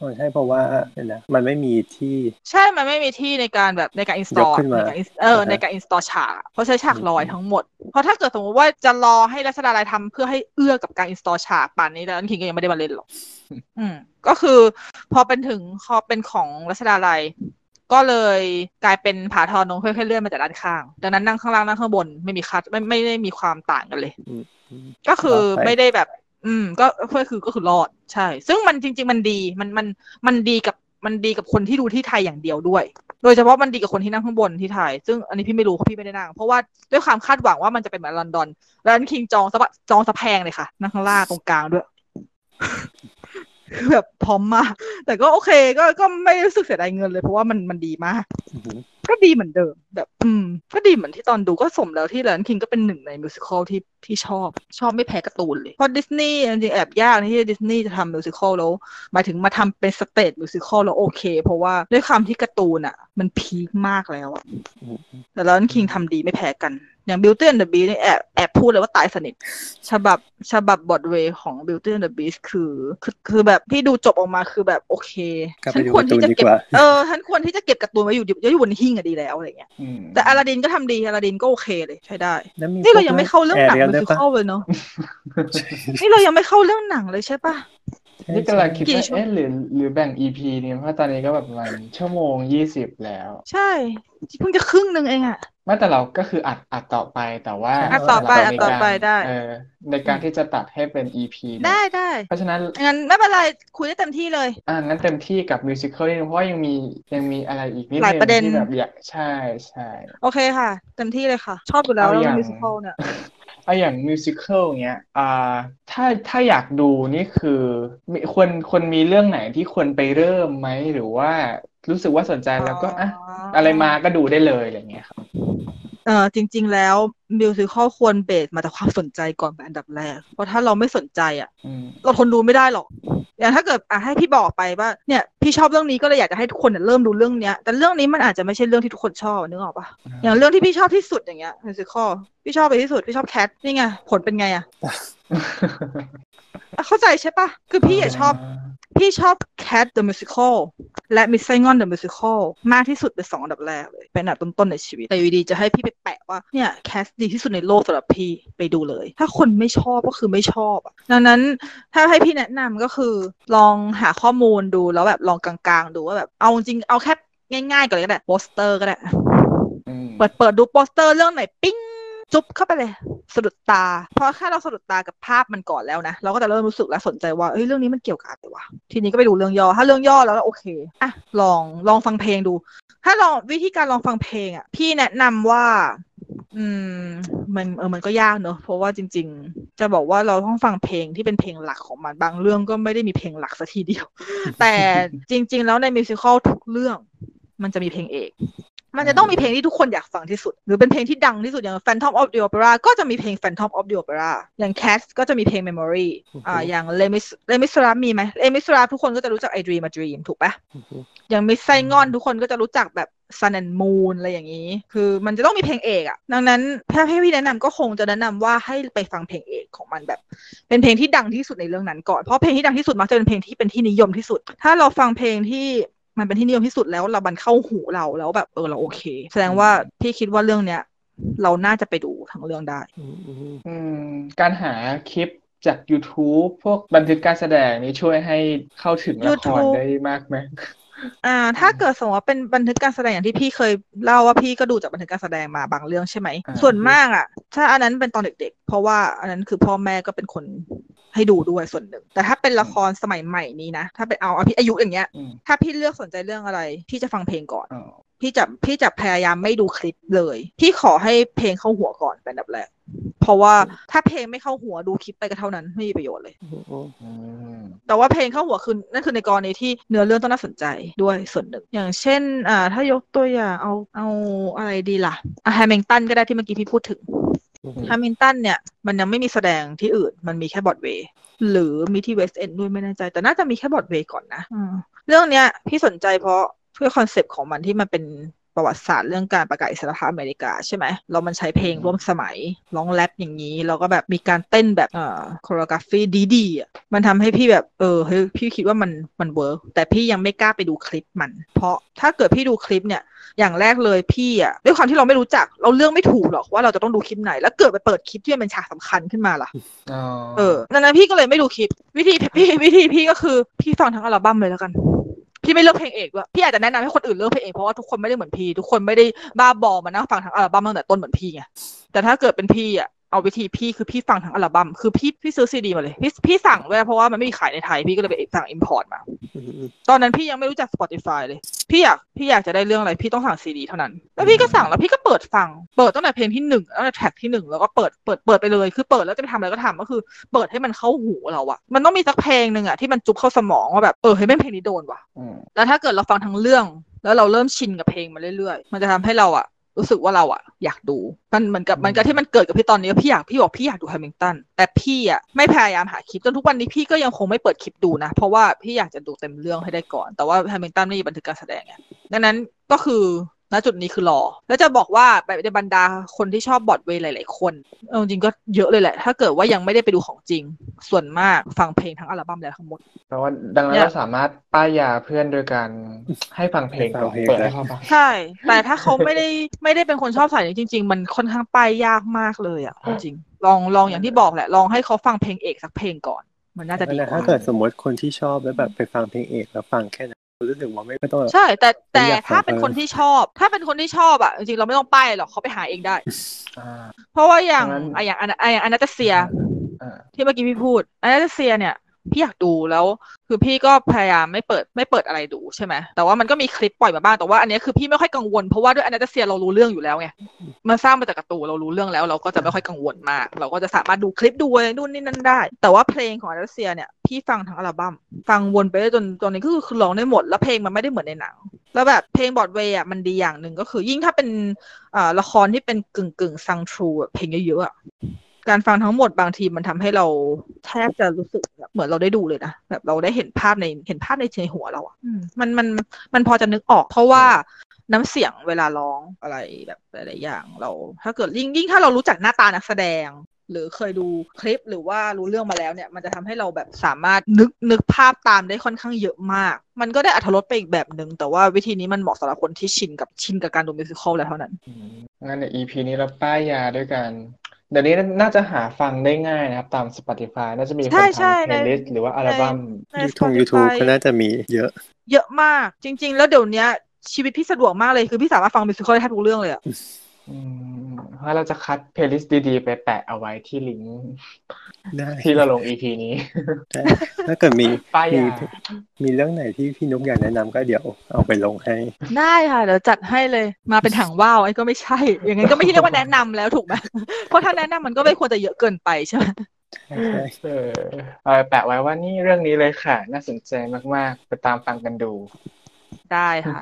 อ๋อใช่เพราะว่าเนี่ยนะมันไม่มีที่ ใช่มันไม่มีที่ในการแบบในการ install ยกขึ้นมาในการ inst- เอออ่าฮะในการ install ฉากอะเขาใช้ฉากลอยอืมทั้งหมด เพราะถ้าเกิดสมมติว่าจะรอให้รัชดาลัยทำเพื่อให้เอื้อกับการ install ฉากป่านนี้ Lion King ก็ยังไม่ได้มาเล่นหรอกอืมก็คือพอเป็นถึงพอเป็นของรัชดาลัย ก็เลยกลายเป็นผาทอนงค่อยๆเลื่อนมาจากด้านข้าง ดังนั้นนั่งข้างล่างนั่งข้างบนไม่มีคัดไม่ไม่ได้มีความต่างกันเลยอืมอืมก็คือรอดไปไม่ได้แบบ อืม ก็ก็คือก็คือรอดใช่ ซึ่งมันจริง ๆ มันดีมันมันมันดีกับมันดีกับคนที่ดูที่ไทยอย่างเดียวด้วย โดยเฉพาะมันดีกับคนที่นั่งข้างบนที่ไทย ซึ่งอันนี้พี่ไม่รู้เพราะพี่ไม่ได้นั่ง เพราะว่าด้วยความคาดหวังว่ามันจะเป็นเหมือนลอนดอน แล้วคิงจองสะบะจองสะแพงเลยค่ะ นั่งข้างล่างตรงกลางด้วย คือแบบพร้อมมาก แต่ก็โอเค ก็ก็ไม่รู้สึกเสียดายเงินเลยเพราะว่ามันมันดีมากอืมก็ดีเหมือนเดิม แบบ อืม ก็ดีเหมือนที่ตอนดูก็สมแล้วที่ Lion King ก็เป็นหนึ่งใน musical ที่ ที่ชอบชอบไม่แพ้การ์ตูนเลย เพราะดิสนีย์จริงๆแอบยากนะที่ดิสนีย์จะทำ musical แล้วหมายถึงมาทำเป็น stage musical แล้วโอเค เพราะว่าด้วยความที่การ์ตูนอะ มัน peak มากแล้วอะอืมแต่ Lion King ทำดีไม่แพ้กัน อย่าง Beauty and the Beast นี่แอบแอบพูดเลยว่าตายสนิท ฉบับฉบับบอดเวย์ของ Beauty and the Beast คือ คือคือแบบพี่ดูจบออกมาคือแบบโอเคกลับไปฉันดูควรที่จะการ์ตูนดีเก็บกว่าเออฉันควรที่จะเก็บการ์ตูนไว้อยู่อยู่อยู่บนหิ้งอะดีแล้วอะไรเงี้ยอืมแต่อลาดินก็ทำดีอลาดินก็โอเคเลยใช้ได้แล้วมีนี่เรายังไม่เข้าเรื่องหนังแรียลมิด้ววยสิปะควลเลยเนาะนี่เรายังไม่เข้าเรื่องหนังเลยใช่ปะนี่กำลังคิดกี่ว่าชั่วเอ๊ะหรือหรือแบ่ง EP เนี่ยเพราะตอนนี้ก็แบบประมาณชั่วโมงยี่สิบแล้ว ใช่เพิ่งจะครึ่งหนึ่งเองอะไม่แต่เราก็คืออัดอัดต่อไปแต่ว่าอัดต่อไปเราอัดต่อไปในการได้เออในการที่จะตัดให้เป็น EP เนี่ยได้ได้เพราะฉะนั้นงั้นไม่เป็นไรคุยได้เต็มที่เลย อ่างั้นเต็มที่กับมิวสิควลนิดนึงเพราะว่ายังมียังมีอะไรอีกนิดหลายนึงประเด็นที่แบบอยากใช่ใช่โอเคค่ะ เต็มที่เลยค่ะ ชอบอยู่แล้วเอาเรื่อองย่างมิวสิควลเนี่ย เอาอย่างมิวสิควลเงี้ย อ่า ถ้าถ้าอยากดูนี่คือมีควรควรมีเรื่องไหนที่ควรไปเริ่มไหม หรือว่ารู้สึกว่าสนใจแล้วก็อะอะไรมาก็ดูได้เลยอะไรเงี้ยครับเออจริง ๆ แล้วมิวสิควลควรเบสมาจากความสนใจก่อนเป็นอันดับแรก เพราะถ้าเราไม่สนใจอะอืมเราทนดูไม่ได้หรอก อย่างถ้าเกิดอะให้พี่บอกไปว่าเนี่ยพี่ชอบเรื่องนี้ก็เลยอยากจะให้ทุกคนเนี่ยเริ่มดูเรื่องเนี้ย แต่เรื่องนี้มันอาจจะไม่ใช่เรื่องที่ทุกคนชอบนึกออกปะอย่างเรื่องที่พี่ชอบที่สุดอย่างเงี้ยมิวสิควลพี่ชอบไปที่สุดพี่ชอบแคทนี่ไงผลเป็นไงอะอะเข้าใจใช่ปะคือพี่อะชอบ พี่ชอบ Cats the Musical และ Miss Saigon the Musical มากที่สุดเป็นสองอันดับแรกเลย เป็นอันดับต้นๆในชีวิต แต่อยู่ดีจะให้พี่ไปแปะว่า เนี่ย Cat ดีที่สุดในโลกสำหรับพี่ไปดูเลย ถ้าคนไม่ชอบก็คือไม่ชอบอะดังนั้นถ้าให้พี่แนะนำก็คือลองหาข้อมูลดูแล้วแบบลองกลางๆ ดูว่าแบบเอาจริงเอาแค่ง่ายๆก่อนเลยก็ได้โปสเตอร์ก็ได้อืมเปิดเปิดดูโปสเตอร์เรื่องไหนปิ้ง จุ๊บเข้าไปเลยสะดุดตา เพราะแค่เราสะดุดตากับภาพมันก่อนแล้วนะ เราก็จะเริ่มรู้สึกและสนใจว่าเอ้ยเรื่องนี้มันเกี่ยวกับอะไรวะทีนี้ก็ไปดูเรื่องย่อถ้าเรื่องย่อแล้วโอเคอะลองลองฟังเพลงดู ถ้าลองวิธีการลองฟังเพลงอะพี่แนะนำว่า อืม มันเออมันก็ยากเนอะเพราะว่าจริง ๆ จะบอกว่าเราต้องฟังเพลงที่เป็นเพลงหลักของมันบางเรื่องก็ไม่ได้มีเพลงหลักสัทีเดียว แต่จริง ๆ แล้วในมิวสิควลทุกเรื่องมันจะมีเพลงเอก มันจะต้องมีเพลงที่ทุกคนอยากฟังที่สุด หรือเป็นเพลงที่ดังที่สุดอย่าง Phantom of the Opera ก็จะมีเพลง Phantom of the Opera อย่าง Cats ก็จะมีเพลง Memory อ่าอย่าง Les Mis Les Miserables มีไหม Les Miserables ทุกคนก็จะรู้จัก I Dream a Dream ถูกปะอย่าง Miss Saigon ทุกคนก็จะรู้จักแบบ Sun and Moon อะไรอย่างนี้ คือมันจะต้องมีเพลงเอกอะดังนั้นถ้าให้พี่แนะนำก็คงจะแนะนำว่าให้ไปฟังเพลงเอกของมันแบบ เป็นเพลงที่ดังที่สุดในเรื่องนั้นก่อน เพราะเพลงที่ดังที่สุดมักจะเป็นเพลงที่เป็นที่นิยมที่สุด ถ้าเราฟังเพลงที่ มันเป็นที่นิยมที่สุดแล้วเราบันเข้าหูเราแล้วแบบเออเราโอเค แสดงว่าพี่คิดว่าเรื่องเนี้ยเราน่าจะไปดูทั้งเรื่องได้อืมอืมอืมการหาคลิปจาก YouTube พวกบันทึกการแสดงนี้ช่วยให้เข้าถึงละคร YouTube ได้มากไหม อ่า ถ้าเกิดสมมติว่าเป็นบันทึกการแสดงอย่างที่พี่เคยเล่าว่าพี่ก็ดูจากบันทึกการแสดงมาบางเรื่องใช่ไหมอ่าส่วนมากอะ ถ้าอันนั้นเป็นตอนเด็กๆ เพราะว่าอันนั้นคือพ่อแม่ก็เป็นคนให้ดูด้วยส่วนหนึ่ง แต่ถ้าเป็นละครสมัยใหม่นี้นะ ถ้าเป็นเอาเอาพี่อายุอย่างเงี้ยอืมถ้าพี่เลือกสนใจเรื่องอะไร พี่จะฟังเพลงก่อนอ๋อพี่จะพี่จะพยายามไม่ดูคลิปเลย พี่ขอให้เพลงเข้าหัวก่อนเป็นอันดับแรก เพราะว่าถ้าเพลงไม่เข้าหัวดูคลิปไปก็เท่านั้นไม่มีประโยชน์เลยอืมอืมอืมแต่ว่าเพลงเข้าหัวคือนั่นคือในกรณีที่เนื้อเรื่องต้องน่าสนใจด้วยส่วนหนึ่ง อย่างเช่น อ่า ถ้ายกตัวอย่างเอาเอาอะไรดีล่ะอะ Hamilton ก็ได้ที่เมื่อกี้พี่พูดถึงอืม Hamilton เนี่ย มันยังไม่มีแสดงที่อื่น มันมีแค่บอดเวย์หรือมีที่ West End ด้วยไม่แน่ใจ แต่น่าจะมีแค่บอดเวย์ก่อนนะอืมเรื่องเนี้ยพี่สนใจเพราะเพื่อคอนเซปต์ของมันที่มันเป็น ประวัติศาสตร์เรื่องการประกาศอิสรภาพอเมริกาใช่ไหมแล้วมันใช้เพลงร่วมสมัยร้องแรปอย่างนี้ แล้วก็แบบมีการเต้นแบบเอ่อ choreography ดีๆอะมันทำให้พี่แบบเออเฮ้ยพี่คิดว่ามันมัน work แต่พี่ยังไม่กล้าไปดูคลิปมัน เพราะถ้าเกิดพี่ดูคลิปเนี่ยอย่างแรกเลยพี่อะด้วยความที่เราไม่รู้จักเราเลือกไม่ถูกหรอกว่าเราจะต้องดูคลิปไหน แล้วเกิดไปเปิดคลิปที่มันเป็นฉากสำคัญขึ้นมาล่ะอ๋อเออดังนั้นพี่ก็เลยไม่ดูคลิป วิธีพี่วิธีพี่ก็คือพี่ฟังทั้งอัลบั้มเลยแล้วกัน พี่ไม่เลือกเพลงเอกด้วยพี่อาจจะแนะนำให้คนอื่นเลือกเพลงเอกเพราะว่าทุกคนไม่ได้เหมือนพี่ ทุกคนไม่ได้บ้าบอมานั่งฟังทั้งอัลบั้มตั้งแต่ต้นเหมือนพี่ไงแต่ถ้าเกิดเป็นพี่อะ เอาวิธีพี่คือพี่ฟังทั้งอัลบั้มคือพี่พี่ซื้อซีดีมาเลย พี่พี่สั่งด้วยนะเพราะว่ามันไม่มีขายในไทย พี่ก็เลยไปสั่ง import มาอืมอืมตอนนั้นพี่ยังไม่รู้จัก Spotify เลย พี่อยากพี่อยากจะได้เรื่องอะไรพี่ต้องสั่งซีดีเท่านั้น แล้วพี่ก็สั่งแล้วพี่ก็เปิดฟัง เปิดตั้งแต่เพลงที่หนึ่งตั้งแต่แท็กที่หนึ่งแล้วก็เปิดเปิดเปิดไปเลยคือเปิดแล้วจะไปทำอะไรก็ทำก็คือ เปิดให้มันเข้าหูเราอะมันต้องมีสักเพลงหนึ่งอะที่มันจุบเข้าสมองว่าแบบเออเฮ้ยแม่งเพลงนี้โดนว่ะอืมแล้วถ้าเกิดเราฟังทั้งเรื่องแล้วเราเริ่มชินกับเพลงมาเรื่อยๆ มันจะทำให้เราอะ รู้สึกว่าเราอะอยากดู มันเหมือนกับมันกับที่มันเกิดกับพี่ตอนนี้พี่อยากพี่บอกพี่อยากดูแฮมิงตันแต่พี่อะไม่พยายามหาคลิปจนทุกวันนี้พี่ก็ยังคงไม่เปิดคลิปดูนะ เพราะว่าพี่อยากจะดูเต็มเรื่องให้ได้ก่อน แต่ว่าแฮมิงตันไม่มีบันทึกการแสดงไงดังนั้นก็คือ ณจุดนี้คือรอ แล้วจะบอกว่าแบบในบรรดาคนที่ชอบบอดเวย์หลาย ๆ คนเอาจริงๆก็เยอะเลยแหละ ถ้าเกิดว่ายังไม่ได้ไปดูของจริง ส่วนมากฟังเพลงทั้งอัลบั้มแล้วทั้งหมดแปลว่าดังนั้นเนี่ยเราสามารถป้ายยาเพื่อนโดยการให้ฟังเพลงก่อนเปิดให้เขาฟังใช่ แต่ถ้าเขาไม่ได้ไม่ได้เป็นคนชอบสายนี้จริง ๆ มันค่อนข้างไปยากมากเลยอะจริงๆลองลองอย่างที่บอกแหละ ลองให้เขาฟังเพลงเอกสักเพลงก่อน มันน่าจะดีแต่กถ้าว่าเกิดสมมติคนที่ชอบแล้วแบบไปฟังเพลงเอกแล้วฟังแค่นั้น รู้สึกว่าไม่ไม่ต้องแบบใช่ แต่แต่อยากฟังถ้าเป็นเออคนที่ชอบ ถ้าเป็นคนที่ชอบอะจริงๆเราไม่ต้องป้ายหรอกเขาไปหาเองได้อ่าเพราะว่าอย่างงั้นอะอย่างอันอะอย่างอนาตาเซียอ่าที่เมื่อกี้พี่พูดอนาตาเซียเนี่ย พี่อยากดูแล้ว คือพี่ก็พยายามไม่เปิดไม่เปิดอะไรดูใช่ไหมแต่ว่ามันก็มีคลิปปล่อยมาบ้างแต่ว่าอันนี้คือพี่ไม่ค่อยกังวลเพราะว่าด้วยอนาตเซียเรารู้เรื่องอยู่แล้วไงมันสร้างมาจากการ์ตูนเรารู้เรื่องแล้ว เราก็จะไม่ค่อยกังวลมาก เราก็จะสามารถดูคลิปดูอะไรนู่นนี่นั่นได้ แต่ว่าเพลงของอนาตเซียเนี่ยพี่ฟังทั้งอัลบั้มฟังวนไปได้จนตอนนี้ก็คือคือร้องได้หมดแล้วเพลงมันไม่ได้เหมือนในหนังแล้วแบบเพลงบอดเวย์อะมันดีอย่างหนึ่งก็คือ ยิ่งถ้าเป็นอ่าละครที่เป็นกึ่งกึ่งซังทรูเพลงเยอะๆอะ การฟังทั้งหมดบางทีมันทำให้เราแทบจะรู้สึกแบบเหมือนเราได้ดูเลยนะแบบเราได้เห็นภาพในเห็นภาพในในหัวเราอะอืมมันมันมันพอจะนึกออก เพราะว่าน้ำเสียงเวลาร้องอะไรแบบหลายๆอย่างเรา ถ้าเกิดยิ่งยิ่งถ้าเรารู้จักหน้าตานักแสดง หรือเคยดูคลิปหรือว่ารู้เรื่องมาแล้วเนี่ย มันจะทำให้เราแบบสามารถนึกนึกภาพตามได้ค่อนข้างเยอะมาก มันก็ได้อัธรสไปอีกแบบหนึ่งแต่ว่าวิธีนี้มันเหมาะสำหรับคนที่ชินกับชินกับการดูมิวสิควลแล้วเท่านั้นอืมงั้นใน EP นี้เราป้ายยาด้วยกัน เดี๋ยวนี้น่าจะหาฟังได้ง่ายนะครับ ตาม Spotify น่าจะมีคนใช่ใช่ทำใน playlist หรือว่าอัลบั้มในยูทูบยูทูบ Spotify ก็น่าจะมีเยอะ เยอะมากจริง ๆ แล้วเดี๋ยวเนี้ยชีวิตพี่สะดวกมากเลยคือพี่สามารถฟังมิวสิควลได้แทบทุกเรื่องเลยอะ อืมเพราะเราจะคัดเพลย์ลิสต์ดีๆ ไปแปะเอาไว้ที่ลิงก์ได้ที่เราลง EP นี้ได้ถ้าเกิดมีป้ายมียามีเรื่องไหนที่พี่นุกอยากแนะนำก็เดี๋ยวเอาไปลงให้ ได้ค่ะ เดี๋ยวจัดให้เลยมาเป็นถังว่าวไอ้ก็ไม่ใช่ อย่างงั้นก็ไม่ใช่เรียกว่าแนะนำแล้วถูกไหมเพราะถ้าแนะนำมันก็ไม่ควรจะเยอะเกินไปใช่ไหมใช่ใช่เออเอาไปแปะไว้ว่านี่เรื่องนี้เลยค่ะ น่าสนใจมากๆ ไปตามฟังกันดู ได้ค่ะ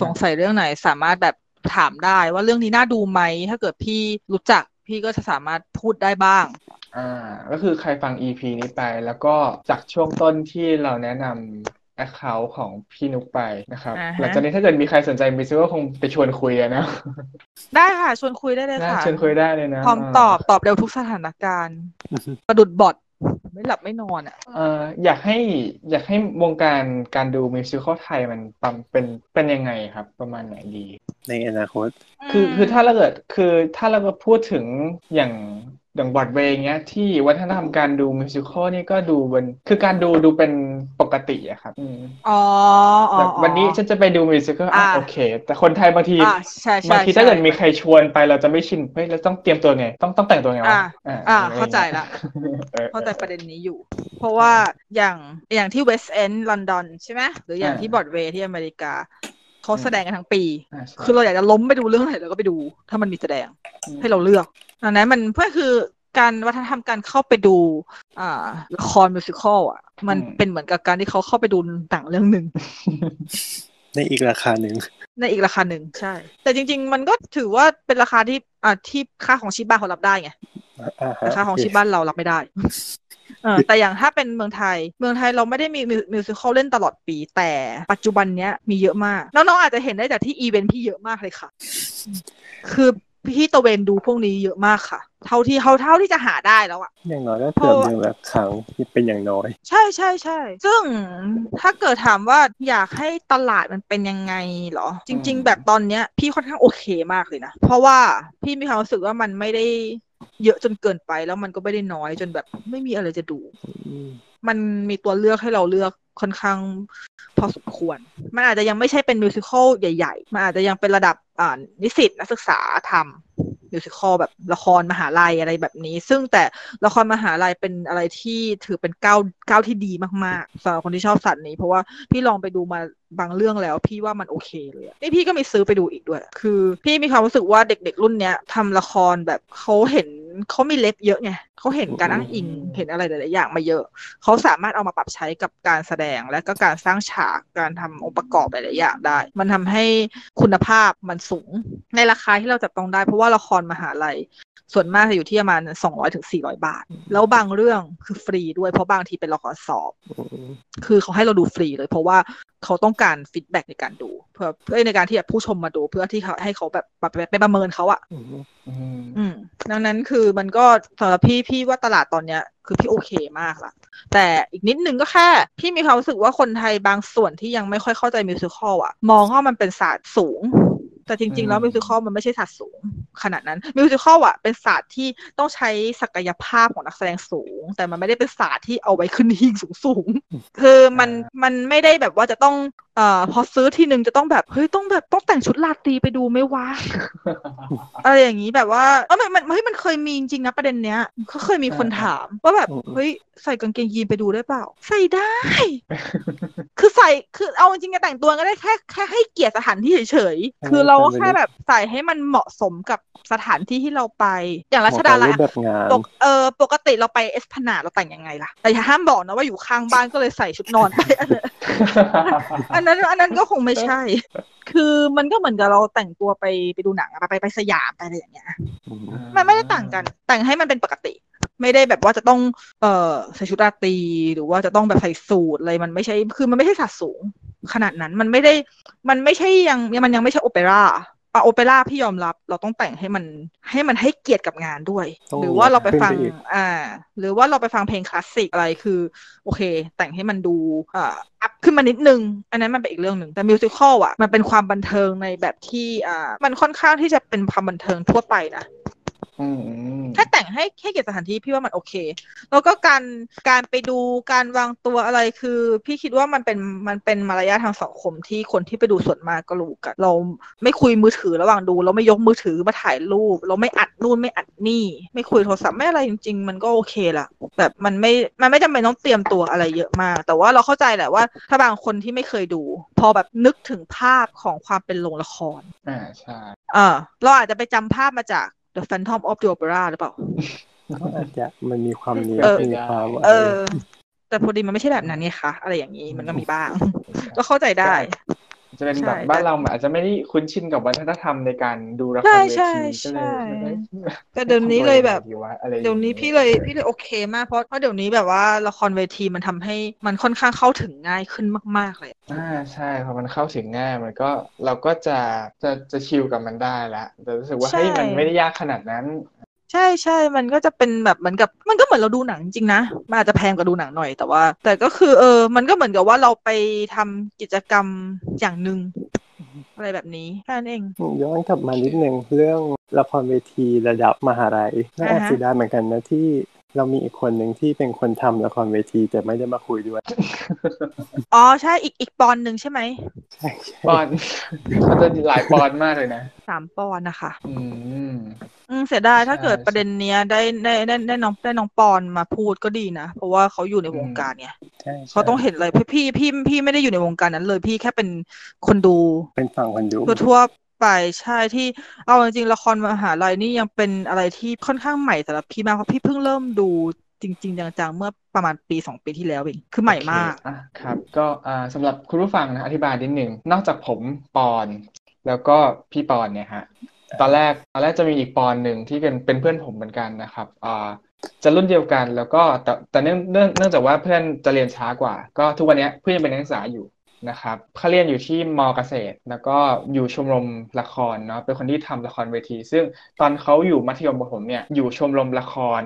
สงสัยเรื่องไหนสามารถแบบ ถามได้ว่าเรื่องนี้น่าดูไหม ถ้าเกิดพี่รู้จักพี่ก็จะสามารถพูดได้บ้าง อ่า ก็คือใครฟัง EP นี้ไป แล้วก็จากช่วงต้นที่เราแนะนำ account ของพี่นุกไปนะครับอ่าฮะหลังจากนี้ถ้าเกิดมีใครสนใจมิซิก็คงไปชวนคุยอะนะ ได้ค่ะ ชวนคุยได้เลยน่าค่ะ ชวนคุยได้เลยนะ พร้อมตอบตอบเร็วทุกสถานการณ์ ประดุดบอท ไม่หลับไม่นอนอะเอ่ออยากให้อยากให้วงการการดูมิวสิคไทยมันปั๊มเป็นเป็นยังไงครับ ประมาณไหนดี ในอนาคต คือคือถ้าเราเกิดคือถ้าเราก็พูดถึงอย่าง อย่างบอดเวย์เงี้ยที่วัฒนธรรมการดูมิวสิคลนี่ก็ดูบนคือการดูดูเป็นปกติอะครับอืมอ๋ออ๋อแบบอ๋อวันนี้ฉันจะไปดูมิวสิคลอะอ่าโอเค แต่คนไทยบางทีอ่าใช่ใช่บางทีใช่ถ้าเกิดมีใครชวนไปเราจะไม่ชินเฮ้ยเราต้องเตรียมตัวไง ต้องต้องแต่งตัวไงวะอ่าอ่าอ่าอะไรอย่งเงี้ยเข้าใจละออเข้าใจประเด็นนี้อยู่ เพราะว่าอย่างอย่างที่เวสต์เอนด์ลอนดอนใช่ไหมหรืออย่างที่บรอดเวย์ที่อเมริกา เขาแสดงกันทั้งปีอ่าใช่คือเราอยากจะล้มไปดูเรื่องไหนเราก็ไปดู ถ้ามันมีแสดงให้เราเลือกดังนั้นมันเพื่อคือการวัฒนธรรมการเข้าไปดูอ่าละคร musical อะ มันเป็นเหมือนกับการที่เขาเข้าไปดูหนังเรื่องหนึ่งในอีกราคาหนึ่งในอีกราคาหนึ่งใช่ แต่จริง ๆ มันก็ถือว่าเป็นราคาที่อ่าที่ค่าของชีพบ้านเขารับได้ไงอ่าฮะแต่ค่าของชีพบ้านเรารับไม่ได้เออ แต่อย่างถ้าเป็นเมืองไทย เมืองไทยเราไม่ได้มีมิวสิควลเล่นตลอดปี แต่ปัจจุบันเนี้ยมีเยอะมาก น้องๆอาจจะเห็นได้จากที่อีเวนต์พี่เยอะมากเลยค่ะ คือพี่ตะเวนดูพวกนี้เยอะมากค่ะ เท่าที่เท่าเท่าที่จะหาได้แล้วอะอย่างน้อยก็เกือบเดือนละครั้งที่เป็นอย่างน้อย ใช่ใช่ใช่ซึ่งถ้าเกิดถามว่าอยากให้ตลาดมันเป็นยังไงเหรอ จริง ๆ แบบตอนเนี้ยพี่ค่อนข้างโอเคมากเลยนะ เพราะว่าพี่มีความรู้สึกว่ามันไม่ได้ เยอะจนเกินไปแล้วมันก็ไม่ได้น้อยจนแบบไม่มีอะไรจะดูอืมมันมีตัวเลือกให้เราเลือกค่อนข้างพอสมควร มันอาจจะยังไม่ใช่เป็นมิวสิควลใหญ่ ๆ มันอาจจะยังเป็นระดับอ่านิสิตนักศึกษาทำมิวสิควลแบบละครมหาลัยอะไรแบบนี้ ซึ่งแต่ละครมหาลัยเป็นอะไรที่ถือเป็นก้าวก้าวที่ดีมากๆสำหรับคนที่ชอบสัตว์นี้ เพราะว่าพี่ลองไปดูมาบางเรื่องแล้วพี่ว่ามันโอเคเลยอะนี่พี่ก็มีซื้อไปดูอีกด้วย คือ พี่มีความรู้สึกว่าเด็กๆรุ่นเนี้ยทำละครแบบเขาเห็น เขามีเล็บเยอะไงเขาเห็นการอ้างอิงเห็นอะไรหลายๆอย่างมาเยอะ เขาสามารถเอามาปรับใช้กับการแสดงและก็การสร้างฉากการทำองค์ประกอบหลายๆอย่างได้ มันทำให้คุณภาพมันสูง ในราคาที่เราจับต้องได้ เพราะว่าละครมหาลัยส่วนมากจะอยู่ที่ประมาณ200ถึง400บาท แล้วบางเรื่องคือฟรีด้วยเพราะบางทีเป็นละครสอบอืมคือเขาให้เราดูฟรีเลย เพราะว่าเขาต้องการ feedback ในการดู เพื่อเพื่อในการที่แบบผู้ชมมาดูเพื่อที่เขาให้เขาแบบไปไปประเมินเขาอะอืมอืมอืม ดังนั้นคือมันก็สำหรับพี่พี่ว่าตลาดตอนเนี้ย คือพี่โอเคมากละแต่อีกนิดนึงก็แค่ พี่มีความรู้สึกว่าคนไทยบางส่วนที่ยังไม่ค่อยเข้าใจ musical อะมองว่ามันเป็นศาสตร์สูง แต่จริง ๆ แล้วมิวสิควลมันไม่ใช่ศาสตร์สูง ขนาดนั้นมิวสิควลอะเป็นศาสตร์ที่ต้องใช้ศักยภาพของนักแสดงสูง แต่มันไม่ได้เป็นศาสตร์ที่เอาไว้ขึ้นหิ้งสูงๆคือมันมันไม่ได้แบบว่าจะต้องเอ่อพอซื้อทีนึงจะต้องแบบเฮ้ยต้องแบบต้องแต่งชุดราตรีไปดูไหมวะอะไรอย่างนี้แบบว่าเออมันมันเฮ้ยมันเคยมีจริงๆนะประเด็นเนี้ยเขาเคยมีคนถามว่าแบบอืมเฮ้ยใส่กางเกงยีนไปดูได้เปล่า ใส่ได้ คือใส่คือเอาจริงๆจะแต่งตัวก็ได้แค่แค่ให้เกียรติสถานที่เฉยๆคือเราก็แค่แบบใส่ให้มันเหมาะสมกับสถานที่ที่เราไป อย่างรัชดาเหลัมาะยกับรูปแบบงานปกเออปกติเราไปเอสพนาเราแต่งยังไงล่ะแต่อย่าห้ามบอกนะว่าอยู่ข้างบ้านก็เลยใส่ชุดนอนไปอันนั้นอันนนั้นอันนั้นก็คงไม่ใช่ คือมันก็เหมือนกับเราแต่งตัวไปไปดูหนังอะไปไปสยามไปอะไรอย่างเงี้ยอืมมันไม่ได้ต่างกัน แต่งให้มันเป็นปกติ ไม่ได้แบบว่าจะต้อง เอ่อใส่ชุดราตรีหรือว่าจะต้องแบบใส่สูทอะไรมันไม่ใช่ คือมันไม่ใช่สัดสูง ขนาดนั้นมันไม่ได้ มันไม่ใช่ยังมันยังไม่ใช่โอเปร่า อะโอเปร่าพี่ยอมรับเราต้องแต่งให้มันให้มันให้เกียรติกับงานด้วยต้องหรือว่าเราไปฟังขึ้นไปอีกอ่า หรือว่าเราไปฟังเพลงคลาสสิกอะไรคือ โอเค แต่งให้มันดูอ่าอัพขึ้นมานิดนึง อันนั้นมันเป็นอีกเรื่องหนึ่งแต่มิวสิควลอะมันเป็นความบันเทิงในแบบที่อ่ามันค่อนข้างที่จะเป็นความบันเทิงทั่วไปนะอืมอืม ถ้าแต่งให้ให้เกียรติสถานที่พี่ว่ามันโอเค แล้วก็การการไปดูการวางตัวอะไรคือ พี่คิดว่ามันเป็นมันเป็นมารยาททางสังคมที่คนที่ไปดูส่วนมากก็รู้กันเราไม่คุยมือถือระหว่างดู เราไม่ยกมือถือมาถ่ายรูป เราไม่อัดนู่นไม่อัดนี่ ไม่คุยโทรศัพท์ไม่อะไรจริง ๆ มันก็โอเคละแบบมันไม่มันไม่จำเป็นต้องเตรียมตัวอะไรเยอะมาก แต่ว่าเราเข้าใจแหละว่า ถ้าบางคนที่ไม่เคยดู พอแบบนึกถึงภาพของความเป็นโรงละครอ่าใช่เออเราอาจจะไปจำภาพมาจาก The Phantom of the Opera หรือเปล่าก็อาจจะมันมีความเนียเอบอมีความเออ แต่พอดีมันไม่ใช่แบบนั้นไงคะอะไรอย่างนี้มันก็มีบ้าง ก็เข้าใจได้ จะเป็นใช่แบบบ้านเราอาจจะไม่ได้คุ้นชินกับวัฒนธรรมในการดูละครใช่เวใช่ทีก็เลยใช่ไม่ได้แต่เดี๋ยวนี้เลยแบบทำตัวงไงดีวะอะไรอางเดี๋ยวนี้พี่เลยพี่เลยโอเคมากเพราะเพราะเดี๋ยวนี้แบบว่าละครเวทีมันทำให้มันค่อนข้างเข้าถึงง่ายขึ้นมาก ๆเลยอ่าใช่พอมันเข้าถึงง่ายมันก็เราก็จะจะจะชิลกับมันได้ละแต่รู้สึกว่าใช่เฮ้ยมันไม่ได้ยากขนาดนั้น ใช่ใช่ มันก็จะเป็นแบบเหมือนกับ มันก็เหมือนเราดูหนังจริงๆนะ มันอาจจะแพงกว่าดูหนังหน่อยแต่ว่า แต่ก็คือเออ มันก็เหมือนกับว่าเราไปทำกิจกรรมอย่างหนึ่งอะไรแบบนี้แค่นั้นเองย้อนกลับมานิดนึงเรื่องละครเวทีระดับมหาลัยน่าอ่าฮะเสียดายเหมือนกันนะที่ เรามีอีกคนหนึ่งที่เป็นคนทำละครเวทีแต่ไม่ได้มาคุยด้วย อ๋อใช่อีกอีกปอนด์หนึ่งใช่ไหมใช่ใช่ปอนมันจะหลายปอนมากเลยนะสามปอนด์นะคะอืมอืมเสียดายถ้าใช่เกิดประเด็นเนี้ยได้ได้ได้ได้น้องได้น้องปอนมาพูดก็ดีนะ เพราะว่าเขาอยู่ในวงการไงใช่เขาต้องเห็นอะไรพี่พี่พี่พี่ไม่ได้อยู่ในวงการนั้นเลยพี่แค่เป็นคนดู เป็นฝั่งคนดูทั่วๆ ไปใช่ที่เอาจริงๆละครมหาลัยนี่ยังเป็นอะไรที่ค่อนข้างใหม่สำหรับพี่มากเพราะพี่เพิ่งเริ่มดูจริง ๆ จังๆ เมื่อประมาณปีสองปีที่แล้วเองคือใหม่มากอะครับ ก็อ่าสำหรับคุณผู้ฟังนะอธิบายนิดหนึ่งนอกจากผมปอน แล้วก็พี่ปอนเนี่ยฮะตอนแรกตอนแรกจะมีอีกปอนหนึ่งที่เป็นเป็นเพื่อนผมเหมือนกันนะครับอ่าจะรุ่นเดียวกันแล้วก็แต่แต่เนื่องเนื่องจากว่าเพื่อนจะเรียนช้ากว่า ก็ทุกวันนี้เพื่อนยังเป็นนักศึกษาอยู่ นะครับเขาเรียนอยู่ที่มเกษตร แล้วก็อยู่ชมรมละครเนาะเป็นคนที่ทำละครเวที ซึ่งตอนเขาอยู่มัธยมประถมเนี่ยอยู่ชมรมละคร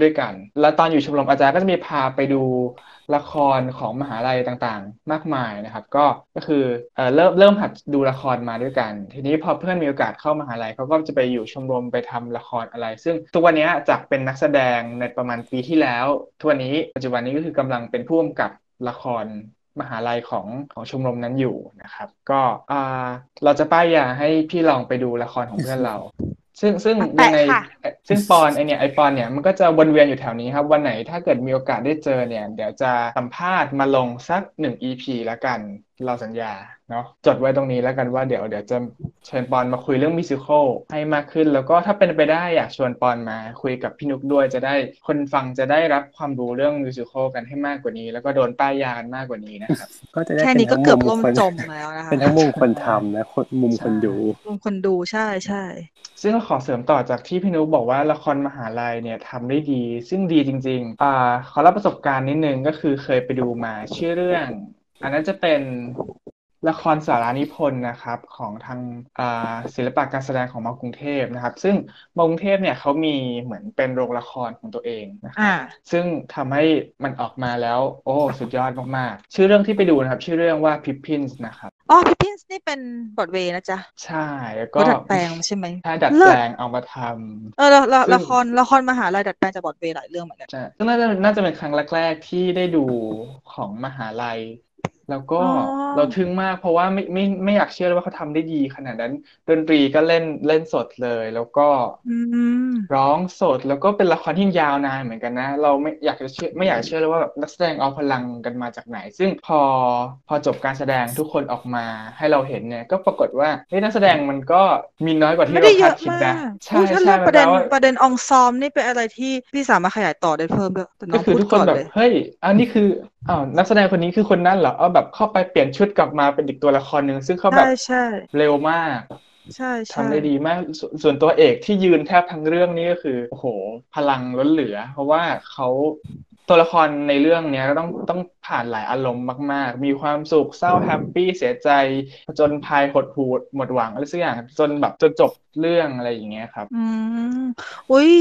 ด้วยกัน แล้วตอนอยู่ชมรมอาจารย์ก็จะมีพาไปดูละครของมหาลัยต่างๆ มากมายนะครับ ก็ก็คือเอ่อเริ่มเริ่มหัดดูละครมาด้วยกัน ทีนี้พอเพื่อนมีโอกาสเข้ามหาลัยเขาก็จะไปอยู่ชมรมไปทำละครอะไร ซึ่งทุกวันนี้จากเป็นนักแสดงในประมาณปีที่แล้วทุกวันนี้ปัจจุบันนี้ก็คือกำลังเป็นผู้กำกับละคร มหาลัยของของชมรมนั้นอยู่นะครับ ก็อ่าเราจะป้ายยาให้พี่ลองไปดูละครของเพื่อนเรา ซึ่งซึ่งแปะยังไงค่ะซึ่งปอนไอเนี่ยไอปอนเนี่ยมันก็จะวนเวียนอยู่แถวนี้ครับ วันไหนถ้าเกิดมีโอกาสได้เจอเนี่ย เดี๋ยวจะสัมภาษณ์มาลงสักหนึ่ง EP แล้วกัน เราสัญญาเนาะจดไว้ตรงนี้แล้วกันว่าเดี๋ยวเดี๋ยวจะเชิญปอนมาคุยเรื่องมิวสิควลให้มากขึ้น แล้วก็ถ้าเป็นไปได้อยากชวนปอนมาคุยกับพี่นุกด้วยจะได้คนฟังจะได้รับความรู้เรื่องมิวสิควลกันให้มากกว่านี้ แล้วก็โดนป้ายยากันมากกว่านี้นะครับก็จะได้แค่เป็นนี้ก็ทั้งเกือบมุล่มมคนจมแล้วนะคะเป็นทั้งมุมคนทำนะคนมุมคนดูมุมคนดูใช่ใช่ซึ่งก็ขอเสริมต่อจากที่พี่นุ๊กบอกว่าละครมหาลัยเนี่ยทำได้ดี ซึ่งดีจริงๆอ่าขอรับประสบการณ์นิดนึงก็คือเคยไปดูมาชื่อเรื่อง อันนั้นจะเป็นละครสารานิพนธ์นะครับของทางอ่าศิลปะการแสดงของมอกรุงเทพนะครับ ซึ่งมอกรุงเทพเนี่ยเขามีเหมือนเป็นโรงละครของตัวเองนะครับอ่าซึ่งทำให้มันออกมาแล้ว โอ้สุดยอดมากๆ ชื่อเรื่องที่ไปดูนะครับ ชื่อเรื่องว่า Pippins นะครับอ๋อพี่พินส์นี่เป็นบทเวย์นะจ๊ะ ใช่แล้วก็ก็ดัดแปลงใช่ไหมใช่ดัดเลิแปศลงเอามาทำเออละละซึ่งละครละครมหาลัยดัดแปลงจากบทเวย์หลายเรื่องเหมือนกันใช่ซึ่งน่าจะน่าจะเป็นครั้งแรกๆที่ได้ดูของมหาลัย แล้วก็อ๋อ เราทึ่งมากเพราะว่าไม่ไม่ไม่อยากเชื่อเลยว่าเขาทำได้ดีขนาดนั้น ดนตรีก็เล่นเล่นสดเลย แล้วก็อืม ร้องสดแล้วก็เป็นละครที่ยาวนานเหมือนกันนะ เราไม่อยากจะเชื่อไม่อยากจะเชื่อเลยว่าแบบนักแสดงเอาพลังกันมาจากไหน ซึ่งพอพอจบการแสดงทุกคนออกมาให้เราเห็นเนี่ย ก็ปรากฏว่าเฮ้ยนักแสดงมันก็มีน้อยกว่าที่ไม่เราได้เยคาดอะคิดมานะกใช่อุ๊ยถ้าใช่เรื่องมันประเด็นแปลว่า ประเด็นองซอมนี่เป็นอะไรที่พี่สามารถขยายต่อได้เพิ่มด้วยแต่น้ก็องคือพูดทุกคก่นอนแบบเลยเฮ้ยอันนี้คืออ้าวนักแสดงคนนี้คือคนนั้นเหรอเอาแบบเข้าไปเปลี่ยนชุดกลับมาเป็นอีกตัวละครหนึ่งซึ่งเขาแบบใช่ใช่เร็วมากใช่ใช่ทำได้ดีมากสวนส่วนตัวเอกที่ยืนแทบทั้งเรื่องนี้ก็คือโอ้โห พลังล้นเหลือ เพราะว่าเขาตัวละครในเรื่องเนี้ยก็ต้องต้องผ่านหลายอารมณ์มาก ๆ มีความสุขเศร้าแฮปปี้เสียใจผจญภัยหดหู่หมดหวังอะไรสักอย่างจนแบบจนจบเรื่องอะไรอย่างเงี้ยครับ อืมอุ้ย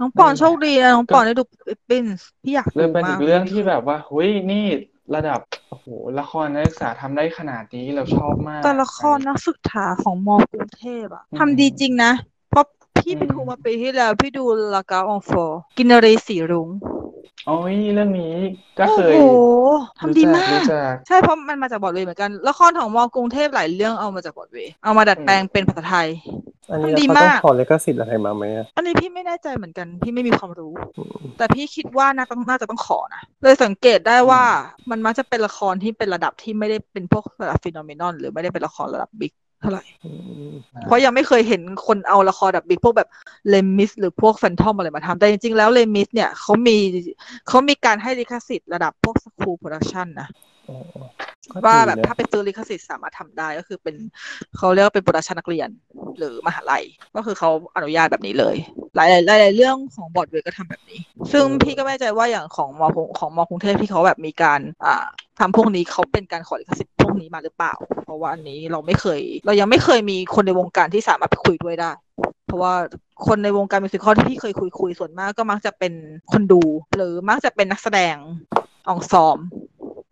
น้องปอนนั่นแหละโชคดีนะน้องปอนได้ดูปินพี่อยากเรื่ดูองเป็นมาอีกกเรื่องที่แบบว่าเฮ้ยนี่ระดับโอ้โหละครนักศึกษาทำได้ขนาดนี้เราชอบมากแต่ละครนักศึกษาของมอกรุงเทพอะอืมทำดีจริงนะ เพราะพี่ไปอืมดูมาปีที่แล้ว พี่ดูลากาอองฟอร์กินรีสีรุ้งโอ้ยเรื่องนี้ก็โอ้เคโหยทำดีรู้จัมากรู้กจักใช่เพราะมันมาจากบอดเวย์เหมือนกัน ละครของมอกรุงเทพหลายเรื่องเอามาจากบอดเวย์เอามาดัดแปลงเป็นภาษาไทย อันนี้ทำดีเขาต้องมากขอลิขสิทธิ์อะไรมาไหมอะอันนี้พี่ไม่แน่ใจเหมือนกัน พี่ไม่มีความรู้ แต่พี่คิดว่าน่าต้องน่าจะต้องขอนะ เลยสังเกตได้ว่ามันมักจะเป็นละครที่เป็นระดับที่ไม่ได้เป็นพวกระดับ phenomenon หรือไม่ได้เป็นละครระดับ big เท่าไหร่อืมเพราะยังไม่เคยเห็นคนเอาละครแบบ big พวกแบบ Les Mis หรือพวก Phantom อะไรมาทำแต่จริงๆ แล้ว Les Mis เนี่ยเขามีเขามีการให้ลิขสิทธิ์ระดับพวก school production นะอ๋อก็ ว่าดีแบบนะถ้าไปซื้อลิขสิทธิ์สามารถทำได้ก็คือเป็นเขาเรียกว่าเป็น production นักเรียน หรือมหาลัย ก็คือเขาอนุญาตแบบนี้เลย หลายหลายหลายเรื่องของบอร์ดเวย์ก็ทำแบบนี้ ซึ่งพี่ก็ไม่แน่ใจว่าอย่างของมกรุงของมกรุงเทพที่เขาแบบมีการอ่าทำพวกนี้เขาเป็นการขอลิขสิทธิ์พวกนี้มาหรือเปล่า เพราะว่าอันนี้เราไม่เคย เรายังไม่เคยมีคนในวงการที่สามารถไปคุยด้วยได้ เพราะว่าคนในวงการมิวสิควลที่พี่เคยคุยคุยส่วนมากก็มักจะเป็นคนดู หรือมักจะเป็นนักแสดงอองซอม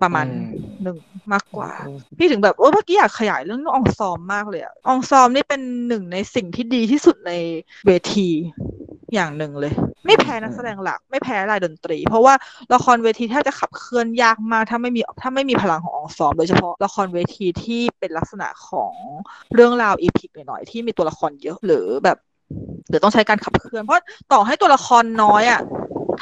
ประมาณอืมหนึ่ง มากกว่า พี่ถึงแบบโอ้เมื่อกี้อยากขยายเรื่องอองซอมมากเลยอะอองซอมนี่เป็นหนึ่งในสิ่งที่ดีที่สุดในเวทีอย่างหนึ่งเลย ไม่แพ้นักแสดงหลัก ไม่แพ้รายดนตรี เพราะว่าละครเวทีแทบจะขับเคลื่อนยากมากถ้าไม่มีถ้าไม่มีพลังของอองซอม โดยเฉพาะละครเวทีที่เป็นลักษณะของเรื่องราวอีพิกหน่อยๆที่มีตัวละครเยอะหรือแบบหรือต้องใช้การขับเคลื่อนเพราะต่อให้ตัวละครน้อยอะ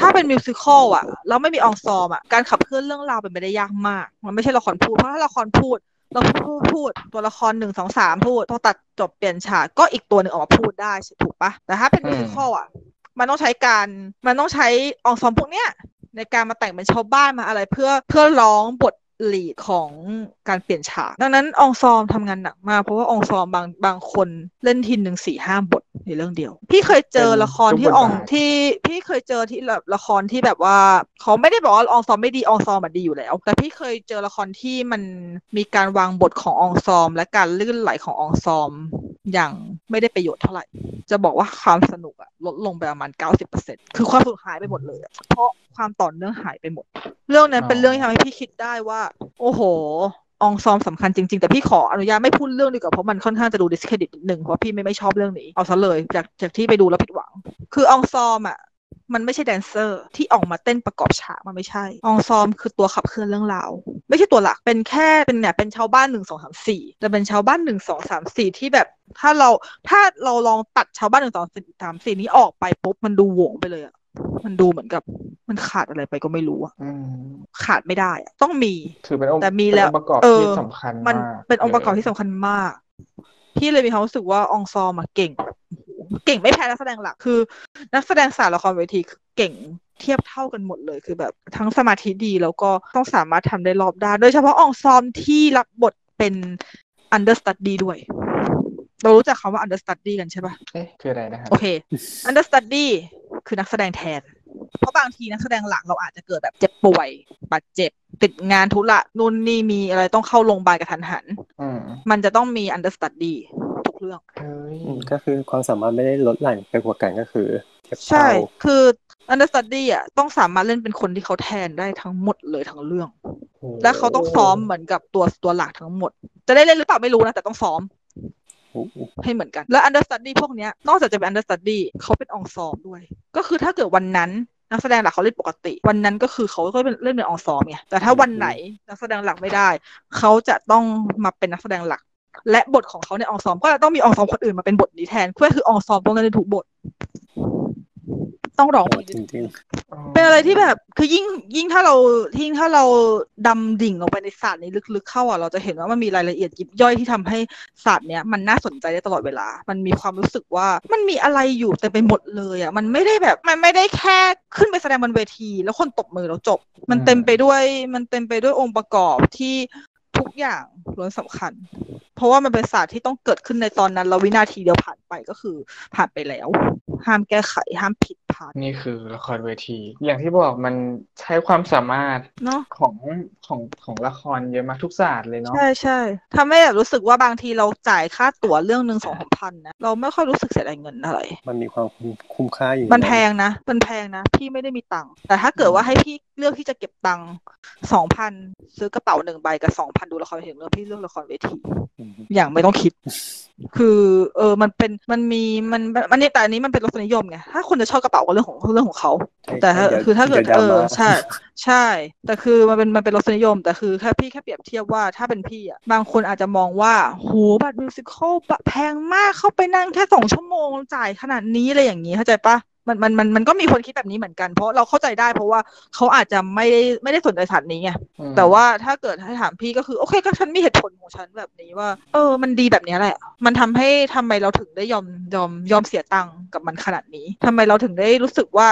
ถ้าเป็นมิวสิควลอะแล้วไม่มีอองซอมอะการขับเคลื่อนเรื่องราวเป็นไปได้ยากมาก มันไม่ใช่ละครพูดเพราะถ้าละครพูดเราพูดพูดตัวละครหนึ่งสองสามพูดพอตัดจบเปลี่ยนฉากก็อีกตัวหนึ่งออกมาพูดได้ถูกปะแต่ถ้าเป็นมิวสิควลอะมันต้องใช้การมันต้องใช้อองซอมพวกเนี้ยในการมาแต่งเป็นชาวบ้านมาอะไรเพื่อเพื่อร้องบทลีดของการเปลี่ยนฉาก ดังนั้นองซอมทำงานหนักมาก เพราะว่าอองซอมบางบางคนเล่นทีหนึ่งสี่ห้าบท ในเรื่องเดียว พี่เคยเจอเป็นละครที่ทุกบทอองบาทที่พี่เคยเจอที่แบบละครที่แบบว่าเขาไม่ได้บอกว่าอองซอมไม่ดีอองซอมมันดีอยู่แล้ว แต่พี่เคยเจอละครที่มันมีการวางบทของอองซอม และการลื่นไหลของอองซอมอย่างไม่ได้ประโยชน์เท่าไหร่ จะบอกว่าความสนุกอะลดลงไปประมาณ 90%คือความสนุกหายไปหมดเลยอะเพราะความต่อเนื่องหายไปหมด เรื่องนั้นอ๋อเป็นเรื่องที่ทำให้พี่คิดได้ว่า โอ้โห องซอมสำคัญจริง ๆ แต่พี่ขออนุญาตไม่พูดเรื่องดีกว่าเพราะมันค่อนข้างจะดูดิสเครดิตนิดนึงเพราะพี่ไม่ไม่ชอบเรื่องนี้ เอาซะเลยจากจากที่ไปดูแล้วผิดหวัง คือองซอมอะมันไม่ใช่แดนเซอร์ที่ออกมาเต้นประกอบฉากมันไม่ใช่อองซอมคือตัวขับเคลื่อนเรื่องราว ไม่ใช่ตัวหลัก เป็นแค่เป็นเนี่ยเป็นชาวบ้านหนึ่งสองสามสี่แต่เป็นชาวบ้านหนึ่งสองสามสี่ที่แบบถ้าเราถ้าเราลองตัดชาวบ้านหนึ่งสองสามสี่นี้ออกไปปุ๊บมันดูโหวงไปเลยอะ มันดูเหมือนกับ มันขาดอะไรไปก็ไม่รู้อะอืมขาดไม่ได้อะต้องมีถือเป็นองค์แต่มีแล้วเป็นองค์ประกอบเออที่สำคัญมันมากเป็นองค์ประกอบลยที่สำคัญมาก พี่เลยมีความรู้สึกว่าอองซอมอะเก่งเก่งไม่แพ้นักแสดงหลักคือ นักแสดงสายละครเวทีคือเก่งเทียบเท่ากันหมดเลยคือแบบทั้งสมาธิดีแล้วก็ต้องสามารถทำได้รอบด้านโดยเฉพาะอองซอมที่รับบทเป็น understudy ด้วยเรารู้จักคำว่า understudy กันใช่ปะเอ๊ะคืออะไรนะครับ โอเค understudy คือนักแสดงแทน เพราะบางทีนักแสดงหลักเราอาจจะเกิดแบบเจ็บป่วยบาดเจ็บ ติดงานธุระนู่นนี่มีอะไรต้องเข้าโรงพยาบาลกระทันหันอืมมันจะต้องมี understudy ทุกเรื่องเฮ้ยอืมก็คือความสามารถไม่ได้ลดหลั่นไปกว่ากันก็คือเทียบใช่เท่าคือ understudy อะต้องสามารถเล่นเป็นคนที่เขาแทนได้ทั้งหมดเลยทั้งเรื่องโอ้และเขาต้องซ้อมเหมือนกับตัวตัวหลักทั้งหมด จะได้เล่นหรือเปล่าไม่รู้นะแต่ต้องซ้อมโอ้โห ให้เหมือนกัน และ understudy พวกเนี้ยนอกจากจะเป็นอันดับสต๊ดดี้เขาเป็นองซอมด้วย ก็คือถ้าเกิดวันนั้นนักแสดงหลักเขาเล่นปกติ วันนั้นก็คือเขาก็เป็นเล่นเป็นองซอมไงแต่ถ้าวันไหนนักแสดงหลักไม่ได้ เขาจะต้องมาเป็นนักแสดงหลัก และบทของเขาในองซอมก็จะต้องมีองซอมคนอื่นมาเป็นบทนี้แทนเพื่อคือองซอมต้องเล่นถูกบท ต้องร้องโอ้เพลงจริงเป็นอะไรที่แบบคือยิ่งยิ่งถ้าเรายิ่งถ้าเราดำดิ่งลงไปในศาสตร์นี้ลึกๆเข้าอะเราจะเห็นว่ามันมีรายละเอียดยิบย่อยที่ทำให้ศาสตร์เนี้ยมันน่าสนใจได้ตลอดเวลา มันมีความรู้สึกว่ามันมีอะไรอยู่เต็มไปหมดเลยอะมันไม่ได้แบบมันไม่ได้แค่ขึ้นไปแสดงบนเวที แล้วคนตบมือแล้วจบ มันเต็มไปด้วยมันเต็มไปด้วยองค์ประกอบที่ทุกอย่างล้วนสำคัญ เพราะว่ามันเป็นศาสตร์ที่ต้องเกิดขึ้นในตอนนั้น แล้ววินาทีเดียวผ่านไปก็คือผ่านไปแล้ว ห้ามแก้ไขห้ามผิด พลาดนี่คือละครเวที อย่างที่บอกมันใช้ความสามารถเนาะของของของละครเยอะมากทุกศาสตร์เลยเนาะใช่ใช่ทำให้แบบรู้สึกว่าบางทีเราจ่ายค่าตั๋วเรื่องหนึ่งสองสามพันนะเราไม่ค่อยรู้สึกเสียดายเงินอะไรๆมันมีความคุ้มคุ้มค่าอยู่มันแพงนะ มันแพงนะ พี่ไม่ได้มีตังค์แต่ถ้าเกิดว่าให้พี่เลือกที่จะเก็บตังค์สองพันซื้อกระเป๋าหนึ่งใบกับสองพันดูละครเวทีเรื่องพี่เลือกละครเวทีอืมอย่างไม่ต้องคิด คือ เออมันเป็นมันมีมันมันนี่แต่อันนี้มันเป็นรสนิยมไงถ้าคนจะชอบกระเป๋าก็เรื่องของเรื่องของเขาใช่แต่ถ้าใช่ดี๋ยวคือถ้าเกิดยวเอราอมาใช่ ใช่ แต่คือมันเป็นมันเป็นรสนิยม แต่คือแค่พี่แค่เปรียบเทียบว่าถ้าเป็นพี่อะบางคนอาจจะมองว่าโหบัตรมิวสิควลแพงมากเข้าไปนั่งแค่สองชั่วโมงจ่ายขนาดนี้อะไรอย่างนี้เข้าใจปะ มันมันมันมันก็มีคนคิดแบบนี้เหมือนกันเพราะเราเข้าใจได้เพราะว่าเขาอาจจะไม่ได้ไม่ได้สนใจสถานนี้ไงอืมแต่ว่าถ้าเกิดให้ถามพี่ก็คือโอเคก็ฉันมีเหตุผลของฉันแบบนี้ว่า เออ มันดีแบบเนี้ยแหละ มันทำให้ทำไมเราถึงได้ยอมยอมยอมเสียตังค์กับมันขนาดนี้ทำไมเราถึงได้รู้สึกว่า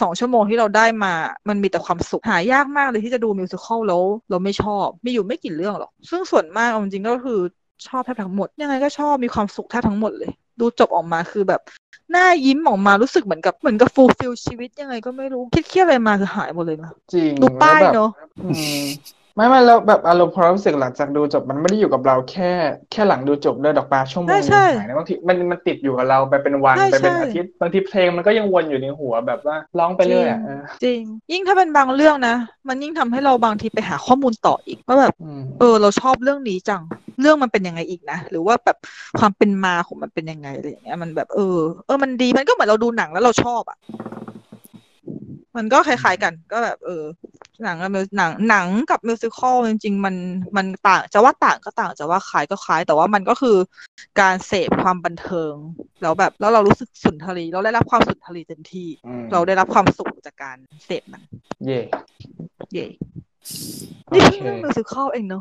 สองชั่วโมงที่เราได้มา มันมีแต่ความสุข หายากมากเลยที่จะดูมิวสิควลแล้วเราไม่ชอบ มีอยู่ไม่กี่เรื่องหรอก ซึ่งส่วนมากเอาจริงๆก็คือชอบแทบทั้งหมด ยังไงก็ชอบมีความสุขแทบทั้งหมดเลย ดูจบออกมาคือแบบ หน้ายิ้มออกมารู้สึกเหมือนกับเหมือนกับฟูลฟิลชีวิตยังไงก็ไม่รู้คิดเครียดอะไรมาคือหายหมดเลยนะจริงดูป้ายแล้วแบบเนอะอืม ไม่ไม่แล้วแบบอารมณ์ความรู้สึกหลังจากดูจบมันไม่ได้อยู่กับเราแค่ แค่หลังดูจบเลยดอกปลาชั่วโมงหใช่นึ่งใช่หายนะบางทีมันมันติดอยู่กับเราไปเป็นวันใช่ไปเป็นใช่อาทิตย์บางทีเพลงมันก็ยังวนอยู่ในหัวแบบว่าร้องไปเรื่อยอะเออจริง ยิ่งถ้าเป็นบางเรื่องนะ มันยิ่งทำให้เราบางทีไปหาข้อมูลต่ออีกว่าแบบอืมเออเราชอบเรื่องนี้จังเรื่องมันเป็นยังไงอีกนะหรือว่าแบบความเป็นมาของมันเป็นยังไงอะไรอย่างเงี้ยมันแบบเออเออมันดีมันก็เหมือนเราดูหนังแล้วเราชอบอะ มันก็คล้ายๆกัน ก็แบบเออ หนังกับมิวหนังหนังกับมิวสิควลจริงๆ มันมันต่างจะว่าต่างก็ต่างจะว่าคล้ายก็คล้าย แต่ว่ามันก็คือการเสพความบันเทิง แล้วแบบแล้วเรารู้สึกสุนทรีเราได้รับความสุนทรีเต็มที่อืมเราได้รับความสุขจากการเสพมันเย่เย่โอนี่เคเพิ่งเรื่องมิวสิควลเองเนอะ